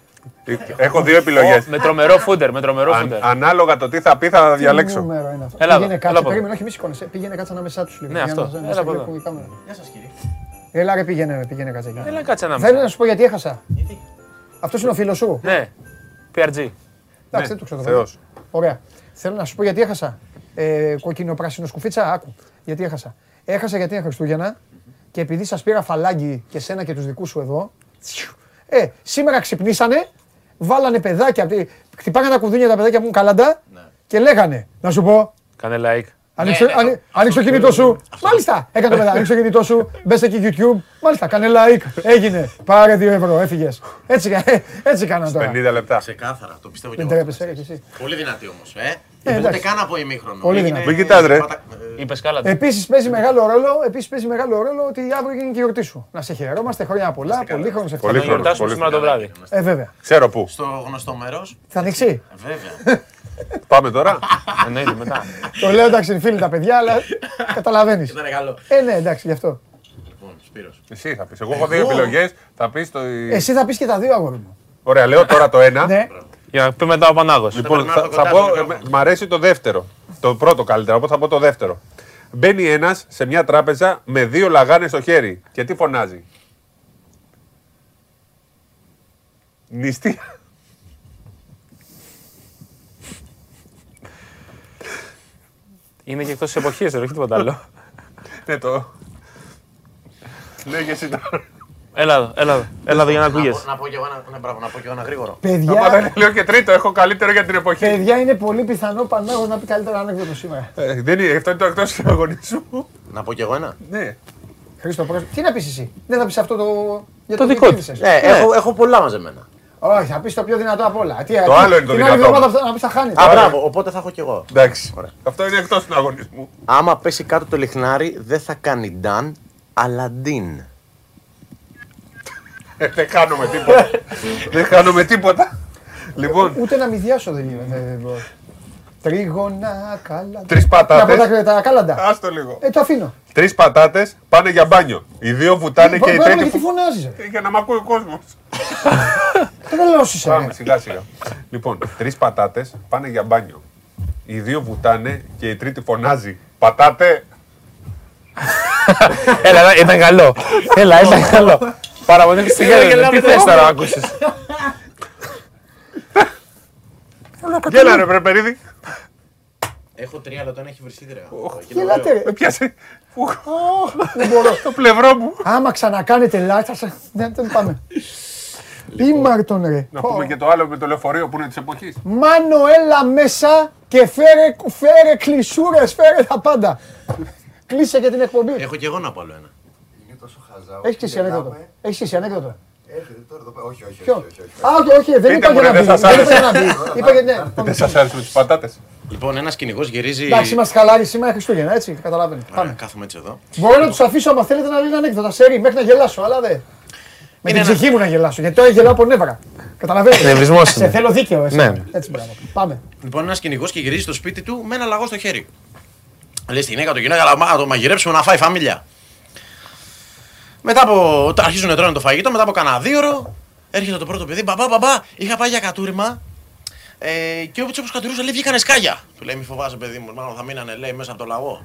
Έχω δύο επιλογές. Με τρομερό φούντερ, με τρομερό φούντερ. Ανάλογα το τι θα πει, θα Τι διαλέξω. νούμερο είναι αυτό. Έλα εδώ, Πήγαινε έλα κάτσε, από εδώ. περίμενε, όχι μη σηκώνεσαι. Πήγαινε κάτσε ανάμεσά τους λίγο. Ναι, για αυτό. να- να Έλα σε από βλέπουν εδώ. η κάμερα. Γεια σας κύριε. Έλα ρε πήγαινε, ρε, πήγαινε κάτσε εκεί. Έλα κάτσε ένα Θέλω να σου πω γιατί έχασα. Γιατί. Αυτός είναι ο φίλος σου. Ναι, PRG. Εντάξει, δεν το ξέρω. Θεός. Ωραία. Θέλω να σου πω γιατί έχασα. Ε, κόκκινο πράσινο σκουφίτσα, άκου. Γιατί έχασα. Έχασα γιατί είναι Χριστούγεννα και επειδή σας πήρα φαλάγγι και σένα και τους δικούς σου εδώ. τσιου, Ε, σήμερα ξυπνήσανε, βάλανε παιδάκια. τι- Χτυπάγανε τα κουδούνια τα παιδάκια που είναι καλάντα και λέγανε. Να σου πω, Κάνε like. Ανοίξε, ναι, ανοί- ανοίξε το κινητός σου. Μάλιστα, έκανε το παιδί. Ανοίξε το κινητός σου. Μπες εκεί YouTube. Μάλιστα, κάνε like. Έγινε. Πάρε 2 ευρώ, έφυγες. Έτσι, κα- έτσι κάναν τώρα. 50 λεπτά. Ξεκάθαρα, το πιστεύω και Δεν εγώ. τρέπεσαι, ρε, κι εσύ. Πολύ δυνατή όμως. Ε. Ε, Ούτε εντάξει. καν από ημίχρονο. Πολύ Έγινε- δυνατή. Μην κοιτάς, ρε. πατα- ε, Είπες καλά. Επίσης παίζει μεγάλο ρόλο, επίσης παίζει μεγάλο ρόλο ότι αύριο είναι και η γιορτή σου. Να σε χαιρόμαστε χρόνια πολλά, πολύ χρόνο Πολύ Θα χρόνο. γιορτάσουμε πολύ σήμερα το βράδυ. Ε, βέβαια. Ξέρω πού. Στο γνωστό μέρος. Θα ανοίξει. Βέβαια. Πάμε τώρα. Εννοείται μετά. Το λέω εντάξει, είναι φίλοι τα παιδιά, αλλά καταλαβαίνεις. Ήταν καλό. Ε, ναι, εντάξει, γι' αυτό. Λοιπόν, Σπύρος. Εσύ θα πεις. Εγώ έχω δύο επιλογές. Θα πεις το. Εσύ θα πεις και τα δύο αγόρι μου. Ωραία, λέω τώρα το ένα. Ναι, Για να πει μετά ο Πανάγος. Λοιπόν, περνάω θα, από θα κοντά πω, στο ε, μικρόφωνο. μ' αρέσει το δεύτερο. Το πρώτο καλύτερα, οπότε θα πω το δεύτερο. Μπαίνει ένας σε μια τράπεζα με δύο λαγάνες στο χέρι. Και τι φωνάζει; Νηστεία. Είναι και εκτός της εποχής, δεν έχει τίποτα άλλο. Ναι, το. Λέγε εσύ τώρα. Έλα εδώ, έλα εδώ. Έλα εδώ για να Να πω- ακούγεσαι. Να πω κι εγώ ένα- ναι, μπράβο, να πω κι εγώ ένα γρήγορο. Άμα παιδιά, δεν λέω και τρίτο, έχω καλύτερο για την εποχή. παιδιά είναι πολύ πιθανό πανάγο να πει καλύτερα ανέκδοτο σήμερα. Ε, δεν είναι, αυτό είναι το εκτός αγωνισμού. Να πω κι εγώ ένα. Ναι. Χρήστο, πρόσ- τι να πεις εσύ; Δεν θα πεις αυτό το. Για Το το δικό διακίνησες. Ναι, έχω, έχω πολλά μαζεμένα. Όχι, θα πεις το πιο δυνατό απ' όλα. Τι, Το άλλο είναι το την άλλη δυνατό. εβδομάδα να πεις θα χάνεις. Α, μπράβο, οπότε θα έχω κι εγώ. Εντάξει. Ωραία. Αυτό είναι εκτός του αγωνισμού. Άμα πέσει κάτω το λιχνάρι, δεν θα κάνει ντάν, αλλά ντίν. Ε, δεν κάνουμε τίποτα. δεν κάνουμε τίποτα. Λοιπόν, Ούτε να μηδιάσω δεν είναι. δεν- δεν μπορώ. Τρίγωνα, κάλαντα. Τρεις πατάτες. Να πω τα, τα κάλαντα. άστο λίγο. Ε, το αφήνω. Τρεις πατάτες πάνε για μπάνιο. Οι δύο βουτάνε και η Πρέπει τρίτη. γιατί φου- φωνάζεις. ρε. Ε, Για να μ' ακούει ο κόσμος. Τρελός είσαι. Πάμε ρε. σιγά σιγά. λοιπόν, τρεις πατάτες πάνε για μπάνιο. Οι δύο βουτάνε και η τρίτη φωνάζει. Πατάτε. Έλα, έλα, ήταν καλό. Έλα, ήταν καλό. Παραμονή στη γέλα. Τι θες τώρα να ακούσεις. Γέλα ρε Πρεπερίδη. Έχω τρία, αλλά το ένα έχει βρυσίδρα. Γελάτε ρε. Με πιάσε. Ω, Δεν μπορώ. Το πλευρό μου. Άμα ξανακάνετε live θα σας... Δεν δεν πάμε. Ήμαρτον ρε. Να πούμε και το άλλο με το λεωφορείο που είναι της εποχής. Μάνο έλα μέσα και φέρε, φέρε κλεισούρες, φέρε τα πάντα. Κλείσε και την εκπομπή. Έχω και εγώ να πω άλλο ένα. Είναι τόσο χαζά. Έχεις και εσύ ανέκδοτο. Έχεις και εσύ ανέκδοτο. Έρχεται τώρα εδώ πέρα. Όχι, όχι. Ποιο; όχι, όχι, όχι. Α, όχι, όχι, δεν Πείτε είπα μου, για ρε, να δεν μπει. σας Δεν είπα άρεσε. για να μπει. Είπα για ναι. Δεν σας άρεσε με τις πατάτες. Λοιπόν, ένας κυνηγός γυρίζει. Εντάξει, είμαστε χαλάροι σήμερα Χριστούγεννα, έτσι, καταλαβαίνετε. Ωραία, Πάμε. κάθομαι έτσι εδώ. Μπορώ να τους αφήσω άμα θέλετε να λένε ανέκδοτα σε ρί, μέχρι να γελάσω, αλλά δεν. Με Είναι την ένα- ψυχή μου να γελάσω, γιατί τώρα γελάω από νεύρα. Καταλαβαίνετε. Νευρισμός Σε είναι. θέλω δίκαιο, εσύ. Ναι. Έτσι, μπράβο. Πάμε. Λοιπόν, ένας κυνηγός και γυρίζει στο σπίτι του με ένα λαγό στο χέρι. Λέει στη γυναίκα του γυναίκα, αλλά να το μαγειρέψουμε να φάει φαμίλια. Μετά από. όταν Αρχίζουν να τρώνε το φαγητό, μετά από κανένα δύο ώρο, έρχεται το πρώτο παιδί. Μπαμπά, μπαμπά, είχα πάει για κατούριμα. Ε, και όπω όπως κατουρούσα, λέει, βγήκανε σκάλια. Του λέει, μη φοβάσαι, παιδί μου, μάλλον θα μείνανε, λέει, μέσα από το λαγό.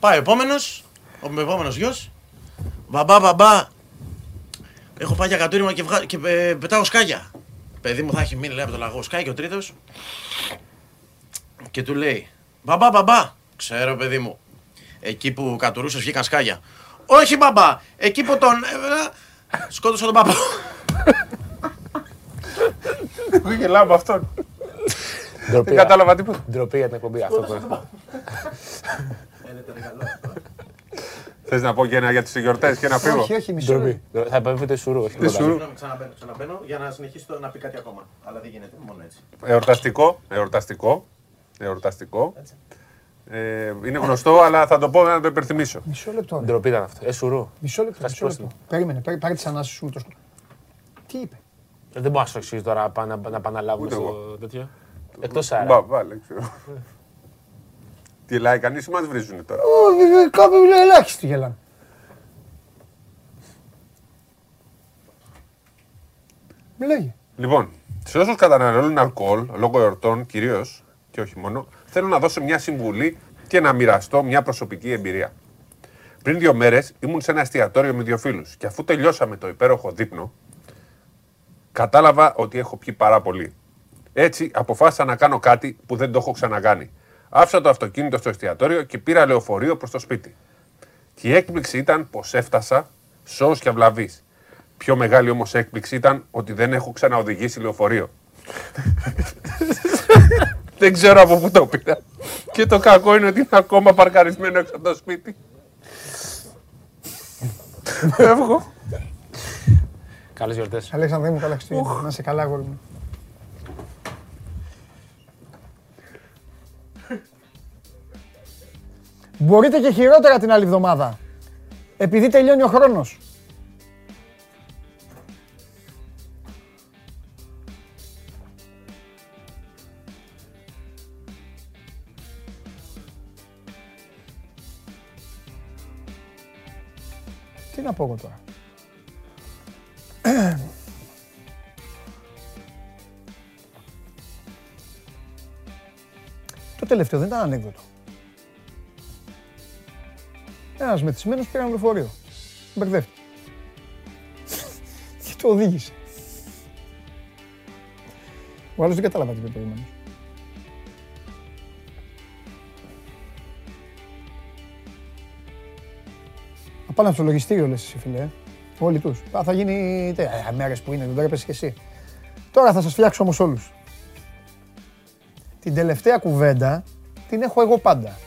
Πάει ο επόμενος, ο επόμενος γιος. Μπαμπά, μπαμπά, έχω πάει για κατούριμα και, βγα... και ε, πετάω σκάλια. Παιδί μου θα έχει μείνει λέει από το λαγό. Σκάει και ο τρίτος και του λέει: Μπαμπά, μπαμπά, ξέρω παιδί μου. Εκεί που κατουρούσες βγήκαν σκάλια. Όχι μπαμπά, εκεί που τον. ε, ε, σκότωσα τον παππού. Εγώ γελάω με αυτόν. Ντροπή. Δεν κατάλαβα τίποτα. Ντροπή για την εκπομπή αυτό που έχω. Θες να πω και ένα για τις γιορτές και να φύγω. Όχι, όχι, μισό. Ντροπή. Θα επέμβετε σουρού, όχι Τι τίποτα άλλο. σου. Ξαναμπαίνω, ξαναμπαίνω για να συνεχίσει να πει κάτι ακόμα. Αλλά δεν γίνεται, μόνο έτσι. Εορταστικό. Εορταστικό. Εορταστικό. Ε, είναι γνωστό, αλλά θα το πω να το υπερθυμίσω. Μισό λεπτό. ρε. Ντροπή ήταν αυτό. Ε, σουρού. Μισό λεπτό. Κάτσε Μισό λεπτό. πρόστιμο. Περίμενε, πάρε- πάρε τις ανάσες σου με το σκοτ. Τι είπε; Ε, Δεν μπορώ να σου εξηγήσω τώρα πά- να, να επαναλάβουμε Ούτε στο εγώ. τέτοιο. Εκτός άρα. Μπα, βάλε, ξέρω. Τι λέει κανείς ή μας βρίζουν τώρα. Ω, ε, Κάποιοι ελάχιστοι γελάνε. Λέγε. Λοιπόν, σε όσους καταναλώνουν αλκοόλ, λόγω εορτών κυρίως και όχι μόνο, θέλω να δώσω μια συμβουλή και να μοιραστώ μια προσωπική εμπειρία. Πριν δύο μέρες ήμουν σε ένα εστιατόριο με δύο φίλους και αφού τελειώσαμε το υπέροχο δείπνο, κατάλαβα ότι έχω πιει πάρα πολύ. Έτσι αποφάσισα να κάνω κάτι που δεν το έχω ξανακάνει. Άφησα το αυτοκίνητο στο εστιατόριο και πήρα λεωφορείο προς το σπίτι. Και η έκπληξη ήταν πως έφτασα σώος και αυλαβής. Πιο μεγάλη όμως έκπληξη ήταν ότι δεν έχω ξαναοδηγήσει λεωφορείο. δεν ξέρω από πού το πήρα. Και το κακό είναι ότι είναι ακόμα παρκαρισμένο έξω από το σπίτι. Φεύγω. Καλές γιορτές. Αλέξανδρε μου, καλά Χριστούγεννα. Να είσαι καλά, αγόρι μου. Μπορείτε και χειρότερα την άλλη εβδομάδα. Επειδή τελειώνει ο χρόνος. Τι να πω εγώ τώρα. Το τελευταίο δεν ήταν ανέκδοτο. Ένας μεθυσμένος πήρε ένα λεωφορείο. Μπερδεύτηκε. Και το οδήγησε. Ο άλλος δεν κατάλαβα τι είπε πάνε στο λογιστήριο λες εσύ φίλε. ε. Όλοι τους. Α, θα γίνει τε, ε, μέρες που είναι, δεν το έπεσαι και εσύ. Τώρα θα σας φτιάξω όμως όλους. Την τελευταία κουβέντα την έχω εγώ πάντα.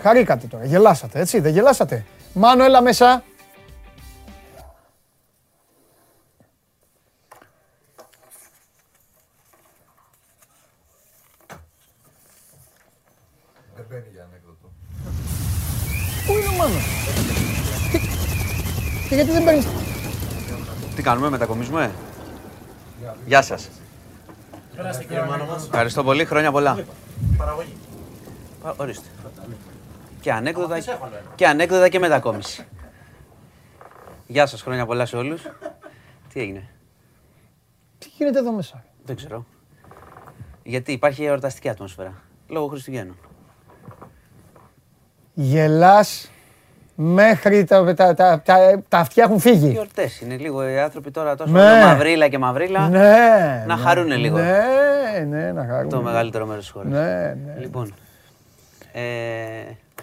Χαρήκατε τώρα, γελάσατε, έτσι, δεν γελάσατε; Μάνο, έλα μέσα. Δεν μπαίνει για ανέκδοτο. Πού είναι ο Μάνος. Και, και γιατί δεν παίρνεις... Τι κάνουμε, μετακομίζουμε; Γεια σας. Ευχαριστώ πολύ, χρόνια πολλά. Παραγωγή. Α, Ορίστε. Και ανέκδοτα, και ανέκδοτα και μετακόμιση. Γεια σας, χρόνια πολλά σε όλους. Τι έγινε, Τι γίνεται εδώ μέσα; δεν ξέρω. Γιατί υπάρχει εορταστική ατμόσφαιρα, λόγω Χριστουγέννων. Γελάς μέχρι τα, τα, τα, τα, τα αυτιά έχουν φύγει. Γιορτές είναι λίγο οι άνθρωποι τώρα τόσο Ναι. μαυρίλα και μαυρίλα. Ναι. Να ναι, χαρούνε λίγο. Ναι, Ναι, ναι, να χαρούμε. Το μεγαλύτερο μέρος της χώρας. Ναι, ναι. Λοιπόν. Ε,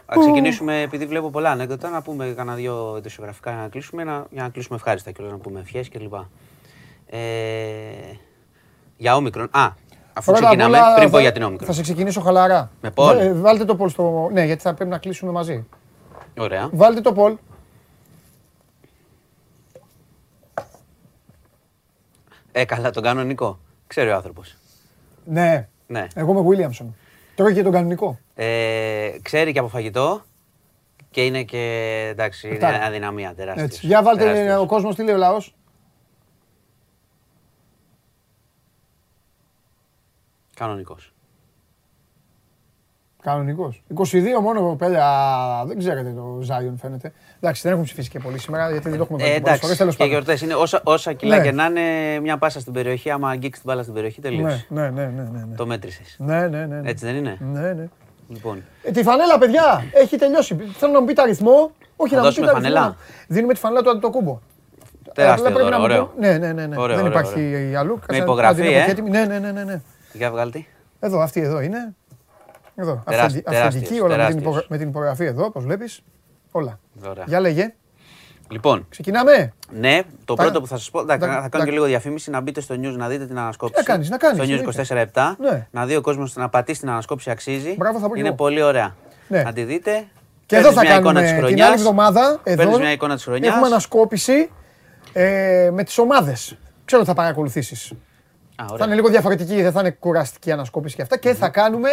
θα ξεκινήσουμε, επειδή βλέπω πολλά ανέκδοτα, να πούμε κανένα δύο ειδησιογραφικά για να κλείσουμε, να, για να κλείσουμε ευχάριστα και να πούμε ευχές και λοιπά. Ε, για όμικρον. Α, αφού Πρώτα απ' ξεκινάμε, όλα πριν πω θα- για την όμικρον. Θα σε ξεκινήσω χαλαρά. Με Πολ. Ε, Βάλτε το Πολ στο. Ναι, γιατί θα πρέπει να κλείσουμε μαζί. Ωραία. Βάλτε το Πολ. Ε, καλά, τον κανονικό. Ξέρει ο άνθρωπος. Ναι, Ναι. εγώ είμαι Williamson. Τώρα και τον κανονικό. Ε, ξέρει και από φαγητό και είναι και εντάξει, είναι Αυτά. αδυναμία τεράστια. Έτσι. Για βάλτε ο κόσμος τι λέει ο λαός. Κανονικός. Κανονικός. 22 μόνο παιδιά. Δεν ξέρετε το Ζάιον φαίνεται. Εντάξει, δεν έχουν ψηφίσει και πολύ σήμερα γιατί δεν το έχουμε Ε, βάλει πολλές φορές, εντάξει, τέλος και πάντων. γιορτές είναι όσα, όσα κιλά Ναι. και να είναι μια πάσα στην περιοχή. Άμα αγγίξεις την μπάλα στην περιοχή, τελείωσε. Ναι, ναι, ναι, ναι, ναι, ναι. Το μέτρησες. Ναι, ναι, ναι, ναι. Έτσι δεν είναι; Ναι, ναι. Λοιπόν. Ε, τη φανέλα, παιδιά, έχει τελειώσει. Θέλω να μου πείτε αριθμό. Όχι, Θα να μου δώσουμε πείτε αριθμό. φανέλα; Δίνουμε τη φανέλα του Αντιτοκούμπο. Τεράστιο Απλά πρέπει δώρο, να μου ωραίο. πούν- Ναι, ναι, ναι. ναι. Ωραίο, δεν ωραίο, υπάρχει ωραίο. αλλού. Με Κάτσε να- υπογραφή, να την έχω ε. και έτοιμη. Ναι, ναι, ναι, ναι, ναι. Για βγάλτη. Εδώ, αυτή εδώ είναι. Εδώ. Τεράστι- Αυθεντι- τεράστιος, Αυθεντική, όλα με την, τεράστιος. υπογρα- με την υπογραφή εδώ, όπως βλέπεις. Όλα. Ωραία. Για λέγε. Λοιπόν, Ξεκινάμε. ναι, το Τα- πρώτο που θα σας πω. εντάξει, τα- θα κάνω τα- και λίγο διαφήμιση να μπείτε στο news να δείτε την ανασκόπηση. να κάνεις, να κάνεις, Στο news εννοείται. 24-7. Ναι. Να δει ο κόσμος να πατήσει την ανασκόπηση αξίζει. Μπράβο, θα πω κι Είναι εγώ. πολύ ωραία. Ναι. Να τη δείτε. Και εδώ Παίρνεις θα μια εικόνα κάνουμε της την χρονιάς. άλλη εβδομάδα. Εδώ Παίρνεις μια εικόνα της χρονιάς. Έχουμε ανασκόπηση ε, με τις ομάδες. Ξέρω ότι θα παρακολουθήσεις. Α, Θα ωραία. είναι λίγο διαφορετική, δεν θα είναι κουραστική ανασκόπηση και αυτά. Και θα κάνουμε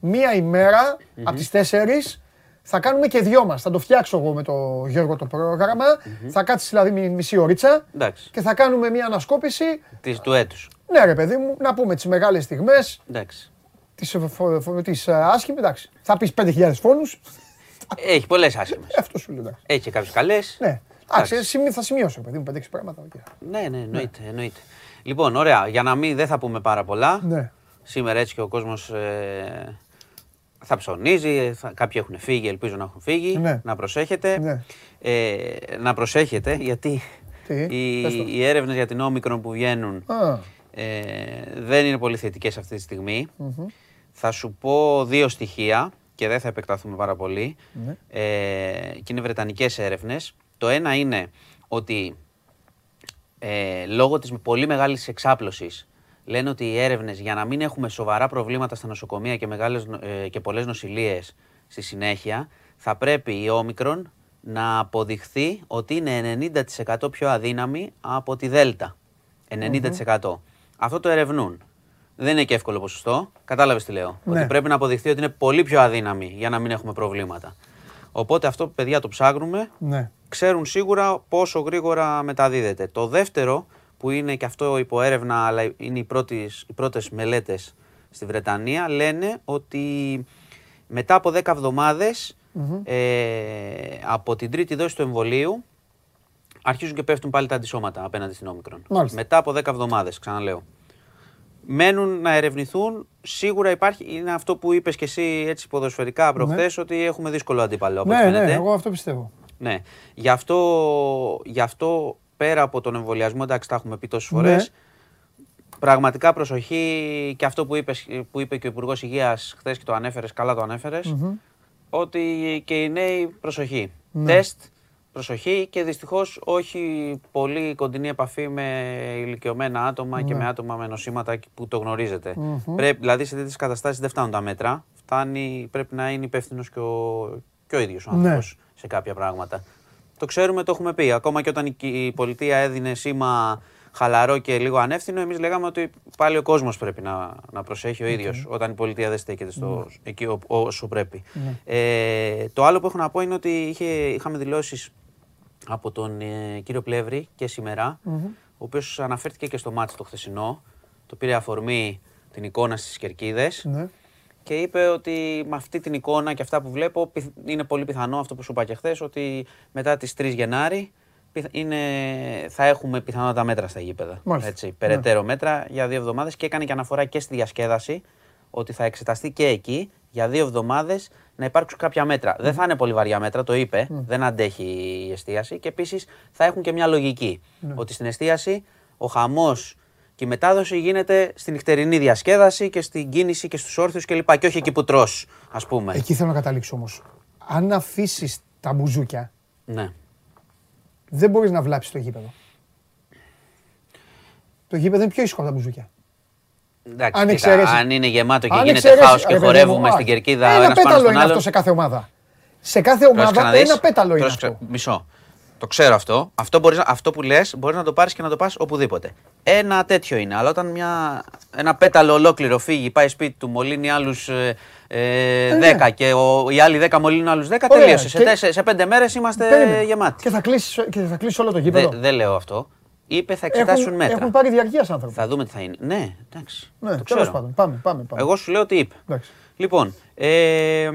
μία ημέρα από τις 4 θα κάνουμε και δυο μας. Θα το φτιάξω εγώ με το Γιώργο το πρόγραμμα. Θα κάτσεις δηλαδή μι- μισή ωρίτσα Εντάξει. και θα κάνουμε μία ανασκόπηση. Της, του έτους. Ναι ρε παιδί μου, να πούμε τις μεγάλες στιγμές, Εντάξει. τις, ε, φο- φο- τις ε, άσχημες, εντάξει. Θα πεις 5.000 φόνους, Έχει πολλές άσχημες. αυτό σου λέω. εντάξει. Έχει και κάποιες καλές. Ναι, εντάξει, σημει- θα σημειώσω ρε παιδί μου 5-6 πράγματα. οκ. Ναι, ναι, εννοείται, εννοείται. Λοιπόν, ωραία. Για να μην δεν θα πούμε πάρα πολλά. Ναι. Σήμερα έτσι και ο κόσμος ε, θα ψωνίζει. Θα, κάποιοι έχουν φύγει, ελπίζω να έχουν φύγει. Ναι. Να προσέχετε. Ναι. Ε, να προσέχετε γιατί Τι, οι, πες το. οι έρευνες για την όμικρον που βγαίνουν Α, ε, δεν είναι πολύ θετικές αυτή τη στιγμη Θα σου πω δύο στοιχεία και δεν θα επεκταθούμε πάρα πολύ. Ναι. Ε, και είναι βρετανικές έρευνες. Το ένα είναι ότι ε, λόγω της πολύ μεγάλης εξάπλωσης λένε ότι οι έρευνες για να μην έχουμε σοβαρά προβλήματα στα νοσοκομεία και, μεγάλες, νο- ε, και πολλές νοσηλίες στη συνέχεια θα πρέπει η όμικρον να αποδειχθεί ότι είναι 90% πιο αδύναμη από τη Δέλτα. 90%. Αυτό το ερευνούν. Δεν είναι και εύκολο ποσοστό. Κατάλαβες τι λέω; Ναι. Ότι πρέπει να αποδειχθεί ότι είναι πολύ πιο αδύναμη για να μην έχουμε προβλήματα. Οπότε αυτό, παιδιά, το ψάχνουμε. ναι. Ξέρουν σίγουρα πόσο γρήγορα μεταδίδεται. Το δεύτερο, που είναι και αυτό υπό έρευνα, αλλά είναι οι, πρώτες, οι πρώτες μελέτες στη Βρετανία, λένε ότι μετά από 10 εβδομαδες ε, από την τρίτη δόση του εμβολίου αρχίζουν και πέφτουν πάλι τα αντισώματα απέναντι στην όμικρον. Μάλιστα. Μετά από 10 εβδομάδες, ξαναλέω. Μένουν να ερευνηθούν. Σίγουρα υπάρχει, είναι αυτό που είπες και εσύ έτσι ποδοσφαιρικά προχθές, ότι έχουμε δύσκολο αντίπαλο. όπως Ναι, φαίνεται. ναι, εγώ αυτό πιστεύω. Ναι. Γι' αυτό, γι' αυτό πέρα από τον εμβολιασμό, εντάξει, τα έχουμε πει τόσες φορές. Ναι. Πραγματικά προσοχή και αυτό που, είπες, που είπε και ο Υπουργός Υγείας χθες και το ανέφερες, καλά το ανεφερε ότι και οι νέοι προσοχή. Ναι. Τεστ, προσοχή και δυστυχώς όχι πολύ κοντινή επαφή με ηλικιωμένα άτομα και Ναι. με άτομα με νοσήματα που το γνωριζετε Πρέπει, δηλαδή σε τέτοιες καταστάσεις δεν φτάνουν τα μέτρα. Φτάνει, πρέπει να είναι υπεύθυνος και ο, και ο ίδιος ο Ναι. άνθρωπος σε κάποια πράγματα. Το ξέρουμε, το έχουμε πει. Ακόμα και όταν η, η πολιτεία έδινε σήμα χαλαρό και λίγο ανεύθυνο, εμείς λέγαμε ότι πάλι ο κόσμος πρέπει να, να προσέχει ο ίδιος όταν η πολιτεία δεν στέκεται στο, εκεί ο- όσο πρέπει. Ε, το άλλο που έχω να πω είναι ότι είχε, είχαμε δηλώσεις από τον ε, κύριο Πλεύρη και σημερα ο οποίος αναφέρθηκε και στο μάτι το χθεσινό. Το πήρε αφορμή την εικόνα στις κερκίδες Ναι. Και είπε ότι με αυτή την εικόνα και αυτά που βλέπω πιθ- είναι πολύ πιθανό αυτό που σου είπα και χθες ότι μετά τις 3 Γενάρη πιθ- είναι, θα έχουμε πιθανότατα μέτρα στα γήπεδα. Μάλιστα. Έτσι, περαιτέρω μέτρα για δύο εβδομάδες και έκανε και αναφορά και στη διασκέδαση ότι θα εξεταστεί και εκεί για δύο εβδομάδες να υπάρξουν κάποια μέτρα. Δεν θα είναι πολύ βαριά μέτρα, το είπε, δεν αντέχει η εστίαση και επίσης θα έχουν και μια λογική. Ότι στην εστίαση ο χαμός Και η μετάδοση γίνεται στην νυχτερινή διασκέδαση και στην κίνηση και στους όρθιους κλπ. Και όχι εκεί που τρως, ας πούμε. Εκεί θέλω να καταλήξω όμως. Αν αφήσεις τα μπουζούκια, Ναι. δεν μπορείς να βλάψεις το γήπεδο. Το γήπεδο είναι πιο ήσυχο από τα μπουζούκια. Εντάξει, Αν κοίτα, εξαιρέσει- αν είναι γεμάτο και Αν γίνεται εξαιρέσει- χάος και ρε παιδί χορεύουμε μου, στην α, κερκίδα Ένα ένας πάνω πέταλο στον είναι άλλο. αυτό σε κάθε ομάδα. Σε κάθε Πρόσεξε ομάδα να δεις. ένα πέταλο είναι Πρόσεξε, αυτό. Μισό. Το ξέρω αυτό. Αυτό, μπορείς, να- αυτό που λες μπορείς να το πάρεις και να το πας οπουδήποτε. Ένα τέτοιο είναι. Αλλά όταν μια, ένα πέταλο ολόκληρο φύγει, πάει σπίτι του, μολύνει άλλους ε, ναι. 10 και ο, οι άλλοι 10 μολύνουν άλλους 10, Ωραία. τελείωσε. Σε, Και- τέσσε- σε πέντε μέρες είμαστε Περίμενε. γεμάτοι. Και θα κλείσει και θα κλείσεις όλο το Δεν γήπεδο. δεν λέω αυτό. Είπε θα εξετάσουν Έχουν, μέτρα. έχουν πάρει διαρκείας άνθρωποι. Θα δούμε τι θα είναι. Ναι, εντάξει. Ναι, το τέλος ξέρω. πάντων. Πάμε, πάμε. πάμε. Εγώ σου λέω τι είπε. Εντάξει. Λοιπόν, ε,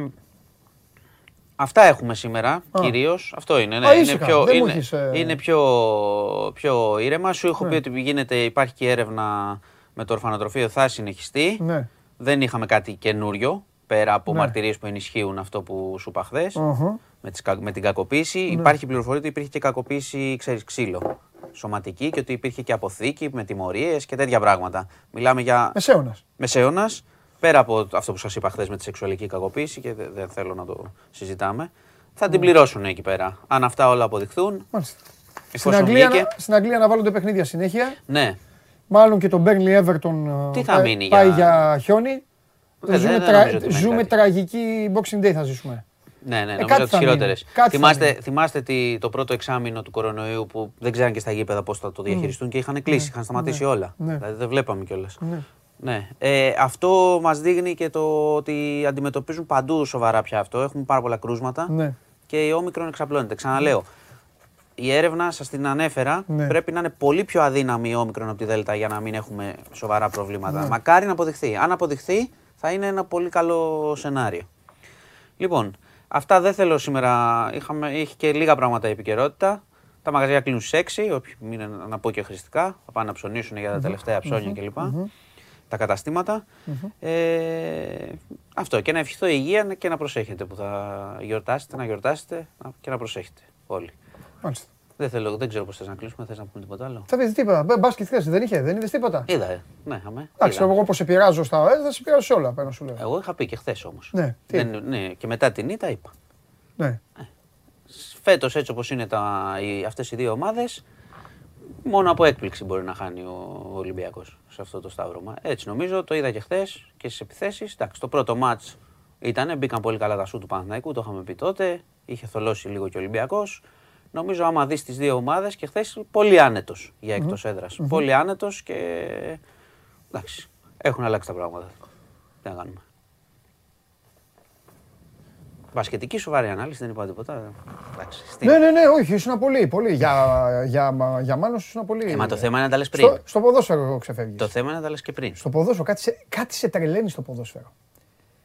αυτά έχουμε σήμερα Α. κυρίως. Αυτό είναι. Ναι. Α, είναι ήσυχα, πιο, δεν μου είναι, έχεις, ε, είναι πιο, πιο ήρεμα. Σου έχω Ναι. πει ότι γίνεται, υπάρχει και έρευνα με το ορφανοτροφείο, θα συνεχιστεί. Ναι. Δεν είχαμε κάτι καινούριο πέρα από Ναι. μαρτυρίες που ενισχύουν αυτό που σου είπα χθες, Οχο. με, τις, κα- με την κακοποίηση. Ναι. Υπάρχει πληροφορία ότι υπήρχε και κακοποίηση, ξέρεις, ξύλο σωματική και ότι υπήρχε και αποθήκη με τιμωρίες και τέτοια πράγματα. Μιλάμε για Μεσαίωνας. μεσαίωνας, πέρα από αυτό που σας είπα χθες με τη σεξουαλική κακοποίηση και δεν δεν θέλω να το συζητάμε, θα την πληρώσουν εκεί πέρα. Αν αυτά όλα αποδειχθούν. Μάλιστα. Στην Εφόσον Αγγλία, βγήκε. στην Αγγλία να βάλονται παιχνίδια συνέχεια. Ναι, Μάλλον και τον Burnley Everton Τι ε, θα πάει- μείνει πάει για- για χιόνι. Δεν- ζούμε δεν τρα- νομίζω ότι μένει ζούμε κάτι. τραγική Boxing Day θα ζήσουμε. ναι, ναι, Ε, νομίζω κάτι τι θα μείνει. χειρότερες. Κάτι θα Θυμάστε, μείνει. θυμάστε τι, το πρώτο εξάμεινο του κορονοϊού που δεν ξέραν και στα γήπεδα πώς θα το διαχειριστούν και είχαν κλείσει, είχαν σταματήσει όλα. Ναι. Δηλαδή δεν βλέπαμε κιόλας. Ναι. Ναι. Ε, αυτό μας δείχνει και το ότι αντιμετωπίζουν παντού σοβαρά πια αυτό. Έχουμε πάρα πολλά κρούσματα. Ναι. και η όμικρον εξαπλώνεται. Ξαναλέω, η έρευνα, σας την ανέφερα, Ναι. πρέπει να είναι πολύ πιο αδύναμη η όμικρον από τη Δέλτα για να μην έχουμε σοβαρά προβλήματα. Ναι. Μακάρι να αποδειχθεί. Αν αποδειχθεί, θα είναι ένα πολύ καλό σενάριο. Λοιπόν, αυτά δεν θέλω σήμερα. Είχαμε, είχε και λίγα πράγματα η επικαιρότητα. Τα μαγαζιά κλείνουν στις 6, όποιοι είναι να πω και χρηστικά, θα πάνε να ψωνίσουν για τα τελευταία ψώνια κλπ. Τα καταστηματα Ε, αυτό και να ευχηθώ υγεία και να προσέχετε που θα γιορτάσετε, να γιορτάσετε και να προσέχετε όλοι. Μάλιστα. Δεν, θέλω, δεν ξέρω πώς θες να κλείσουμε, θες να πούμε τίποτα άλλο; Θα δείτε τίποτα. Μπα- Μπάσκετ χθες δεν είχε, δεν είδες τίποτα; Είδα, ε. ναι, αμέ. Εντάξει, είδα. εγώ όπως σε πειράζω στα ΟΕΔ θα σε πειράζω σε όλα. Πάνω σου λέω. Εγώ είχα πει και χθες όμως. Ναι, τι; ναι, και μετά την ήττα είπα. Ναι. Φέτος έτσι όπως είναι τα, οι, αυτές οι δύο ομάδες, μόνο από έκπληξη μπορεί να χάνει ο, ο Ολυμπιακός σε αυτό το σταύρωμα. Έτσι νομίζω, το είδα και χθες και στις επιθέσεις. Εντάξει, το πρώτο μάτς ήταν, μπήκαν πολύ καλά τα σου του Παναθηναϊκού, το είχαμε πει τότε. Είχε θολώσει λίγο και ο Ολυμπιακός. Νομίζω άμα δεις τις δύο ομάδες και χθες πολύ άνετος για εκτός έδρας. Πολύ άνετος και εντάξει, έχουν αλλάξει τα πράγματα. Τι να κάνουμε. Μπασκετική σοβαρή ανάλυση, δεν είπα τίποτα. Εντάξει, στην- Ναι, ναι, ναι, όχι, ήσουν πολύ. πολύ. Για, για, για, για μάλλον ήσουν πολύ. Ε, μα το θέμα είναι να τα λες πριν. Στο, στο ποδόσφαιρο ξεφεύγεις. Το θέμα είναι να τα λες και πριν. Στο ποδόσφαιρο, κάτι σε, κάτι σε τρελαίνει στο ποδόσφαιρο.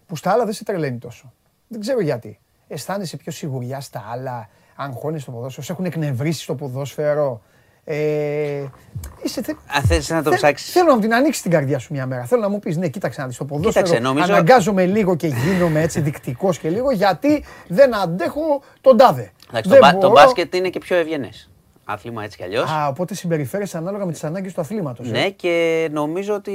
Που στα άλλα δεν σε τρελαίνει τόσο. Δεν ξέρω γιατί. Αισθάνεσαι πιο σιγουριά στα άλλα, αγχώνεσαι στο ποδόσφαιρο, σε έχουν εκνευρίσει στο ποδόσφαιρο. Ε, είσαι, θε, Αν θες να το θε- ψάξεις. Θέλω να μου την ανοίξεις την καρδιά σου μια μέρα. Θέλω να μου πεις: Ναι, κοίταξε να δεις το ποδόσφαιρο. Κοίταξε, νομίζω- Αναγκάζομαι λίγο και γίνομαι έτσι δεικτικό και λίγο γιατί δεν αντέχω τον τάδε. Εντάξει, το, Δεν μπα- το μπορώ. μπάσκετ είναι και πιο ευγενές. Άθλημα έτσι κι αλλιώς. Α, οπότε συμπεριφέρεσαι ανάλογα με τις ανάγκες του αθλήματος. Ναι, και νομίζω ότι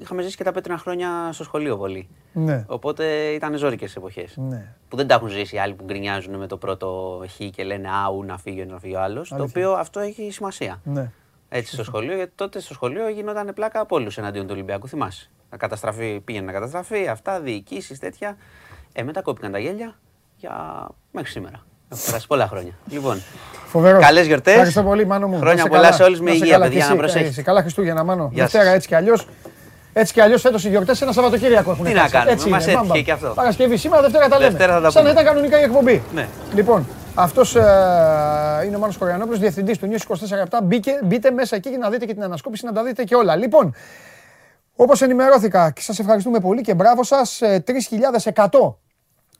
είχαμε ζήσει και τα πέτρινα χρόνια στο σχολείο πολύ. ναι. Οπότε ήταν ζώρικες εποχές. ναι. Που δεν τα έχουν ζήσει οι άλλοι που γκρινιάζουν με το πρώτο χ και λένε Αου να φύγει ο ένας να φύγει ο άλλος. Το Αλήθεια. οποίο αυτό έχει σημασία. ναι. Έτσι στο σχολείο, γιατί τότε στο σχολείο γινόταν πλάκα από όλους εναντίον του Ολυμπιακού. Θυμάσαι. Να καταστραφεί, πήγαινε να καταστραφεί, αυτά, διοικήσεις, τέτοια. Ε, μετά κόπηκαν τα γέλια για μέχρι σήμερα. Έχουν περάσει πολλά χρόνια. Λοιπόν, Φοβερό. Καλές γιορτές. Ευχαριστώ πολύ, Μάνο μου. Χρόνια Να είσαι πολλά καλά. σε όλους, με Να είσαι υγεία, καλά παιδιά, και να εσύ. προσέχετε. Είσαι καλά Χριστούγεννα, Μάνο. Γεια σας. Δευτέρα έτσι κι αλλιώς. Έτσι κι αλλιώς φέτος οι γιορτές ένα Σαββατοκύριακο έχουν Τι να κάτσει. κάνουμε, Έτσι μας είναι, μπαμ, έτυχε μπαμ. και αυτό. Παρασκευή σήμερα, Δευτέρα τα λέμε. Δευτέρα θα τα Σαν να πούμε. ήταν κανονικά η εκπομπή. Ναι. Λοιπόν, αυτός είναι ο Μάνος Κοριανόπουλος, διευθυντής του News 24 Μπήκε, μπείτε μέσα εκεί και να δείτε και την ανασκόπηση, να τα δείτε και όλα. Λοιπόν, όπως ενημερώθηκα και σας ευχαριστούμε πολύ και μπράβο σας, 3.100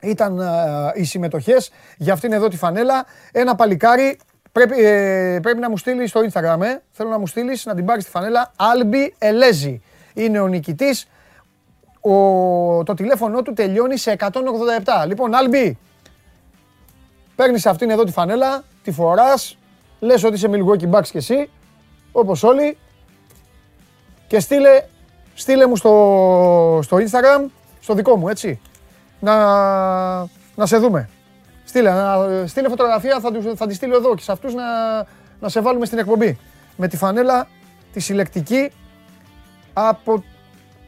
ήταν ε, οι συμμετοχές για αυτήν εδώ τη φανέλα. Ένα παλικάρι πρέπει, ε, πρέπει να μου στείλει στο Instagram. Ε. Θέλω να μου στείλεις να την πάρεις τη φανέλα. Άλμπι Ελέζη είναι ο νικητής. Το τηλέφωνο του τελειώνει σε 187. Λοιπόν, Άλμπι, παίρνεις αυτήν εδώ τη φανέλα, τη φοράς, λες ότι είσαι Milwaukee Bucks κι εσύ, όπως όλοι, Και στείλε, στείλε μου στο, στο Instagram, στο δικό μου, έτσι, να, να σε δούμε. Στείλε, να, στείλε φωτογραφία, θα, τους- θα τη στείλω εδώ και σε αυτούς να, να σε βάλουμε στην εκπομπή. Με τη φανέλα τη συλλεκτική από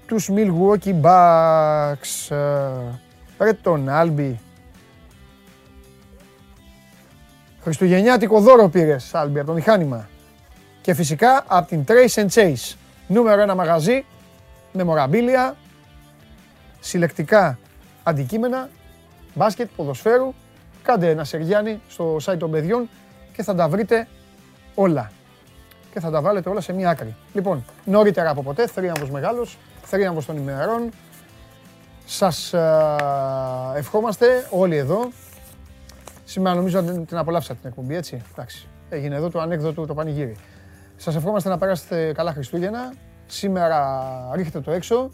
τους Milwaukee Bucks. Ε, Ρε τον Άλμπι. Χριστουγεννιάτικο δώρο πήρες, Άλμπι, από το μηχάνημα. Και φυσικά από την Trace and Chase. Νούμερο ένα μαγαζί, μεμοραμπίλια, συλλεκτικά αντικείμενα, μπάσκετ, ποδοσφαίρου. Κάντε ένα σεργιάνι στο site των παιδιών και θα τα βρείτε όλα. Και θα τα βάλετε όλα σε μία άκρη. Λοιπόν, νωρίτερα από ποτέ, θρίαμβος μεγάλος, θρίαμβος των ημερών. Σας α, ευχόμαστε όλοι εδώ. Σήμερα νομίζω ότι την απολαύσατε την εκπομπή, έτσι. Εντάξει. Έγινε εδώ το ανέκδοτο το πανηγύρι. Σας ευχόμαστε να περάσετε καλά Χριστούγεννα. Σήμερα ρίχτε το έξω,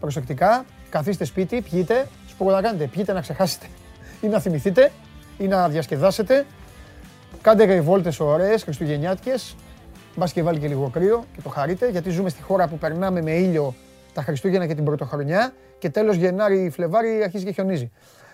προσεκτικά, καθίστε σπίτι, πιείτε, σπουργο να κάνετε, πιείτε να ξεχάσετε ή να θυμηθείτε ή να διασκεδάσετε. Κάντε ρε βόλτες ωραίες, χριστουγεννιάτικες, μπας και βάλει και λίγο κρύο και το χαρείτε, γιατί ζούμε στη χώρα που περνάμε με ήλιο τα Χριστούγεννα και την Πρωτοχρονιά και τέλος Γενάρη, Φλεβάρη αρχίζει και χιονίζει.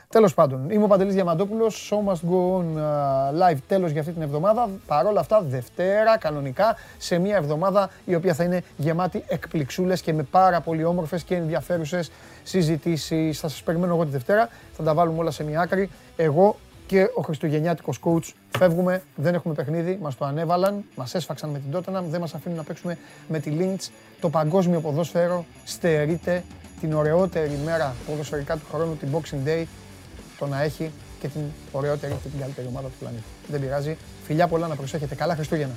Τέλος πάντων, είμαι ο Παντελής Διαμαντόπουλος, Show Must Go On uh, live τέλος για αυτή την εβδομάδα. Παρ' όλα αυτά, Δευτέρα, κανονικά, σε μια εβδομάδα η οποία θα είναι γεμάτη εκπληξούλες και με πάρα πολύ όμορφες και ενδιαφέρουσες συζητήσεις. Θα σας περιμένω εγώ τη Δευτέρα, θα τα βάλουμε όλα σε μια άκρη. Εγώ και ο Χριστουγεννιάτικος coach φεύγουμε, δεν έχουμε παιχνίδι, μας το ανέβαλαν, μας έσφαξαν με την Tottenham, δεν μας αφήνουν να παίξουμε με τη Lynch. Το παγκόσμιο ποδόσφαιρο στερείται την ωραιότερη μέρα ποδοσφαιρικά του χρόνου, την Boxing Day, το να έχει και την ωραιότερη και την καλύτερη ομάδα του πλανήτη. Δεν πειράζει. Φιλιά πολλά να προσέχετε. Καλά Χριστούγεννα.